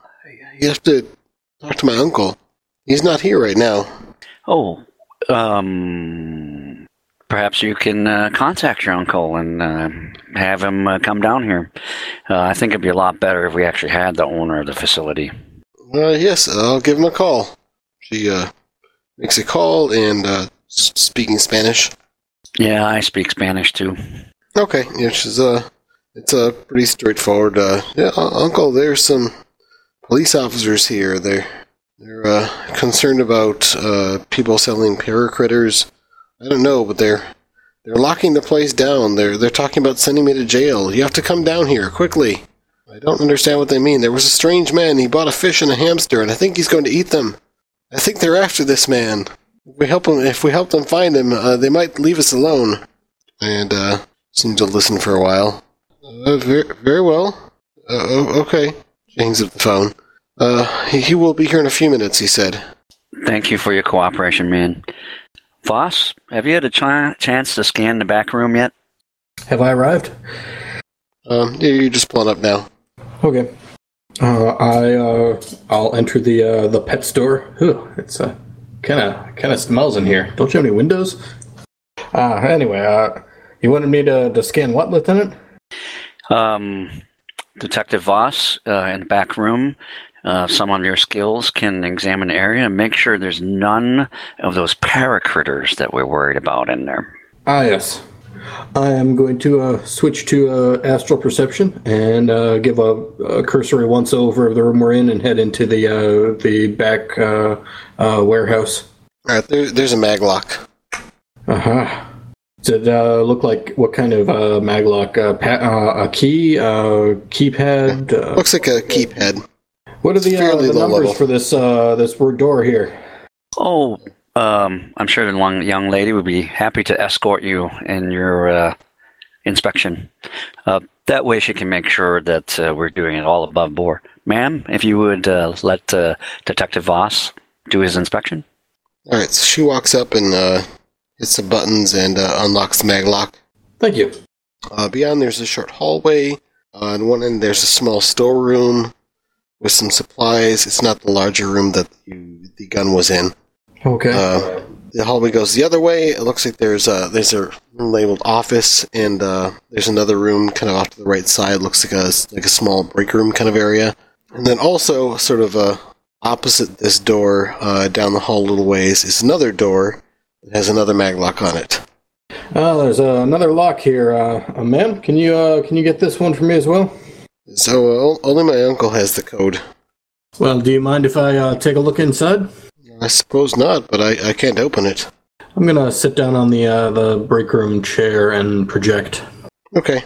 you have to talk to my uncle. He's not here right now. Oh, um, perhaps you can uh, contact your uncle and uh, have him uh, come down here. Uh, I think it'd be a lot better if we actually had the owner of the facility. Uh, yes, I'll give him a call. She uh, makes a call and uh, speaking Spanish. Yeah, I speak Spanish too. Okay, yeah, she's uh, it's a uh, pretty straightforward. Uh, yeah, Uncle, there's some police officers here. They're they're uh, concerned about uh, people selling paracritters. I don't know, but they're they're locking the place down. They're they're talking about sending me to jail. You have to come down here quickly. I don't understand what they mean. There was a strange man. He bought a fish and a hamster, and I think he's going to eat them. I think they're after this man. If we help him, if we help them find him, uh, they might leave us alone. And uh, seemed to listen for a while. Uh, very, very well. Uh, okay. She hangs up the phone. Uh, he, he will be here in a few minutes. He said. Thank you for your cooperation, man. Voss, have you had a ch- chance to scan the back room yet? Have I arrived? Um, yeah, you're just pulling up now. Okay. Uh, I uh, I'll enter the uh, the pet store. Ooh, it's uh, kind of kind of smells in here. Don't you have any windows? Uh, anyway, uh, you wanted me to, to scan what, Lieutenant? Um, Detective Voss, uh, in the back room, uh, some of your skills can examine the area and make sure there's none of those paracritters that we're worried about in there. Ah, yes. I am going to uh, switch to uh, astral perception and uh, give a, a cursory once over of the room we're in and head into the uh, the back uh, uh, warehouse. All right, there, there's a maglock. Uh huh. Does it uh, look like what kind of uh, maglock? Uh, pa- uh, a key, uh, keypad. Uh, Looks like a keypad. what are the, uh, the numbers level. for this uh, this word door here? Oh, um, I'm sure the long, young lady would be happy to escort you in your uh, inspection. Uh, that way, she can make sure that uh, we're doing it all above board. Ma'am, if you would uh, let uh, Detective Voss do his inspection. All right, so she walks up and uh, hits the buttons and uh, unlocks the mag lock. Thank you. Uh, beyond, there's a short hallway. Uh, on one end, there's a small storeroom with some supplies. It's not the larger room that you, the gun was in. Okay. Uh, the hallway goes the other way. It looks like there's a there's a labeled office, and uh, there's another room kind of off to the right side. Looks like a like a small break room kind of area, and then also sort of uh, opposite this door, uh, down the hall a little ways, is another door that has another maglock on it. Oh, there's uh, another lock here. Uh, uh, ma'am, can you uh, can you get this one for me as well? So uh, only my uncle has the code. Well, do you mind if I uh, take a look inside? I suppose not, but I, I can't open it. I'm gonna sit down on the uh, the break room chair and project, Okay.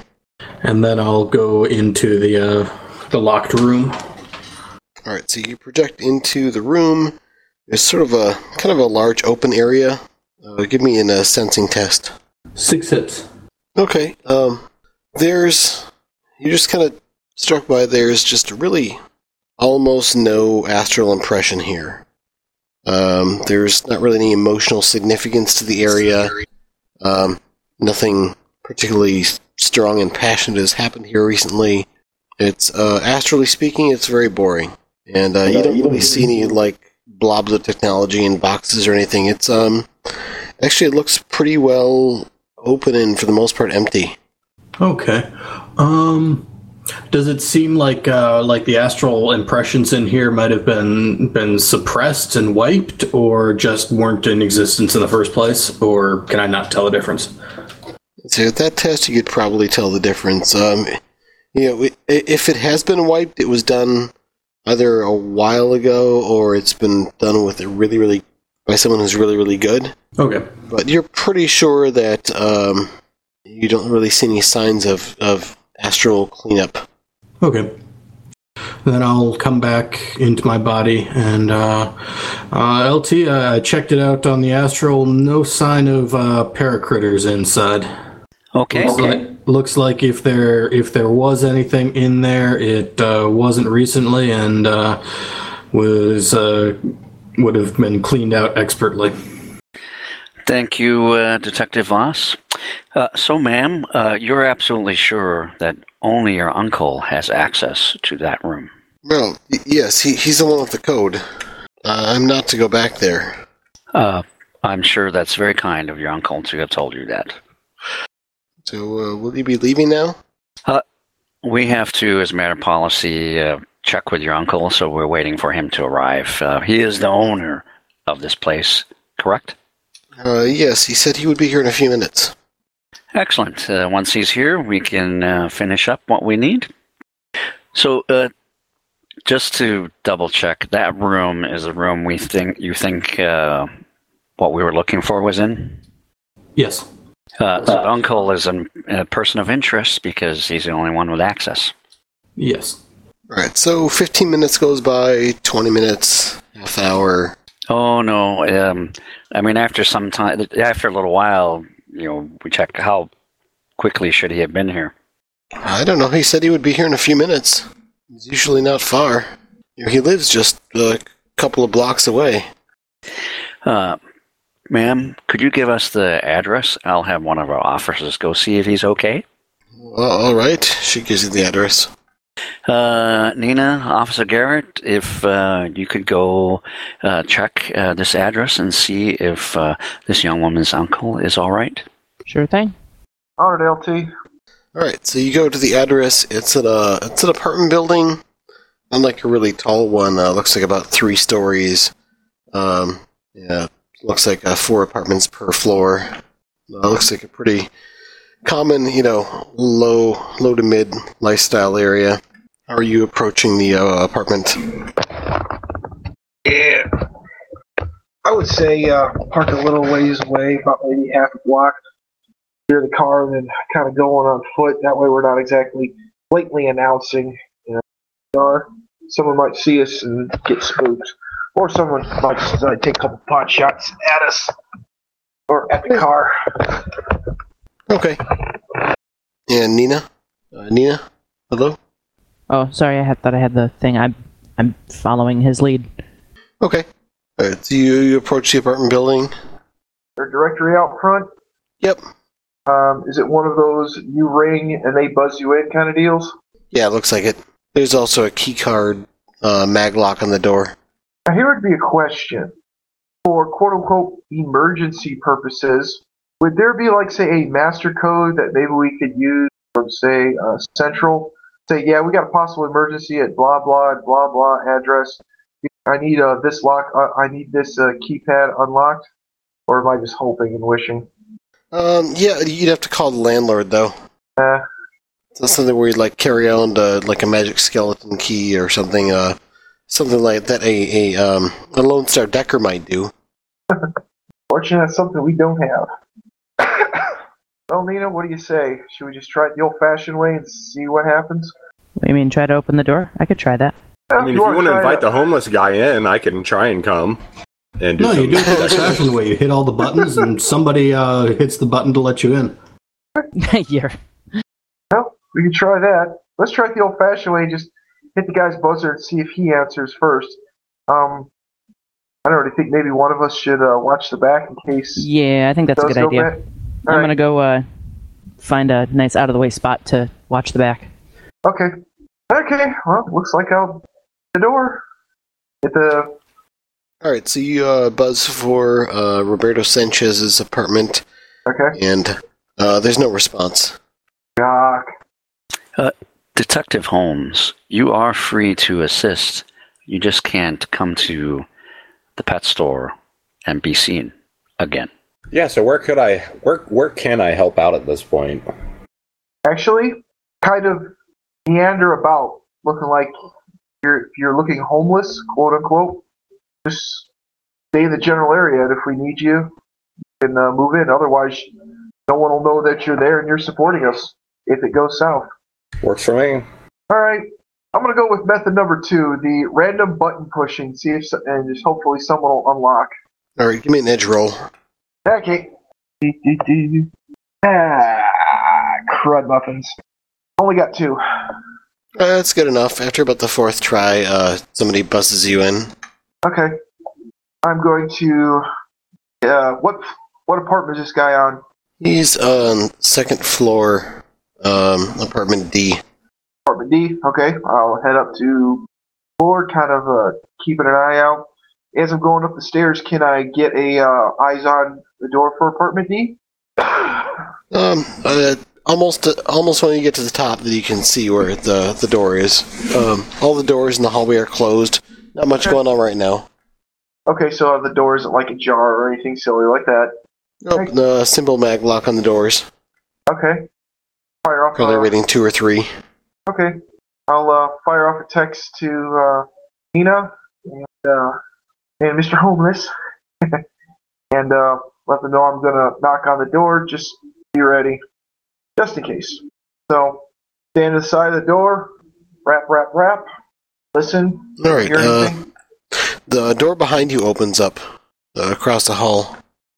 and then I'll go into the uh, the locked room. All right. So you project into the room. There's sort of a kind of a large open area. Uh, give me an uh, sensing test. Six hits. Okay. Um, there's you're just kind of struck by there's just really almost no astral impression here. Um, there's not really any emotional significance to the area. Um, nothing particularly strong and passionate has happened here recently. It's uh, astrally speaking, it's very boring, and uh, you don't really see any like blobs of technology in boxes or anything. It's um, actually it looks pretty well open and for the most part empty. Okay. Um, does it seem like uh, like the astral impressions in here might have been been suppressed and wiped, or just weren't in existence in the first place? Or can I not tell the difference? So with that test, you could probably tell the difference. Um, you know, if it has been wiped, it was done either a while ago or it's been done with a really, really by someone who's really, really good. Okay. But you're pretty sure that um, you don't really see any signs of, of astral cleanup. Okay. Then I'll come back into my body and uh, uh, LT. uh, I checked it out on the astral. No sign of uh, paracritters inside. Okay. Looks like, looks like if there if there was anything in there, it uh, wasn't recently and uh, was uh, would have been cleaned out expertly. Thank you, uh, Detective Voss. Uh, so, ma'am, uh, you're absolutely sure that only your uncle has access to that room. Well, y- yes, he, he's the one with the code. Uh, I'm not to go back there. Uh, I'm sure that's very kind of your uncle to have told you that. So, uh, will you be leaving now? We have to, as a matter of policy, uh, check with your uncle, so we're waiting for him to arrive. Uh, he is the owner of this place, correct? Uh, yes, he said he would be here in a few minutes. Excellent. Uh, once he's here, we can uh, finish up what we need. So, uh, just to double check, that room is a room we think you think uh, what we were looking for was in. Yes. Uh, so Uncle is an, a person of interest because he's the only one with access. Yes. Alright, so 15 minutes goes by, 20 minutes, half hour. Oh no! Um, I mean, after some time, after a little while, you know, we check how quickly should he have been here. I don't know, he said he would be here in a few minutes. He's usually not far. He lives just a couple of blocks away. Uh, ma'am, could you give us the address? I'll have one of our officers go see if he's okay. Well, alright, she gives you the address. Uh, Nina, Officer Garrett, if uh, you could go uh, check uh, this address and see if uh, this young woman's uncle is all right. Sure thing. All right, LT. Alright, so you go to the address. It's at a it's an apartment building. Unlike a really tall one, uh, looks like about three stories. Um, yeah, looks like uh, four apartments per floor. Uh, looks like a pretty common, you know, low low to mid lifestyle area. How are you approaching the uh, apartment? Yeah. I would say uh, park a little ways away, about maybe half a block near the car, and then kind of going on foot. That way, we're not exactly blatantly announcing. You know, we are. Someone might see us and get spooked, or someone might uh, take a couple pot shots at us or at the car. Okay. And Nina, uh, Nina, hello. Oh, sorry. I had, thought I had the thing. I'm I'm following his lead. Okay. Alright, so you, you approach the apartment building. Their directory out front. Yep. Um, is it one of those you ring and they buzz you in kind of deals? Yeah, it looks like it. There's also a key card uh, mag lock on the door. Now, here would be a question. For quote unquote emergency purposes, would there be, like, say, a master code that maybe we could use from, say, uh, Central? Say, yeah, we got a possible emergency at blah, blah, blah, blah address. I need uh, this lock, uh, I need this uh, keypad unlocked? Or am I just hoping and wishing? Um, yeah, you'd have to call the landlord though. Uh, So something where you'd like carry on uh, like a magic skeleton key or something. Uh, something like that. A a um a Lone Star Decker might do. fortunately, that's something we don't have. well, Nina, what do you say? Should we just try it the old fashioned way and see what happens? What you mean, try to open the door? I could try that. I mean, if you wanna want to invite it- the homeless guy in, I can try and come. And do No, you do it the old-fashioned way. You hit all the buttons, and somebody uh, hits the button to let you in. You're Well, we can try that. Let's try it the old-fashioned way. Just hit the guy's buzzer and see if he answers first. Um, I don't really think maybe one of us should uh, watch the back in case. Yeah, I think that's a good go idea. back. I'm All right. gonna go uh, find a nice out of the way spot to watch the back. Okay. Okay. Well, looks like I'll the door. Hit the. All right, so you uh, buzz for uh, Roberto Sanchez's apartment, Okay. and uh, there's no response. Doc. Detective Holmes, you are free to assist. You just can't come to the pet store and be seen again. yeah. So where could I? Where where can I help out at this point? Actually, kind of meander about, looking like you're you're looking homeless, quote unquote. Just stay in the general area, and if we need you, you can uh, move in. Otherwise, no one will know that you're there and you're supporting us if it goes south. Works for me. All right, I'm gonna go with method number two, the random button pushing. See if so- and just hopefully someone will unlock. All right, give me an edge roll. Okay. Ah, crud muffins. Only got two. Uh, that's good enough. After about the fourth try, uh, somebody buzzes you in. Okay. I'm going to. Uh, what what apartment is this guy on? He's on second floor, um, apartment D. Apartment D. Okay. I'll head up to floor, kind of uh, keeping an eye out. As I'm going up the stairs, can I get a uh, eyes on the door for apartment D? Um, uh, almost, uh, almost when you get to the top, that you can see where the the door is. Um, all the doors in the hallway are closed. Not much going on right now. Okay, so the door isn't like ajar or anything silly like that. Nope, the simple mag lock on the doors. Okay. Fire off. Probably uh, rating two or three. Okay. I'll uh, fire off a text to uh, Nina and, uh, and Mr. Homeless and uh, let them know I'm going to knock on the door. Just be ready. Just in case. So, stand to the side of the door, rap, rap, rap. Listen. All right. Uh, the door behind you opens up uh, across the hall.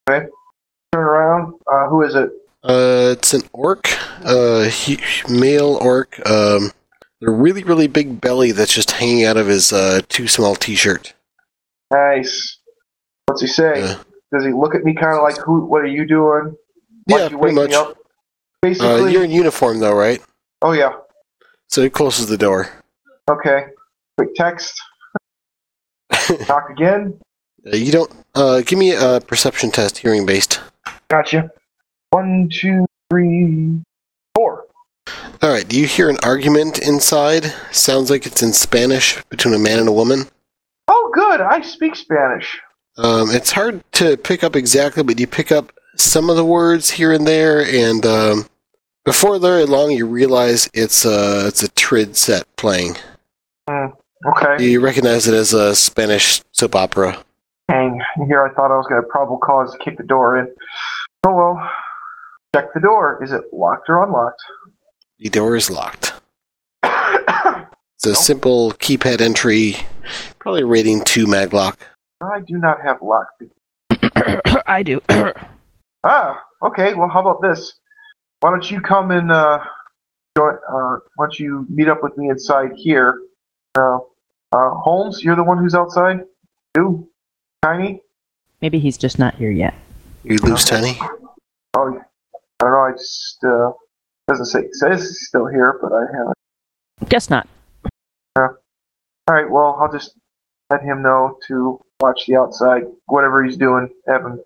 Okay. Turn around. Uh, who is it? Uh, it's an orc, uh, hu male orc. Um, a really, really big belly that's just hanging out of his uh, too small T-shirt. Nice. What's he say? Yeah. Does he look at me kind of like, "Who? What are you doing? Why'd Yeah, you pretty much. me up?" Uh, Basically. you're in uniform though, right? oh yeah. So he closes the door. Okay. Quick text. Knock again. Uh, you don't. Uh, give me a perception test, hearing based. Gotcha. One, two, three, four. All right. Do you hear an argument inside? Sounds like it's in Spanish between a man and a woman. Oh, good. I speak Spanish. Um, it's hard to pick up exactly, but you pick up some of the words here and there, and um, before very long, you realize it's a it's a trid set playing. Okay. Do you recognize it as a Spanish soap opera. Dang. Here I thought I was going to probable cause to kick the door in. Oh well. Check the door. Is it locked or unlocked? The door is locked. It's a simple keypad entry, probably rating two maglock. I do not have lock. I do. Ah, okay. Well, how about this? Why don't you come and uh, join? Uh, why don't you meet up with me inside here? Uh, uh, Holmes, you're the one who's outside. You, Tiny. Maybe he's just not here yet. You lose Tiny. Oh, I don't know. I just uh, doesn't say it says he's still here, but I haven't. Guess not. All right. Well, I'll just let him know to watch the outside. Whatever he's doing, have him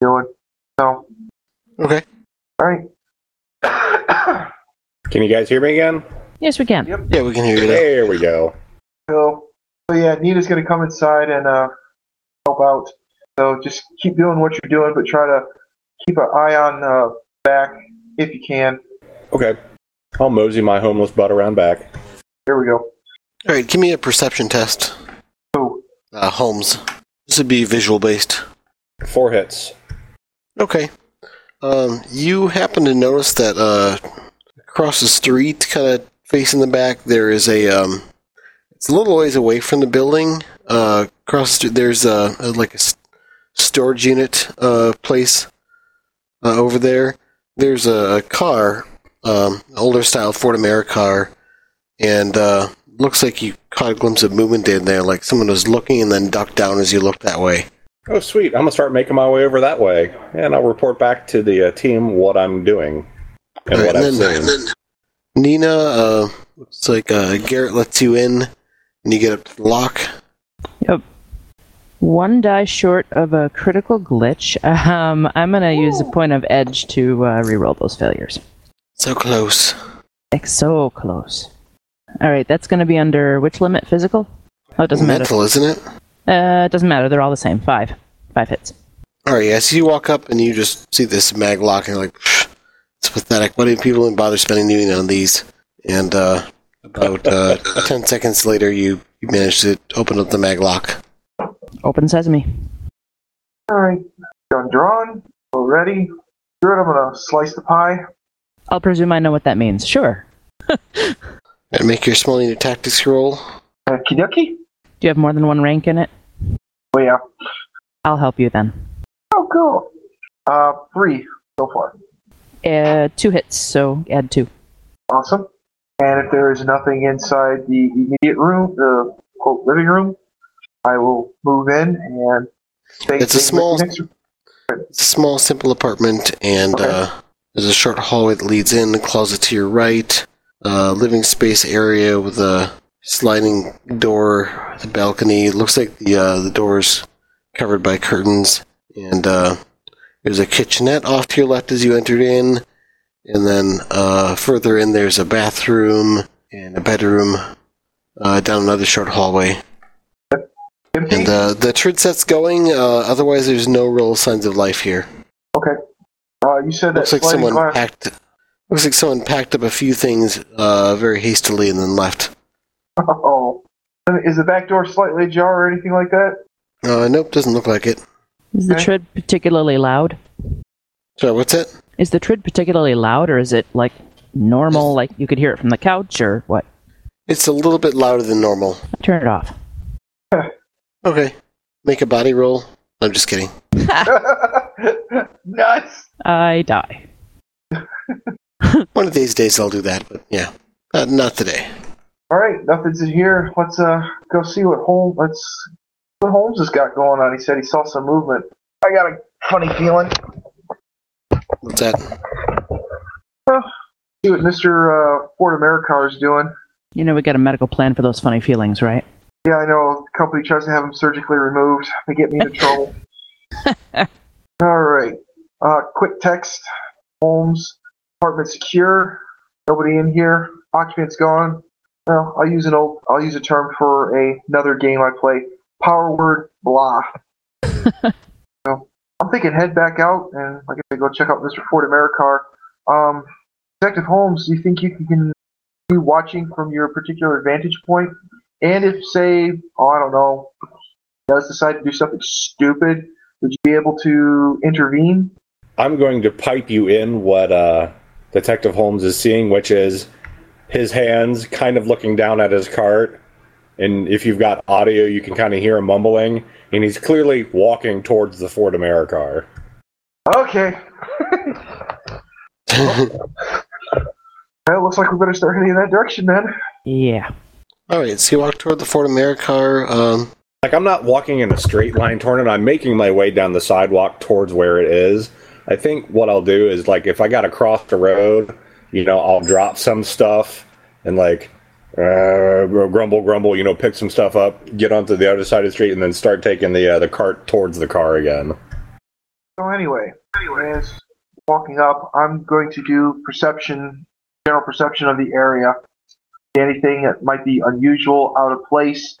doing. So, Okay. all right. Can you guys hear me again? Yes, we can. Yep. Yeah, we can hear you now. There we go. So, so yeah, Nina's gonna come inside and uh, help out. So just keep doing what you're doing, but try to keep an eye on uh, back if you can. Okay. I'll mosey my homeless butt around back. There we go. All right, give me a perception test. Who? Uh, Holmes. This would be visual based. Four hits. Okay. Um, you happen to notice that uh, across the street, kind of facing the back, there is a. Um, it's a little ways away from the building. Uh, across the street, there's a, a like a s- storage unit uh, place uh, over there. There's a, car, um, older style Ford America car, and uh, looks like you caught a glimpse of movement in there, like someone was looking and then ducked down as you looked that way. Oh, sweet. I'm going to start making my way over that way. And I'll report back to the uh, team what I'm doing and right, what and I've then, then Nina, uh, looks like uh, Garrett lets you in, and you get up to the lock. Yep. One die short of a critical glitch. Um, I'm gonna use a point of edge to uh, reroll those failures. So close. Like so close. All right, that's gonna be under which limit? Physical? Oh, it doesn't matter. Mental, isn't it? Uh, it doesn't matter. They're all the same. Five. Five hits. All right, yeah. So you walk up and you just see this mag lock, and you're like, "It's pathetic. Why do people even bother spending money on these?" And uh, about uh, ten seconds later, you you manage to open up the mag lock. Open sesame. All right. Gun drawn. We're ready. Good. I'm gonna slice the pie. I'll presume I know what that means. Sure. And make your small unit tactics roll. Uh, Kiduki? Do you have more than one rank in it? Oh yeah. I'll help you then. Oh cool. Uh, three so far. Uh, two hits, so add two. Awesome. And if there is nothing inside the immediate room, the quote living room, I will move in and stay. It's a small- It's a small, simple apartment, and Okay. uh, there's a short hallway that leads in, a closet to your right, uh, living space area with a sliding door, the balcony. It looks like the uh, the door's covered by curtains, and uh, there's a kitchenette off to your left as you entered in, and then uh, further in there's a bathroom and a bedroom uh, down another short hallway. Empty? And uh, the trid set's going. Uh, otherwise, there's no real signs of life here. okay. Uh, you said that Looks like someone glass- packed. Looks like someone packed up a few things uh, very hastily and then left. Oh. Is the back door slightly ajar or anything like that? Uh, nope, doesn't look like it. Is the Okay. trid particularly loud? Sorry, what's it? Is the trid particularly loud, or is it like normal, like you could hear it from the couch, or what? It's a little bit louder than normal. Turn it off. Okay, make a body roll. I'm just kidding. Nuts. I die. One of these days I'll do that, but yeah, uh, not today. All right, nothing's in here. Let's uh go see what Holmes. Let's what Holmes has got going on. He said he saw some movement. I got a funny feeling. What's that? See what Mister uh, Ford Americar is doing. You know we got a medical plan for those funny feelings, right? Yeah, I know. The company tries to have them surgically removed. They get me into trouble. All right. Uh, quick text. Holmes. Apartment secure. Nobody in here. Occupants gone. Well, I'll use an old. I'll use a term for a, another game I play. Power word blah. so I'm thinking head back out and like I go check out Mr. Ford Americar. Um, Detective Holmes, do you think you can be watching from your particular vantage point? And if, say, oh, I don't know, does decide to do something stupid, would you be able to intervene? I'm going to pipe you in what uh, Detective Holmes is seeing, which is his hands kind of looking down at his cart. And if you've got audio, you can kind of hear him mumbling. And he's clearly walking towards the Ford Americar. Okay. Well, it looks like we better start heading in that direction then. Yeah. All right, so you walk toward the Ford Americar. Um, Like, I'm not walking in a straight line toward it. I'm making my way down the sidewalk towards where it is. I think what I'll do is like if I got to cross the road, you know, I'll drop some stuff and like uh, grumble, grumble, you know, pick some stuff up, get onto the other side of the street, and then start taking the uh, the cart towards the car again. So anyway, anyways, walking up, I'm going to do perception, general perception of the area. Anything that might be unusual, out of place,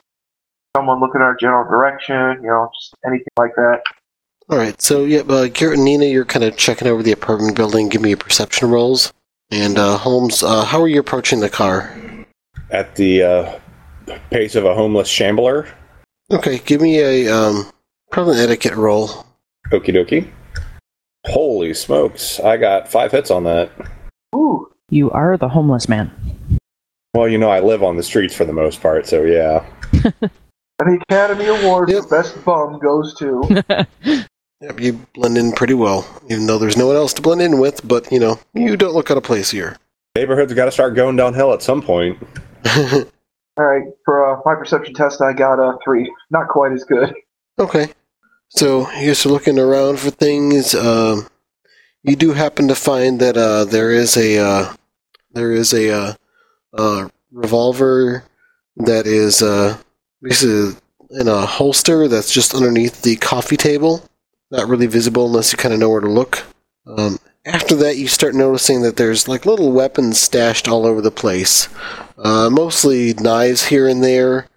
someone looking in our general direction, you know, just anything like that. All right, so yeah, uh, Garrett and Nina, you're kind of checking over the apartment building. Give me your perception rolls. And uh, Holmes, uh, how are you approaching the car? At the uh, pace of a homeless shambler. Okay, give me a um, probably an etiquette roll. Okie dokie. Holy smokes! I got five hits on that. Ooh, You are the homeless man. Well, you know, I live on the streets for the most part, so yeah. and the Academy Award Yep. for Best Bum goes to. Yep, you blend in pretty well, even though there's no one else to blend in with. But you know, you don't look out of place here. Neighborhood's got to start going downhill at some point. All right, for uh, my perception test, I got a three. Not quite as good. Okay. So you guys are looking around for things. Um, you do happen to find that uh, there is a uh, there is a uh, uh, revolver that is uh, basically in a holster that's just underneath the coffee table. Not really visible unless you kind of know where to look. Um, after that, you start noticing that there's like little weapons stashed all over the place. Uh, mostly knives here and there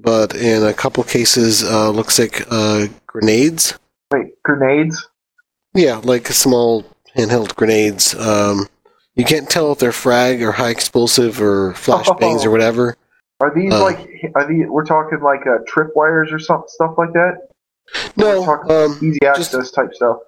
but in a couple cases, uh, looks like uh, grenades. Wait, grenades? Yeah, like small handheld grenades. Um, you can't tell if they're frag or high explosive or flashbangs or whatever. Are these Uh. like? Are these? We're talking like uh, tripwires or some stuff like that. No, um, easy just- access type stuff.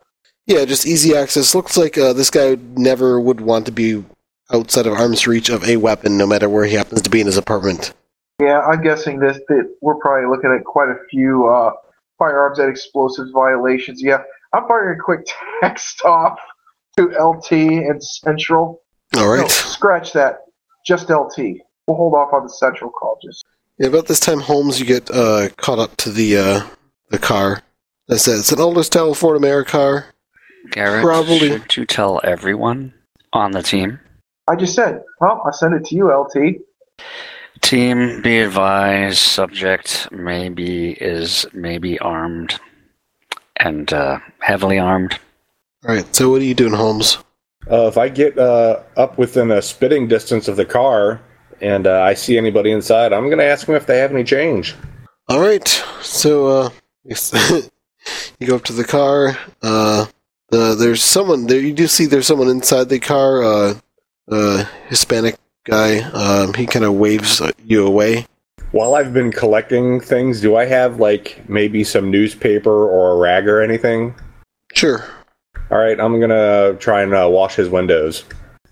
yeah, just easy access. Looks like uh, this guy never would want to be outside of arm's reach of a weapon, no matter where he happens to be in his apartment. Yeah, I'm guessing this that we're probably looking at quite a few uh, firearms and explosives violations. Yeah, I'm firing a quick text off to LT and Central. All right. No, scratch that. Just LT. We'll hold off on the Central call. Just Yeah, about this time, Holmes, you get uh, caught up to the uh, the car. That says it's an older style Ford Americar. Garrett, Probably. should you tell everyone on the team? I just said. Well, I sent it to you, LT. Team, be advised, subject maybe is maybe armed and uh, heavily armed. All right. So what are you doing, Holmes? Uh, if I get uh, up within a spitting distance of the car and uh, I see anybody inside, I'm going to ask them if they have any change. All right. So uh, you go up to the car. Uh, the, there's someone there. You do see there's someone inside the car. Uh, uh, Hispanic guy. Um, he kind of waves you away. While I've been collecting things, do I have like maybe some newspaper or a rag or anything? Sure. All right, I'm going to try and uh, wash his windows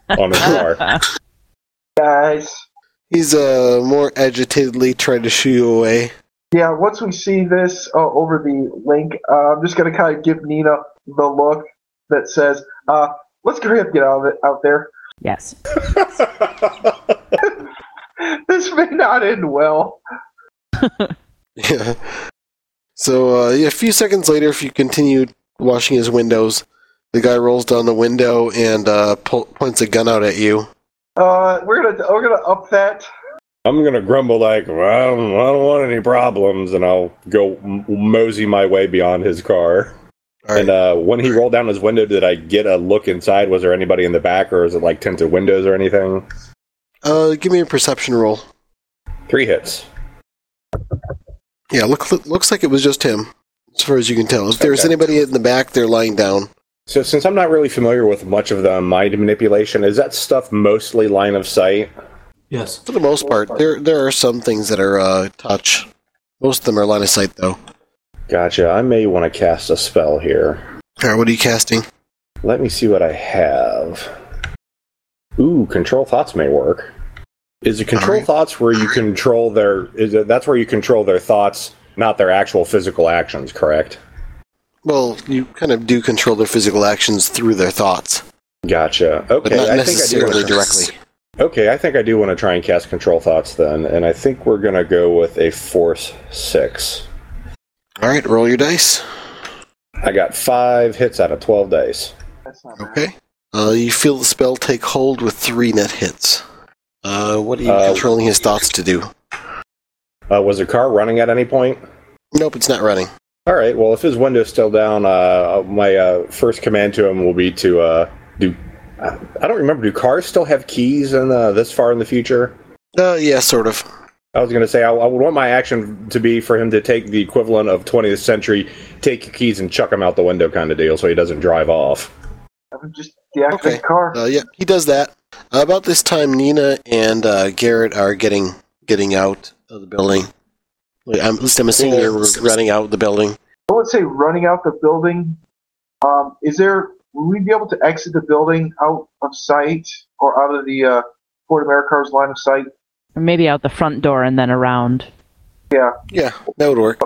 on his car. Guys. He's uh more agitatedly trying to shoo you away. Yeah, once we see this uh, over the link, uh, I'm just going to kind of give Nina the look that says, uh, let's hurry up and get out of it out there. Yes. This may not end well. Yeah. So uh, yeah, a few seconds later, if you continue washing his windows, the guy rolls down the window and uh, po- points a gun out at you. Uh, we're gonna we're gonna up that. I'm going to grumble like, well, I don't, I don't want any problems, and I'll go m- mosey my way beyond his car. All right. And uh, when he rolled down his window, did I get a look inside? Was there anybody in the back, or is it like tinted windows or anything? Uh, give me a perception roll. Three hits. Yeah, look, looks like it was just him, as far as you can tell. If there's anybody in the back, they're lying down. So, since I'm not really familiar with much of the mind manipulation, is that stuff mostly line of sight? Yes. For the most part, there there are some things that are uh, touch. Most of them are line of sight, though. Gotcha. I may want to cast a spell here. All right, what are you casting? Let me see what I have. Ooh, control thoughts may work. Is it control Alright. thoughts where you control their? Is it that's where you control their thoughts, not their actual physical actions? Correct. Well, you kind of do control their physical actions through their thoughts, Gotcha. Okay, but Okay, not I think I do necessarily wanna, directly. Okay, I think I do want to try and cast control thoughts then, and I think we're gonna go with a force six. All right, roll your dice. I got five hits out of twelve dice. That's not bad. Okay. Uh, you feel the spell take hold with three net hits. Uh, what are you Uh, controlling his thoughts to do? Uh, was the car running at any point? Nope, it's not running. All right. Well, if his window's still down, uh, my uh, first command to him will be to uh, do. I I don't remember. Do cars still have keys in uh, this far in the future? Uh, yeah, sort of. I was going to say I, I would want my action to be for him to take the equivalent of 20th century, take your keys and chuck them out the window kind of deal, so he doesn't drive off. I would just deactivate Okay. the car. Uh, yeah, he does that. Uh, about this time, Nina and uh, Garrett are getting getting out of the building. Wait, I'm, at least I'm assuming they're running out of the building. I would say running out the building. Um, is there? Will we be able to exit the building out of sight or out of the uh, Ford Americar's line of sight? Or maybe out the front door and then around. Yeah, Yeah, that would work.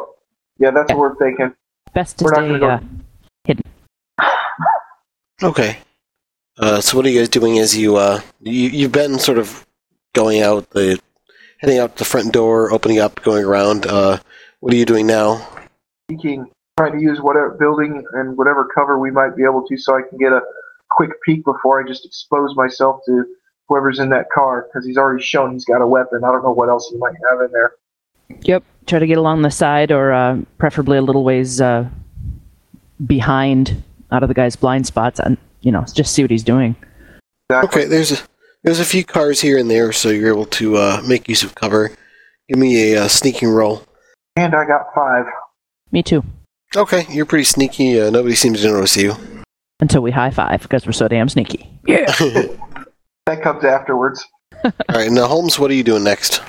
yeah, that's what we're thinking. Best to We're stay gonna uh, hidden. Okay. Uh, so what are you guys doing as you, uh, you, you've been sort of going out the, heading out the front door, opening up, going around. Uh, what are you doing now? Thinking, trying to use whatever building and whatever cover we might be able to, so I can get a quick peek before I just expose myself to whoever's in that car, because he's already shown he's got a weapon. I don't know what else he might have in there. Yep. Try to get along the side or uh, preferably a little ways uh, behind out of the guy's blind spots and, you know, just see what he's doing. Exactly. Okay, there's a, there's a few cars here and there, so you're able to uh, make use of cover. Give me a uh, sneaking roll. And I got five. Me too. Okay, you're pretty sneaky. Uh, nobody seems to notice you. Until we high five because we're so damn sneaky. Yeah. That comes afterwards. All right, now Holmes, what are you doing next?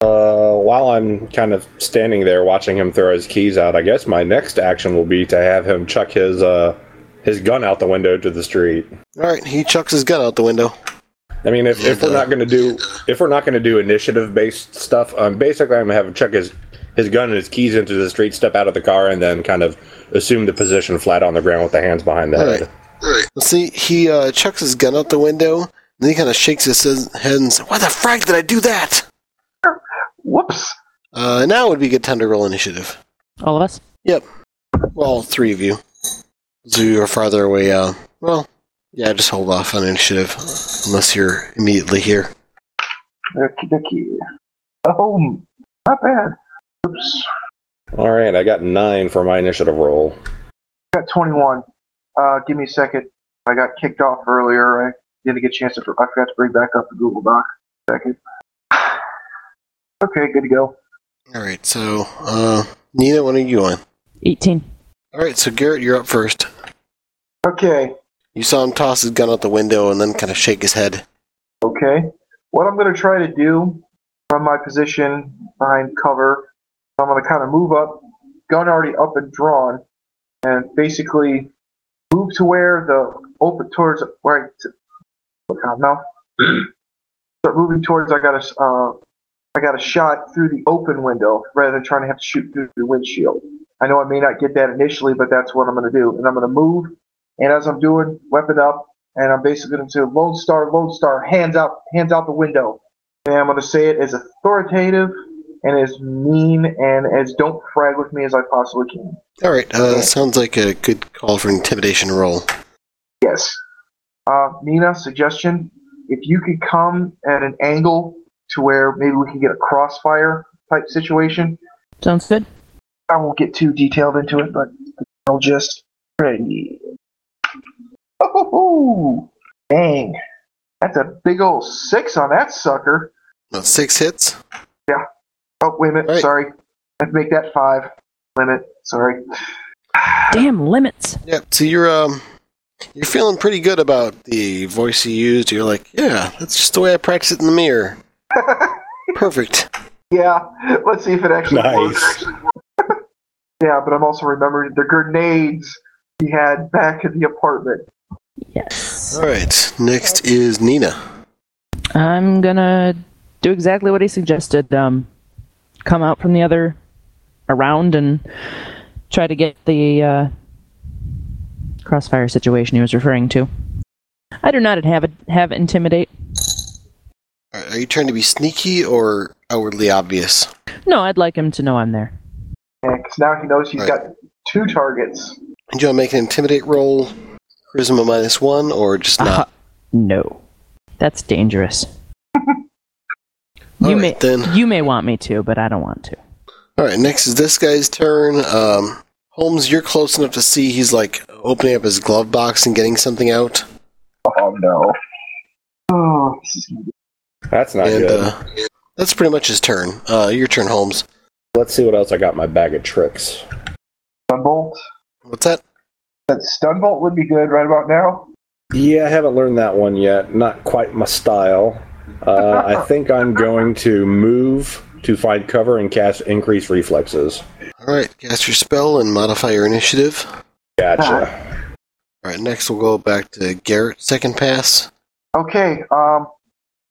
Uh, while I'm kind of standing there watching him throw his keys out, I guess my next action will be to have him chuck his uh, his gun out the window to the street. All right, he chucks his gun out the window. I mean, if, if we're not going to do if we're not going to do initiative based stuff, um, basically I'm gonna have him chuck his his gun and his keys into the street, step out of the car, and then kind of assume the position flat on the ground with the hands behind the head. Let's see, he uh, chucks his gun out the window, and then he kind of shakes his head and says, Why the frack did I do that? Whoops. Uh, now would be a good time to roll initiative. All of us? Yep. Well, all three of you. So you are farther away. Uh, well, yeah, just hold off on initiative unless you're immediately here. Okie dokie. Oh, not bad. Oops. All right, I got nine for my initiative roll. I got 21. Uh, give me a second. I got kicked off earlier. I didn't get a chance to. I forgot to bring back up the Google Doc. Second. Okay, good to go. All right, so uh, Nina, what are you on? 18. All right, so Garrett, you're up first. Okay, You saw him toss his gun out the window and then kind of shake his head. okay. What I'm going to try to do from my position behind cover, I'm going to kind of move up, gun already up and drawn, and basically move to where the open towards where I t- what kind of mouth? Start moving towards. I got a uh, I got a shot through the open window rather than trying to have to shoot through the windshield. I know I may not get that initially, but that's what I'm going to do. And I'm going to move, and as I'm doing, weapon up, and I'm basically going to say, Lone Star, Lone Star, hands out, hands out the window. And I'm going to say it as authoritative and as mean and as don't frag with me as I possibly can. All right, uh, sounds like a good call for an intimidation roll. Yes. Uh, Nina, suggestion: if you could come at an angle to where maybe we can get a crossfire type situation. Sounds good. I won't get too detailed into it, but I'll just ready. Oh, dang! That's a big old six on that sucker. About six hits. Yeah. Oh, wait a minute. Right. Sorry. I have to make that five. Limit. Sorry. Damn limits. Yeah, so you're um, you're feeling pretty good about the voice you used. You're like, yeah, that's just the way I practice it in the mirror. Perfect. Yeah. Let's see if it actually works. Nice. Yeah, but I'm also remembering the grenades he had back in the apartment. Yes. All right, next is Nina. I'm gonna do exactly what he suggested. Um, come out from the other around and try to get the uh, crossfire situation he was referring to. I do not have it, have intimidate. Are you trying to be sneaky or outwardly obvious? No, I'd like him to know I'm there. because now he knows he's Right. got two targets. Do you want to make an intimidate roll? Charisma minus one, or just not? Uh, no. That's dangerous. All you right, may then. you may want me to, but I don't want to. All right, next is this guy's turn. Um, Holmes, you're close enough to see he's like opening up his glove box and getting something out. Oh no. Oh, this is gonna be That's not and good. uh, that's pretty much his turn. Uh, your turn, Holmes. Let's see what else I got in my bag of tricks. Stun What's that? That stun bolt would be good right about now. Yeah, I haven't learned that one yet. Not quite my style. Uh, I think I'm going to move to find cover and cast increased reflexes. All right, cast your spell and modify your initiative. Gotcha. All right, next we'll go back to Garrett. Second pass. Okay, um,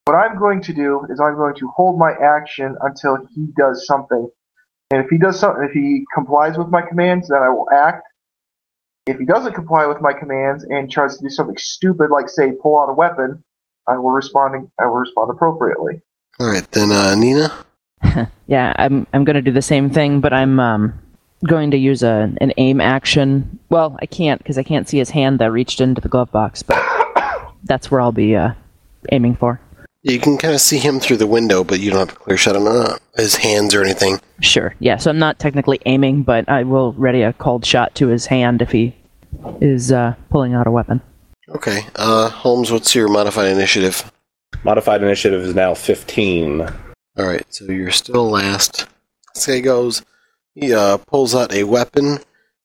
what I'm going to do is I'm going to hold my action until he does something. And if he does something, if he complies with my commands, then I will act. If he doesn't comply with my commands and tries to do something stupid, like say pull out a weapon, I will respond. I will respond appropriately. All right, then uh, Nina. Yeah, I'm I'm gonna do the same thing, but I'm um going to use a an aim action. Well, I can't because I can't see his hand that reached into the glove box, but that's where I'll be uh, aiming for. You can kind of see him through the window, but you don't have a clear shot on uh, his hands or anything. Sure. Yeah. So I'm not technically aiming, but I will ready a called shot to his hand if he is uh, pulling out a weapon. Okay, uh, Holmes, what's your modified initiative? Modified initiative is now 15. All right, so you're still last. This guy goes. He uh, pulls out a weapon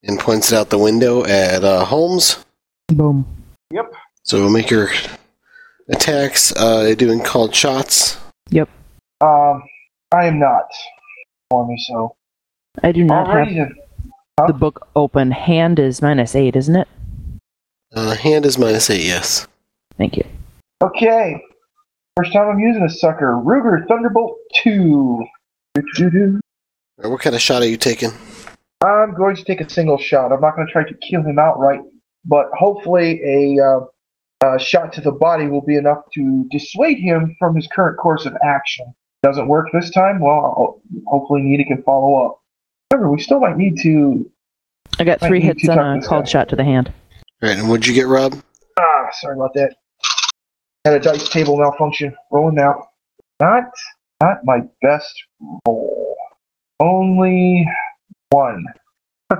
and points it out the window at uh, Holmes. Boom. Yep. So make your attacks. Uh, doing called shots. Yep. Um, I am not. For me, so I do not have alrighty then. the book open. Hand is minus eight, isn't it? Uh, hand is minus eight. Yes. Thank you. Okay. First time I'm using a sucker. Ruger Thunderbolt 2. Doo-doo-doo. All right, what kind of shot are you taking? I'm going to take a single shot. I'm not going to try to kill him outright, but hopefully a uh, uh, shot to the body will be enough to dissuade him from his current course of action. Doesn't work this time? Well, I'll- hopefully Nita can follow up. However, we still might need to. I got three hits on and talk a this cold guy. shot to the hand. All right, and what'd you get, Rob? Ah, sorry about that. Had a dice table malfunction. Rolling now. Not, not my best roll. Only one. All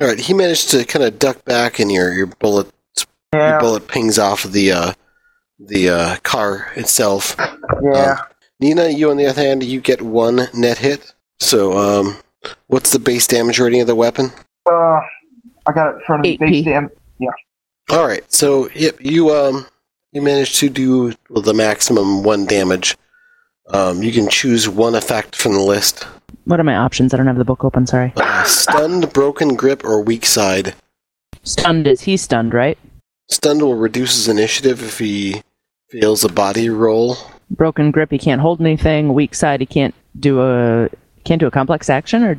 right, he managed to kind of duck back, and your your bullet your Yeah, bullet pings off of the uh, the uh, car itself. yeah. Nina, you on the other hand, you get one net hit. So, um, what's the base damage rating of the weapon? Uh, I got it in front of me. 8p. Base dam- All right, so yep, you um, you managed to do well, the maximum one damage. Um, you can choose one effect from the list: What are my options? I don't have the book open. Sorry. uh, stunned, broken grip, or weak side. Stunned is he stunned, right? Stunned will reduce his initiative if he fails a body roll. Broken grip, he can't hold anything. Weak side, he can't do a can't do a complex action or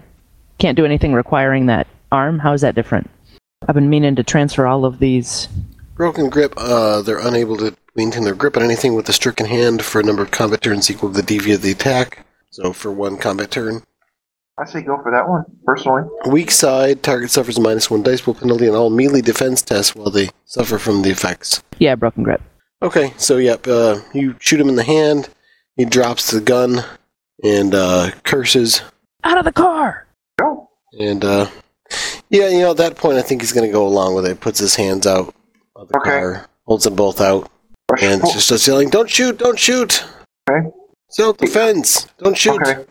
can't do anything requiring that arm. How is that different? I've been meaning to transfer all of these. Broken grip, uh, they're unable to maintain their grip on anything with a stricken hand for a number of combat turns equal to the DV of the attack. So for one combat turn. I say go for that one, personally. Weak side, target suffers a minus one dice pool penalty on all melee defense tests while they suffer from the effects. Yeah, broken grip. Okay, so yep, uh, you shoot him in the hand, he drops the gun and uh, curses. Out of the car. Go. And uh, yeah, you know, at that point, I think he's going to go along with it. Puts his hands out of the Okay. car, holds them both out, Push- and just starts yelling, "Don't shoot! Don't shoot! Okay. Self defense! Don't shoot! Okay.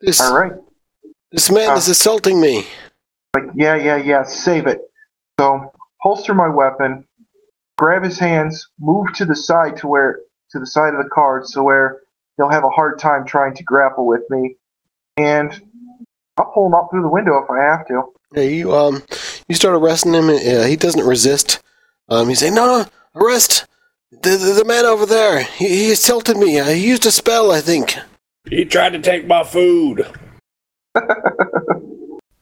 This All right. This man Uh, is assaulting me!" Like, yeah, yeah, yeah. Save it. So holster my weapon, grab his hands, move to the side to where to the side of the car, so where he'll have a hard time trying to grapple with me, and I'll pull him up through the window if I have to. Yeah, you um, you start arresting him. And, uh, he doesn't resist. Um, he's saying, "No, no, arrest the the, the man over there. He, he assaulted me. Uh, he used a spell, I think." He tried to take my food.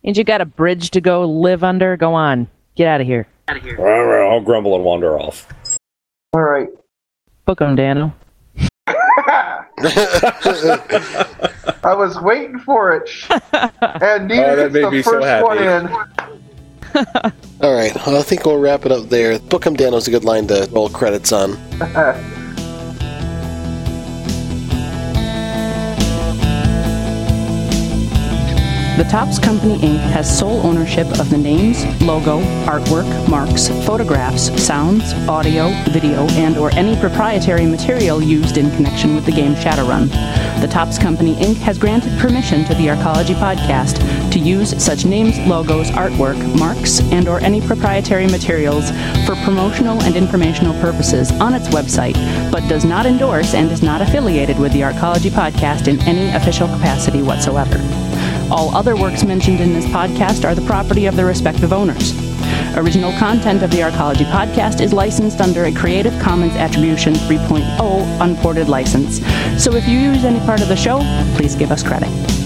Ain't you got a bridge to go live under? Go on. Get out of here. Out of here. All right, I'll grumble and wander off. All right. Book 'em, Danno. I was waiting for it, and Oh, that made the me so first one happy. in. All right, well, I think we'll wrap it up there. Book Book 'em Danno's a good line to roll credits on. The Topps Company Inc. has sole ownership of the names, logo, artwork, marks, photographs, sounds, audio, video, and or any proprietary material used in connection with the game Shadowrun. The Topps Company Inc. has granted permission to the Arcology podcast to use such names, logos, artwork, marks, and or any proprietary materials for promotional and informational purposes on its website, but does not endorse and is not affiliated with the Arcology podcast in any official capacity whatsoever. All other works mentioned in this podcast are the property of their respective owners. Original content of the Arcology podcast is licensed under a Creative Commons Attribution 3.0 unported license. So if you use any part of the show, please give us credit.